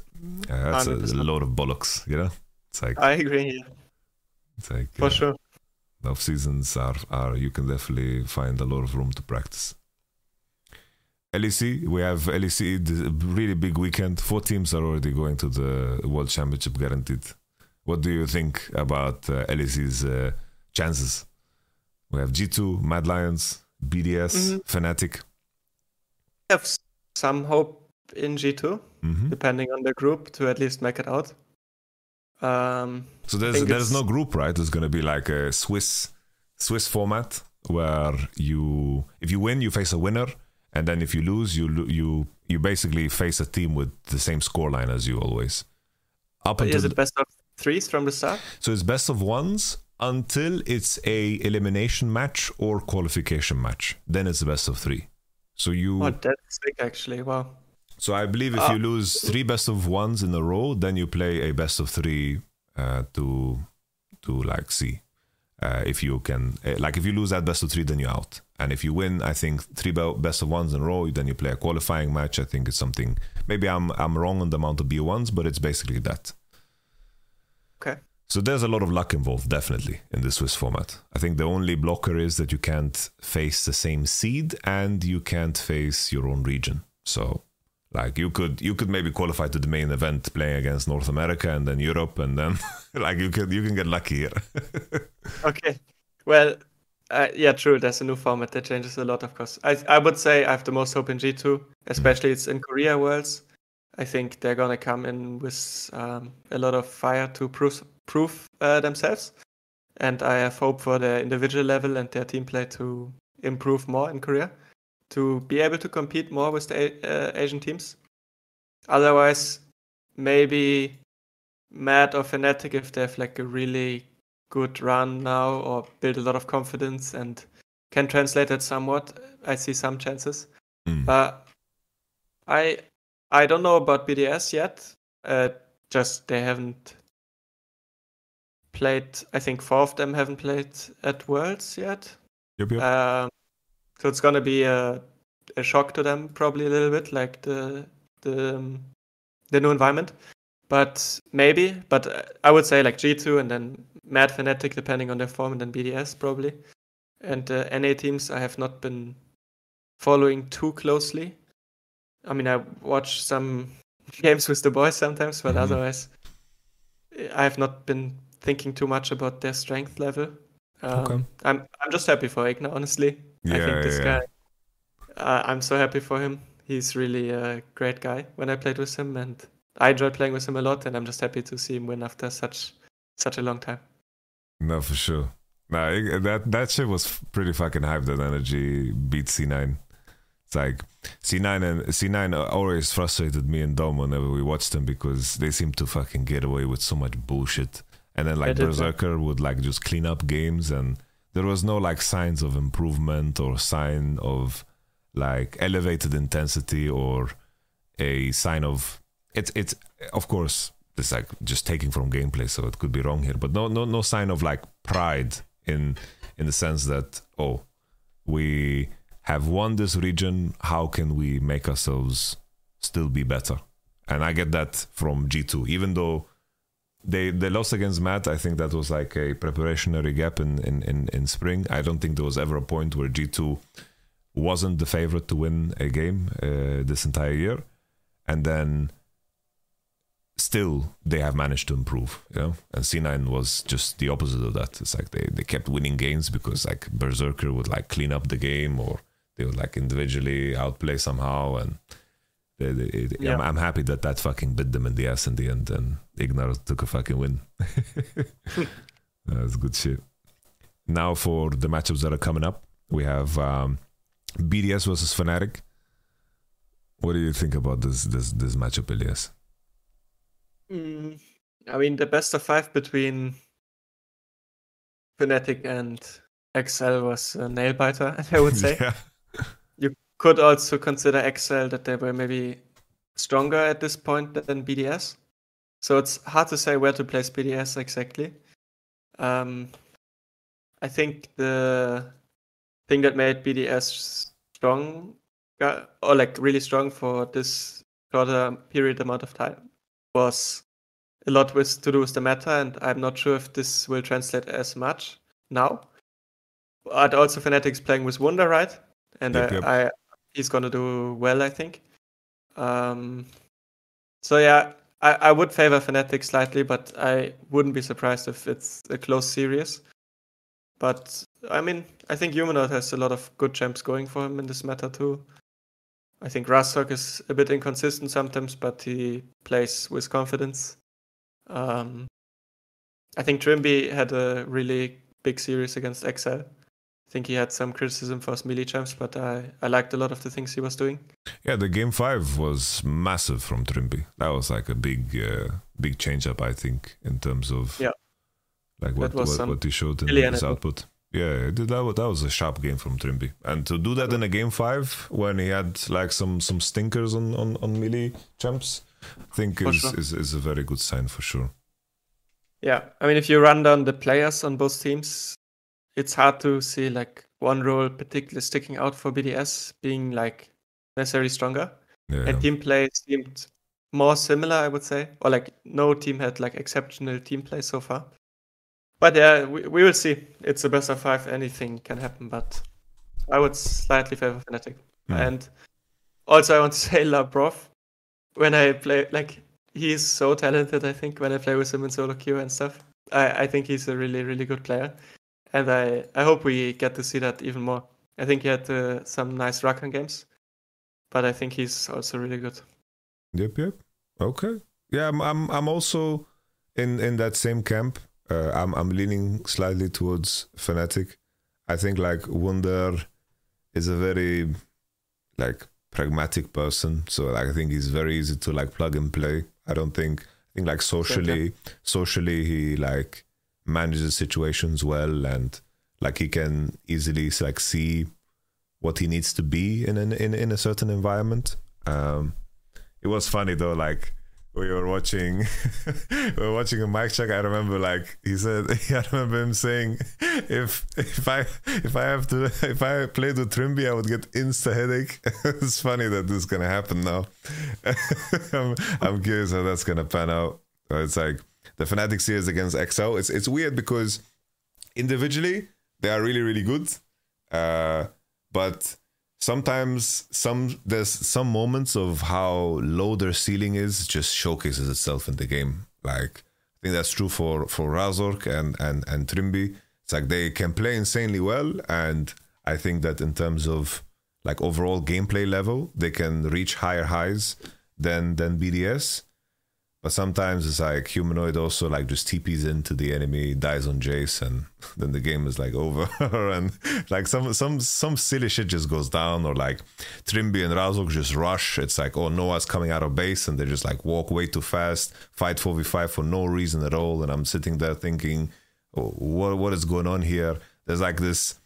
that's a
100%.
load of bollocks, you know. It's like
I agree. Yeah,
it's like
for
uh,
sure.
off seasons are are you can definitely find a lot of room to practice. LEC, we have LEC, really big weekend. Four teams are already going to the World Championship guaranteed. What do you think about uh, LEC's uh, chances? We have G2, Mad Lions, BDS,
Mhm.
Fnatic.
I have some hope in G2,
hmm
depending on the group, to at least make it out. Um,
So there's there's no group, right? There's going to be like a Swiss Swiss format where you if you win, you face a winner, and then if you lose, you you you basically face a team with the same scoreline as you always. Up until
is it best of threes from the start?
so it's best of ones until it's a elimination match or qualification match. Then it's best of three. So you
Oh, that's sick, actually. Wow.
so I believe if
Ah.
you lose three best of ones in a row, then you play a best of three uh, to to like see uh, if you can. Uh, like if you lose that best of three, then you're out. And if you win, I think three best of ones in a row, then you play a qualifying match. I think it's something. Maybe I'm I'm wrong on the amount of B ones, but it's basically that.
Okay.
So there's a lot of luck involved, definitely, in the Swiss format. I think the only blocker is that you can't face the same seed and you can't face your own region. So, like you could you could maybe qualify to the main event playing against North America and then Europe, and then like you could you can get lucky here.
Okay. Well, uh, yeah, true. There's a new format that changes a lot, of course. I I would say I have the most hope in G2, especially it's in Korea Worlds. I think they're gonna come in with um, a lot of fire to prove prove uh, themselves, and I have hope for their individual level and their team play to improve more in Korea, to be able to compete more with the uh, Asian teams. Otherwise, maybe Mad or Fnatic if they have like a really good run now or build a lot of confidence and can translate it somewhat. I see some chances.
Mm.
But I I don't know about BDS yet. Uh, just they haven't played. I think four of them haven't played at Worlds yet.
Yep, yep.
Um, so it's gonna be a, a shock to them probably a little bit, like the the um, the new environment. But maybe, but uh, I would say like G2 and then Mad Fnatic depending on their form, and then BDS probably. And uh, NA teams I have not been following too closely. I mean, I watch some games with the boys sometimes, but
Mhm.
otherwise, I have not been thinking too much about their strength level. Um,
Okay.
I'm I'm just happy for Ignar, honestly. I think this
yeah,
guy. Uh, I'm so happy for him. He's really a great guy. When I played with him, and I enjoyed playing with him a lot, and I'm just happy to see him win after such such a long time.
No, for sure. Nah, it- that that shit was pretty fucking hype. That NRG beat C9. It's like C9 and C9 always frustrated me and Dom whenever we watched them because they seem to fucking get away with so much bullshit. And then like
yeah.
Berserker would like just clean up games, and there was no like signs of improvement or sign of like elevated intensity or a sign of it's it's of course it's like just taking from gameplay, so it could be wrong here. But no, no, no sign of like pride in in the sense that oh, we have won this region. How can we make ourselves still be better? And I get that from G2, even though they they lost against Mad. I think that was like a preparationary gap in, in, in, in spring. I don't think there was ever a point where G2 wasn't the favorite to win a game uh, this entire year. And then still they have managed to improve, you know. And C9 was just the opposite of that. It's like they, they kept winning games because like Berserker would like clean up the game or they would like individually outplay somehow and they, they, yeah. I'm, I'm, happy that that fucking bit them in the ass in the end and Ignar took a fucking win. That's good shit. Now for the matchups that are coming up, we have um, BDS versus Fnatic. What do you think about this this this matchup, Elias?
Mm, I mean, the best of five between Fnatic and XL was a nail biter, I would say. yeah. Could also consider Excel that they were maybe stronger at this point than BDS. So it's hard to say where to place BDS exactly. Um, I think the thing that made BDS strong, or like really strong for this shorter period amount of time, was a lot with to do with the meta, and I'm not sure if this will translate as much now. But also Fnatic's playing with Wunder, right? And yep, I, yep. I, he's gonna do well, I think. Um, so yeah, I, I would favor Fnatic slightly, but I wouldn't be surprised if it's a close series. But I mean, I think Humanoid has a lot of good champs going for him in this meta too. I think Razork is a bit inconsistent sometimes, but he plays with confidence. Um, I think Trymbi had a really big series against XL. I think he had some criticism for his melee champs, but I, I liked a lot of the things he was doing.
Yeah, the game five was massive from Trymbi. That was like a big uh, big change up, I think, in terms of
yeah,
like what what, what, he showed in his output. Yeah, that was, that was a sharp game from Trymbi, and to do that in a game five when he had like some some stinkers on on, on melee champs, I think is, sure. is is a very good sign for sure.
Yeah, I mean, if you run down the players on both teams, it's hard to see like one role particularly sticking out for BDS being like necessarily stronger. Yeah. And team play seemed more similar, I would say, or like no team had like exceptional team play so far. But yeah, we, we will see. It's a best of five. Anything can happen, but I would slightly favor Fnatic. Mm. And also, I want to say Labrov. When I play, like, he's so talented. I think when I play with him in solo queue and stuff, I, I think he's a really, really good player. And I, I hope we get to see that even more. I think he had uh, some nice Rakan games, but I think he's also really good.
Yep, yep. Okay. Yeah, I'm, I'm, I'm also in in that same camp. Uh, I'm I'm leaning slightly towards Fnatic. I think like Wunder is a very like pragmatic person, so like, I think he's very easy to like plug and play. I don't think I think like socially okay. socially he like manages situations well and like he can easily like see what he needs to be in an, in in a certain environment. Um, it was funny though, like we were watching we were watching a mic check. I remember like he said I remember him saying if if I if I have to if I played with Trymbi I would get insta headache. it's funny that this is gonna happen now. I'm, I'm curious how that's gonna pan out. It's like the Fnatic series against XL. It's it's weird because individually they are really really good, uh, but sometimes some there's some moments of how low their ceiling is just showcases itself in the game. Like I think that's true for for Razork and and and Trymbi. It's like they can play insanely well, and I think that in terms of like overall gameplay level, they can reach higher highs than than BDS. But sometimes it's like humanoid also like just TPs into the enemy, dies on Jace, and then the game is like over. and like some some some silly shit just goes down, or like Trymbi and Razork just rush. It's like oh Noah's coming out of base, and they just like walk way too fast, fight four v five for no reason at all. And I'm sitting there thinking, oh, what what is going on here? There's like this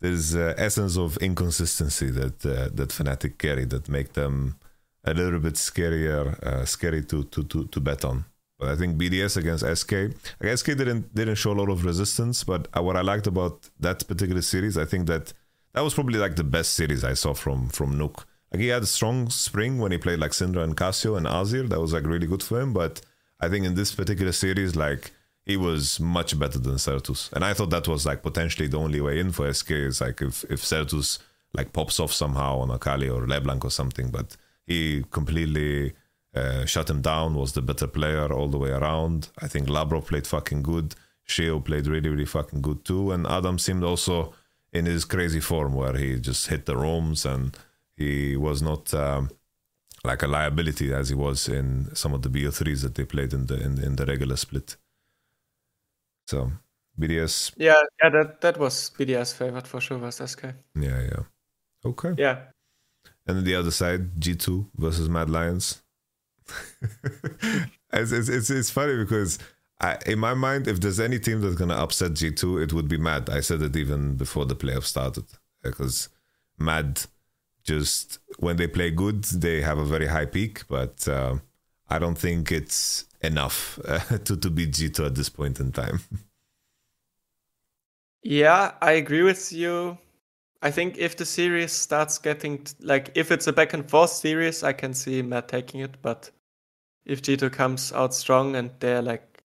there's uh, essence of inconsistency that uh, that Fnatic carry that make them a little bit scarier, uh, scary to, to, to, to bet on. But I think BDS against SK, like SK didn't didn't show a lot of resistance. But uh, what I liked about that particular series, I think that that was probably like the best series I saw from from Nuke. Like he had a strong spring when he played like Syndra and Cassio and Azir. That was like really good for him. But I think in this particular series, like he was much better than Sertuss. And I thought that was like potentially the only way in for SK is like if if Sertuss like pops off somehow on Akali or LeBlanc or something. But he completely uh, shut him down, was the better player all the way around. I think Labrov played fucking good. Sheo played really, really fucking good too. And Adam seemed also in his crazy form where he just hit the rooms and he was not um, like a liability as he was in some of the BO3s that they played in the in, in the regular split. So BDS.
Yeah, yeah, that that was BDS favorite for sure was SK.
Yeah, yeah. Okay.
Yeah.
And then the other side, G2 versus Mad Lions. it's, it's, it's, it's funny because I, in my mind, if there's any team that's gonna upset G2, it would be Mad. I said it even before the playoff started because Mad just when they play good, they have a very high peak, but uh, I don't think it's enough uh, to to beat G2 at this point in time.
Yeah, I agree with you. I think if the series starts getting like if it's a back and forth series, I can see Mad taking it. But if G2 comes out strong and they're like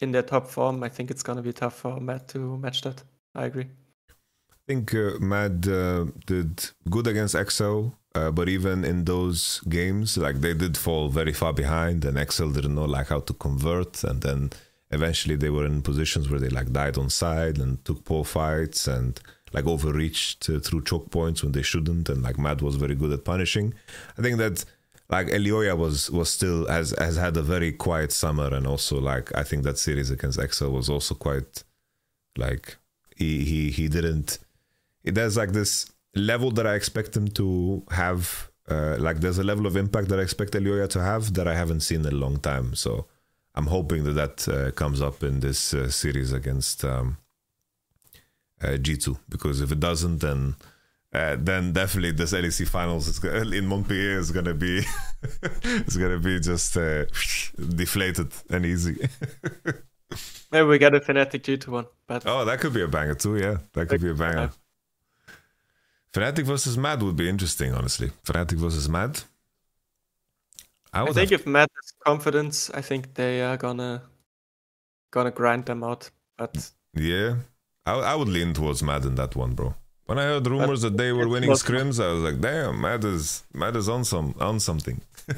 in their top form, I think it's gonna be tough for Mad to match that. I agree.
I think uh, Mad uh, did good against EXO, uh, but even in those games, like they did fall very far behind, and EXO didn't know like how to convert, and then eventually they were in positions where they like died on side and took poor fights and like overreached uh, through choke points when they shouldn't, and like Mad was very good at punishing. I think that like Elyoya was was still has has had a very quiet summer, and also like I think that series against EXO was also quite like he he he didn't. There's like this level that I expect him to have. Uh, like there's a level of impact that I expect Elyoya to have that I haven't seen in a long time. So I'm hoping that that uh, comes up in this uh, series against um, uh, G2 because if it doesn't, then uh, then definitely this LEC finals is gonna, in Montpellier is gonna be it's gonna be just uh, deflated and easy.
Maybe we get a Fnatic G2 one, but
oh, that could be a banger too. Yeah, that could be a banger. Fnatic versus Mad would be interesting, honestly. Fnatic versus Mad.
I,
would
think
have-
if Mad has confidence, I think they are gonna gonna grind them out. But
Yeah, I, I would lean towards Mad in that one, bro. When I heard rumors that they were winning scrims, I was like, "Damn, Mad is Mad is on some on something."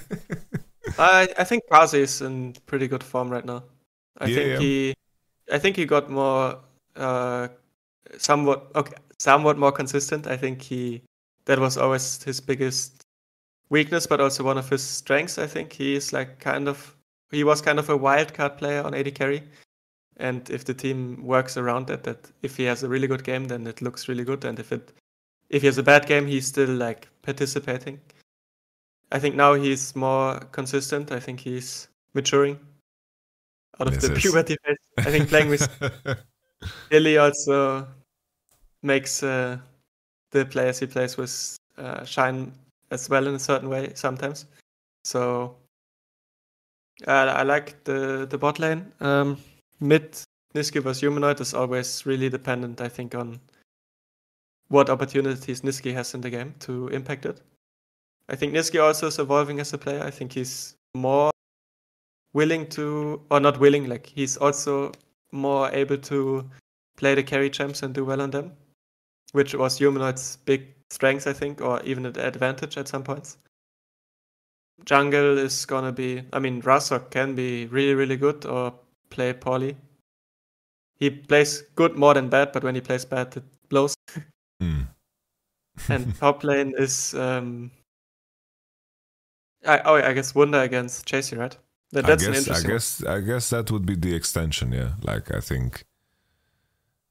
I I think Carzzy is in pretty good form right now. I
Yeah,
think
yeah.
he I think he got more uh somewhat okay somewhat more consistent. I think he that was always his biggest weakness, but also one of his strengths. I think he is like kind of he was kind of a wild card player on AD carry. And if the team works around that, that if he has a really good game, then it looks really good. And if it if he has a bad game, he's still like participating. I think now he's more consistent. I think he's maturing out of
Yes,
the
yes.
puberty phase. I think playing with Illy also makes uh, the players he plays with uh, shine as well in a certain way sometimes. So uh, I like the the bot lane. Um, mid Nisqy versus Humanoid is always really dependent, I think, on what opportunities Nisqy has in the game to impact it. I think Nisqy also is evolving as a player. I think he's more willing to, or not willing, like he's also more able to play the carry champs and do well on them, which was Humanoid's big strength, I think, or even an advantage at some points. Jungle is gonna be, I mean, Razork can be really, really good or play poorly. He plays good more than bad, but when he plays bad, it blows.
Hmm.
and top lane is, um, I, oh, I guess Wunder against Chasy, right? That,
I
that's an
guess I
interesting. one.
guess I guess that would be the extension. Yeah, like I think.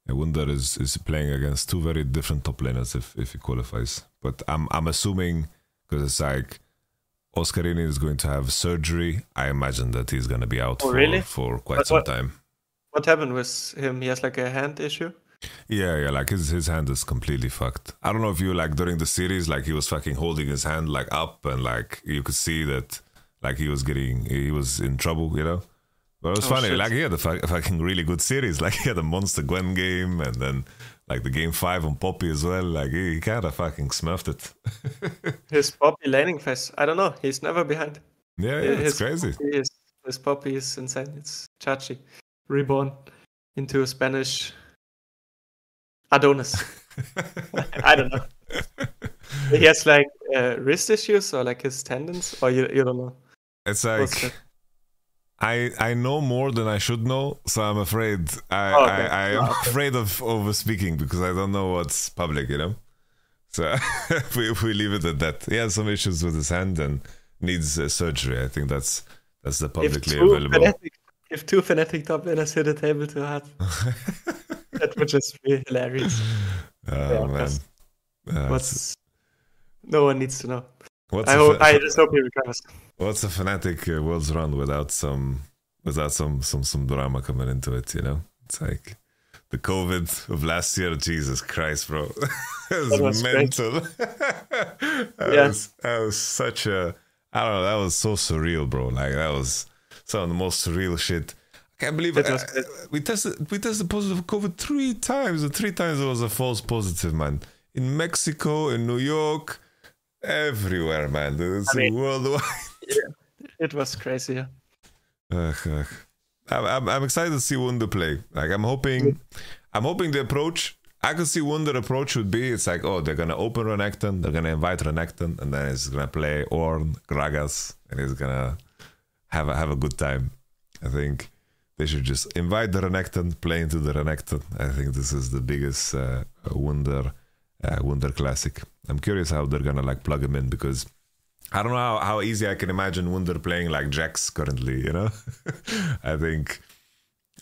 Wunder is, is playing against two very different top laners if, if he qualifies. But I'm I'm assuming because it's like Oscarinin is going to have surgery. I imagine that he's going to be out
Oh,
for,
really?
for quite
But
some
what-
time.
What happened with him? He has like a hand issue.
Yeah, yeah, like his his hand is completely fucked. I don't know if you like during the series, like he was fucking holding his hand like up, and like you could see that, like he was getting, he was in trouble, you know. But it was
Oh,
funny.
shit.
Like he had a fucking really good series. Like he had a Monster Gwen game, and then like the game five on Poppy as well. Like he, he kind of fucking smurfed it.
His Poppy laning phase. I don't know. He's never behind.
yeah, yeah,
his
it's crazy.
Poppy is, his Poppy is insane. It's Chachi. Reborn into a Spanish Adonis. I don't know. He has like uh, wrist issues or like his tendons, or you, you don't know.
It's like? I I know more than I should know, so I'm afraid I
Oh, okay.
I, am
okay.
afraid of over speaking because I don't know what's public, you know. So we we leave it at that. He has some issues with his hand and needs uh, surgery. I think that's that's the publicly
two,
available.
Fnatic, if two Fnatic top laners hit the table too hard, that would just be hilarious.
Oh
Yeah,
man, Uh,
What's no one needs to know. I
a
hope. I just hope he recovers.
What's a Fnatic uh, world's run without some without some some some drama coming into it? You know, it's like the COVID of last year. Jesus Christ, bro, it
That
was
was
mental. that,
Yeah.
was, that was such a I don't know. That was so surreal, bro. Like that was some of the most surreal shit. I can't believe it. We tested we tested positive for COVID three times, and three times it was a false positive, man. In Mexico, in New York, everywhere, man. It's
I mean-
worldwide.
It was crazy. Yeah.
Ugh, ugh. I'm, I'm, I'm excited to see Wunder play. Like I'm hoping, I'm hoping the approach. I could see Wunder approach would be it's like oh they're gonna open Renekton, they're gonna invite Renekton, and then it's gonna play Ornn, Gragas, and he's gonna have a, have a good time. I think they should just invite the Renekton, play into the Renekton. I think this is the biggest uh, Wunder uh, Wunder classic. I'm curious how they're gonna like plug him in because I don't know how, how easy I can imagine Wunder playing like Jax currently, you know? I think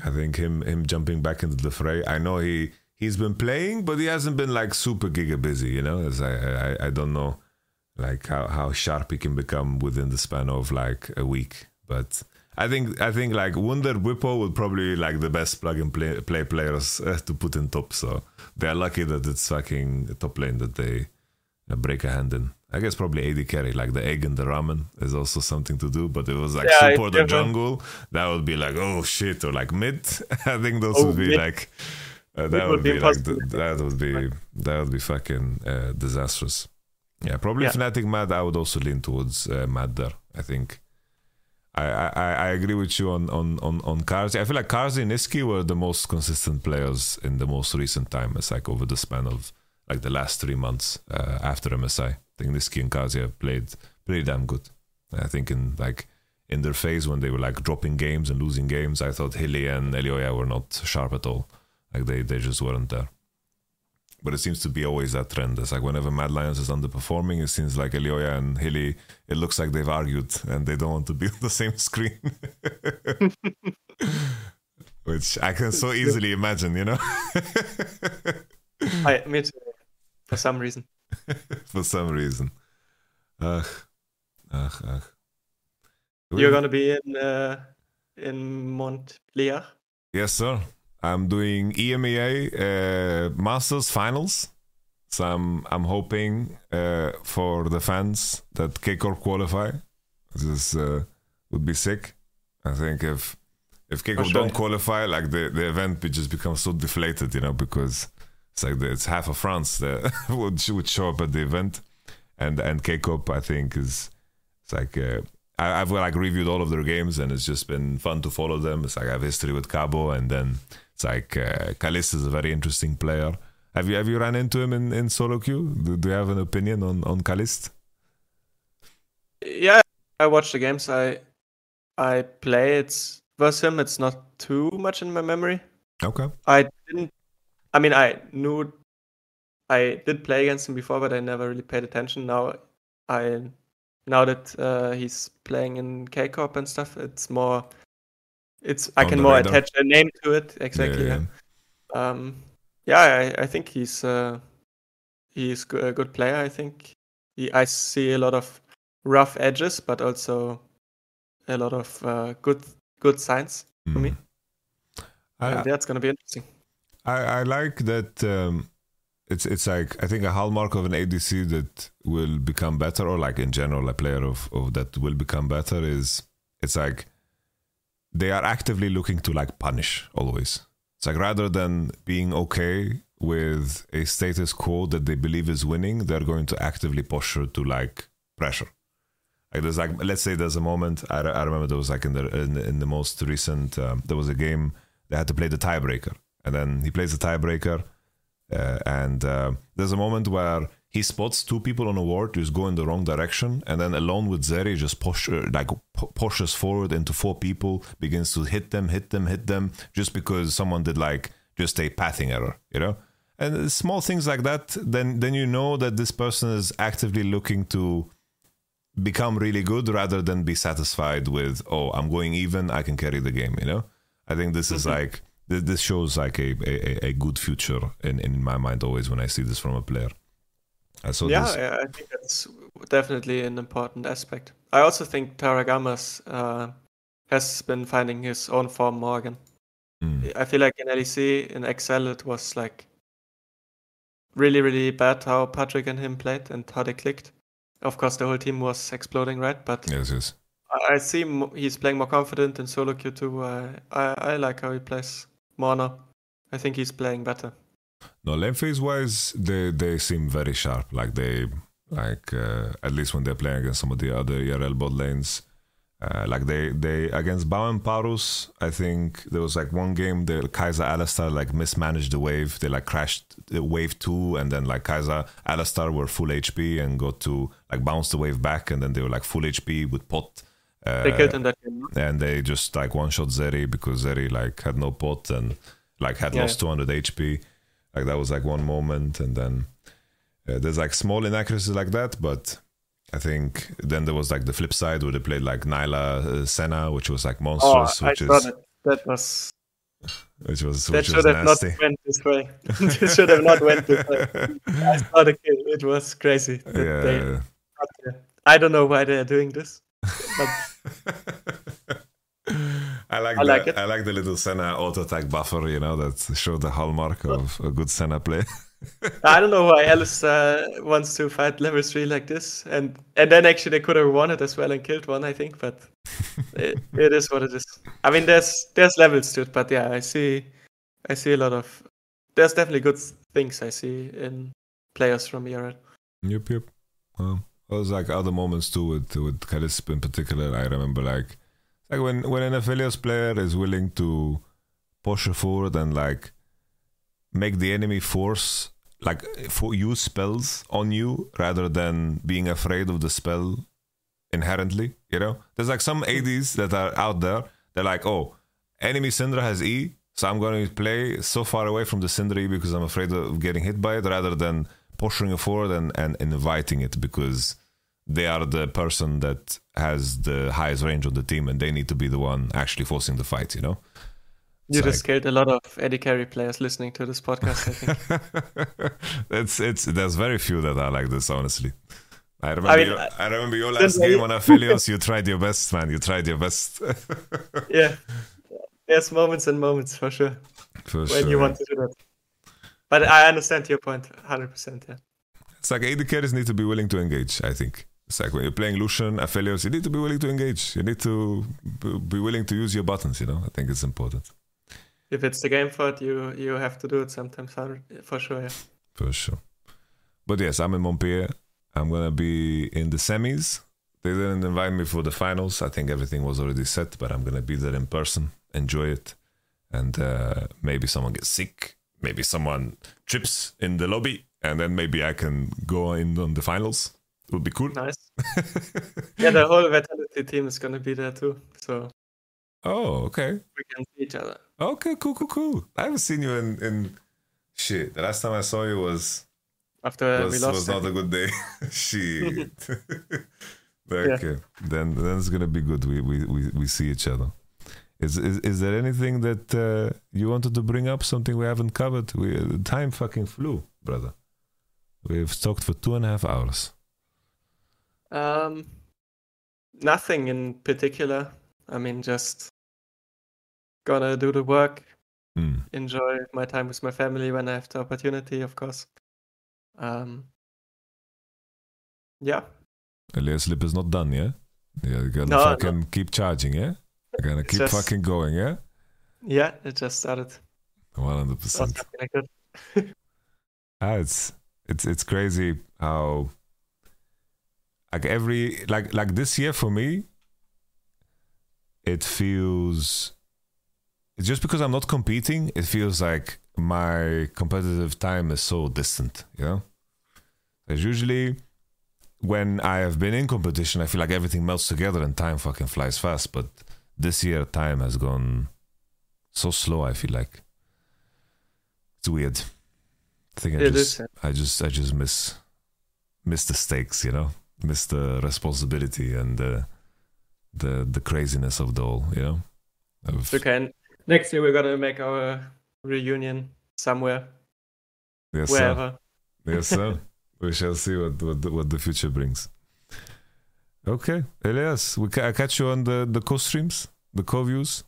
I think him him jumping back into the fray. I know he he's been playing, but he hasn't been like super giga busy, you know? As I I, I don't know like how, how sharp he can become within the span of like a week. But I think I think like Wunder Whippo would probably like the best plug and play, play players to put in top. So they're lucky that it's fucking top lane that they uh, break a hand in. I guess probably AD carry, like the egg and the ramen is also something to do. But it was like
Yeah,
support the jungle, that would be like oh shit, or like mid. I think those
Oh,
would be
mid.
like uh, that
would
would
be
be like the, that would be that would be fucking uh, disastrous. Yeah, probably
Yeah.
Fnatic Mad. I would also lean towards uh, Mad there. I think. I, I, I agree with you on on on on Carzzy. I feel like Carzzy and Iski were the most consistent players in the most recent time. It's like over the span of like the last three months uh, after MSI. I think Nisqy and have played pretty damn good. I think in like in their phase when they were like dropping games and losing games, I thought Hilly and Elyoya were not sharp at all. Like they they just weren't there. But it seems to be always that trend. It's like whenever Mad Lions is underperforming, it seems like Elyoya and Hilly, it looks like they've argued and they don't want to be on the same screen. Which I can so easily imagine, you know?
I me too. For some reason.
For some reason. Ugh. Ugh, ugh.
You're gonna be in uh, in Montpellier.
Yes, sir. I'm doing EMEA uh, Masters Finals. So I'm I'm hoping uh, for the fans that K Corp qualify. This uh, would be sick. I think if if K
sure,
don't qualify, like the, the event just become so deflated, you know, because it's like the, it's half of France that would would show up at the event, and and K-Cup I think is it's like uh, I, I've like reviewed all of their games and it's just been fun to follow them. It's like I have history with Cabo and then it's like uh, Caliste is a very interesting player. Have you have you run into him in, in solo queue? Do, do you have an opinion on on Caliste?
Yeah, I watch the games. I I play It's versus him. It's not too much in my memory.
Okay.
I didn't. I mean, I knew I did play against him before, but I never really paid attention. Now, I now that uh, he's playing in K Corp and stuff, it's more. It's I
On
can more
radar.
attach a name to it exactly.
Yeah,
Yeah,
yeah.
um, yeah I, I think he's uh, he's a good player. I think he, I see a lot of rough edges, but also a lot of uh, good good signs. for me.
Mm. I,
that's gonna be interesting.
I, I like that um, it's it's like I think a hallmark of an ADC that will become better, or like in general a player of, of that will become better is it's like they are actively looking to like punish always. It's like rather than being okay with a status quo that they believe is winning, they're going to actively posture to like pressure. Like there's like let's say there's a moment I, I remember there was like in the in, in the most recent um, there was a game they had to play the tiebreaker and then he plays the tiebreaker uh, and uh, there's a moment where he spots two people on a ward who's going the wrong direction, and then alone with Zeri just push uh, like pushes forward into four people, begins to hit them, hit them, hit them, just because someone did like just a pathing error, you know. And small things like that, then then you know that this person is actively looking to become really good rather than be satisfied with oh I'm going even, I can carry the game, you know. I think this is mm-hmm. like this shows like a, a, a good future in, in my mind always when I see this from a player.
So yeah, this... I think that's definitely an important aspect. I also think Targamas uh, has been finding his own form more again. Mm. I feel like in LEC, in Excel, it was like really, really bad how Patrik and him played and how they clicked. Of course, the whole team was exploding, right? But
yes, yes.
I see he's playing more confident in solo queue too. I, I, I like how he plays now. I think he's playing better.
No, lane phase wise, they they seem very sharp. Like they like uh, at least when they're playing against some of the other ERL bot lanes. Uh, like they they against Bao and Parus, I think there was like one game the Kaiser Alistar like mismanaged the wave. They like crashed the wave two, and then like Kaiser Alistar were full HP and got to like bounce the wave back, and then they were like full HP with pot.
Uh, they killed in that game.
And they just like one shot Zeri because Zeri like had no pot and like had yeah. lost 200 HP. Like that was like one moment, and then uh, there's like small inaccuracies like that, but I think then there was like the flip side where they played like Nilah uh, Senna, which was like monstrous.
Oh, which I is, it. That was.
Which was
that
which
should
was
have
nasty.
not went this way. it should have not went this way. I saw the kill. It was crazy.
Yeah. They,
I don't know why they're doing this. But
I like, I like the, it. I like the little Senna auto attack buffer, you know, that show the hallmark of a good Senna play.
I don't know why Alice uh, wants to fight level three like this, and and then actually they could have won it as well and killed one, I think. But it, it is what it is. I mean, there's there's levels to it, but yeah, I see, I see a lot of. There's definitely good things I see in players from Europe.
Yep, yep. Well, there was like other moments too with with Caliste in particular. I remember like like when when an Aphelios player is willing to push forward and like make the enemy force like for use spells on you rather than being afraid of the spell inherently you know there's like some ads that are out there they're like oh enemy syndra has e so i'm going to play so far away from the syndra e because i'm afraid of getting hit by it rather than pushing it forward and, and inviting it because they are the person that has the highest range on the team and they need to be the one actually forcing the fight, you know?
You it's just like... killed a lot of Eddie carry players listening to this podcast, I
think. it's it's there's very few that are like this, honestly. I remember I, mean, your, I remember your uh, last game on Aphelios, you tried your best, man. You tried your best.
yeah. There's moments and moments for sure. For when sure. you want to do that. But I understand your point 100%, yeah.
It's like AD carries need to be willing to engage, I think. It's like when you're playing Lucian, Aphelios, you need to be willing to engage. You need to be willing to use your buttons, you know? I think it's important.
If it's the game for it, you you have to do it sometimes, for sure, yeah.
For sure. But yes, I'm in Montpellier. I'm going to be in the semis. They didn't invite me for the finals. I think everything was already set, but I'm going to be there in person, enjoy it. And uh, maybe someone gets sick. Maybe someone trips in the lobby. And then maybe I can go in on the finals It would be cool.
Nice. yeah, the whole Vitality team is gonna be there too. So.
Oh, okay.
We can see each other.
Okay, cool, cool, cool. I haven't seen you in in shit. The last time I saw you was
after
was,
we lost.
Was not a good day. shit. okay, yeah. then then it's gonna be good. We we we, we see each other. Is, is is there anything that uh, you wanted to bring up? Something we haven't covered? We time fucking flew, brother. We've talked for two and a half hours.
Um, nothing in particular. I mean, just gonna do the work,
mm.
enjoy my time with my family when I have the opportunity, of course. Um, yeah.
Elias Lipp is not done, yeah? Yeah, you gotta no, fucking no. keep charging, yeah? We're gonna keep
Just-
fucking going, yeah?
Yeah, it just started.
One hundred percent.
something like that.
Ah, it's it's it's crazy how like every like like this year for me it feels it's just because I'm not competing, it feels like my competitive time is so distant, you know? Because usually when I have been in competition, I feel like everything melts together and time fucking flies fast. But this year, time has gone so slow. I feel like it's weird. I think I
It
just,
is.
I just, I just miss, miss the stakes. You know, miss the responsibility and the, the, the craziness of the whole. You know, of,
Okay. and Next year we're gonna make our reunion somewhere,
yes, sir. Yes, sir. we shall see what what what the future brings. Okay, Elias, we ca- I catch you on the the co-streams, the co-views.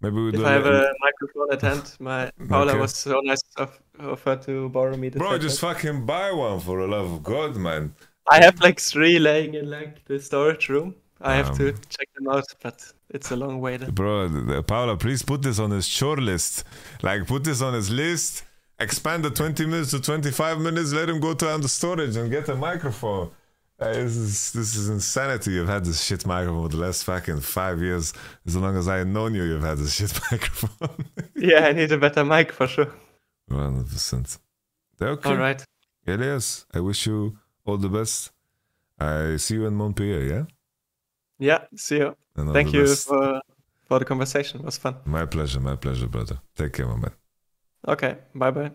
Maybe we
If
do.
I have a microphone at hand, my Paula
Okay.
was so nice of, of her to borrow me the
Bro,
headset.
just fucking buy one for the love of God, man.
I have like three laying in like the storage room. I have to
Um,
check them out, but it's a long way. Then.
Bro, Paula, please put this on his chore list. Like, put this on his list. Expand the 20 minutes to 25 minutes. Let him go to the storage and get a microphone. This is this is insanity. You've had this shit microphone for the last fucking five years. As long as I've known you, you've had this shit microphone.
Yeah, I need a better mic for sure.
100%. Okay.
All right.
Elias, I wish you all the best. I see you in Montpellier, yeah?
Yeah. See you.
And
Thank you
best.
for for the conversation. It was fun.
My pleasure, my pleasure, brother. Take care, my man.
Okay. Bye bye.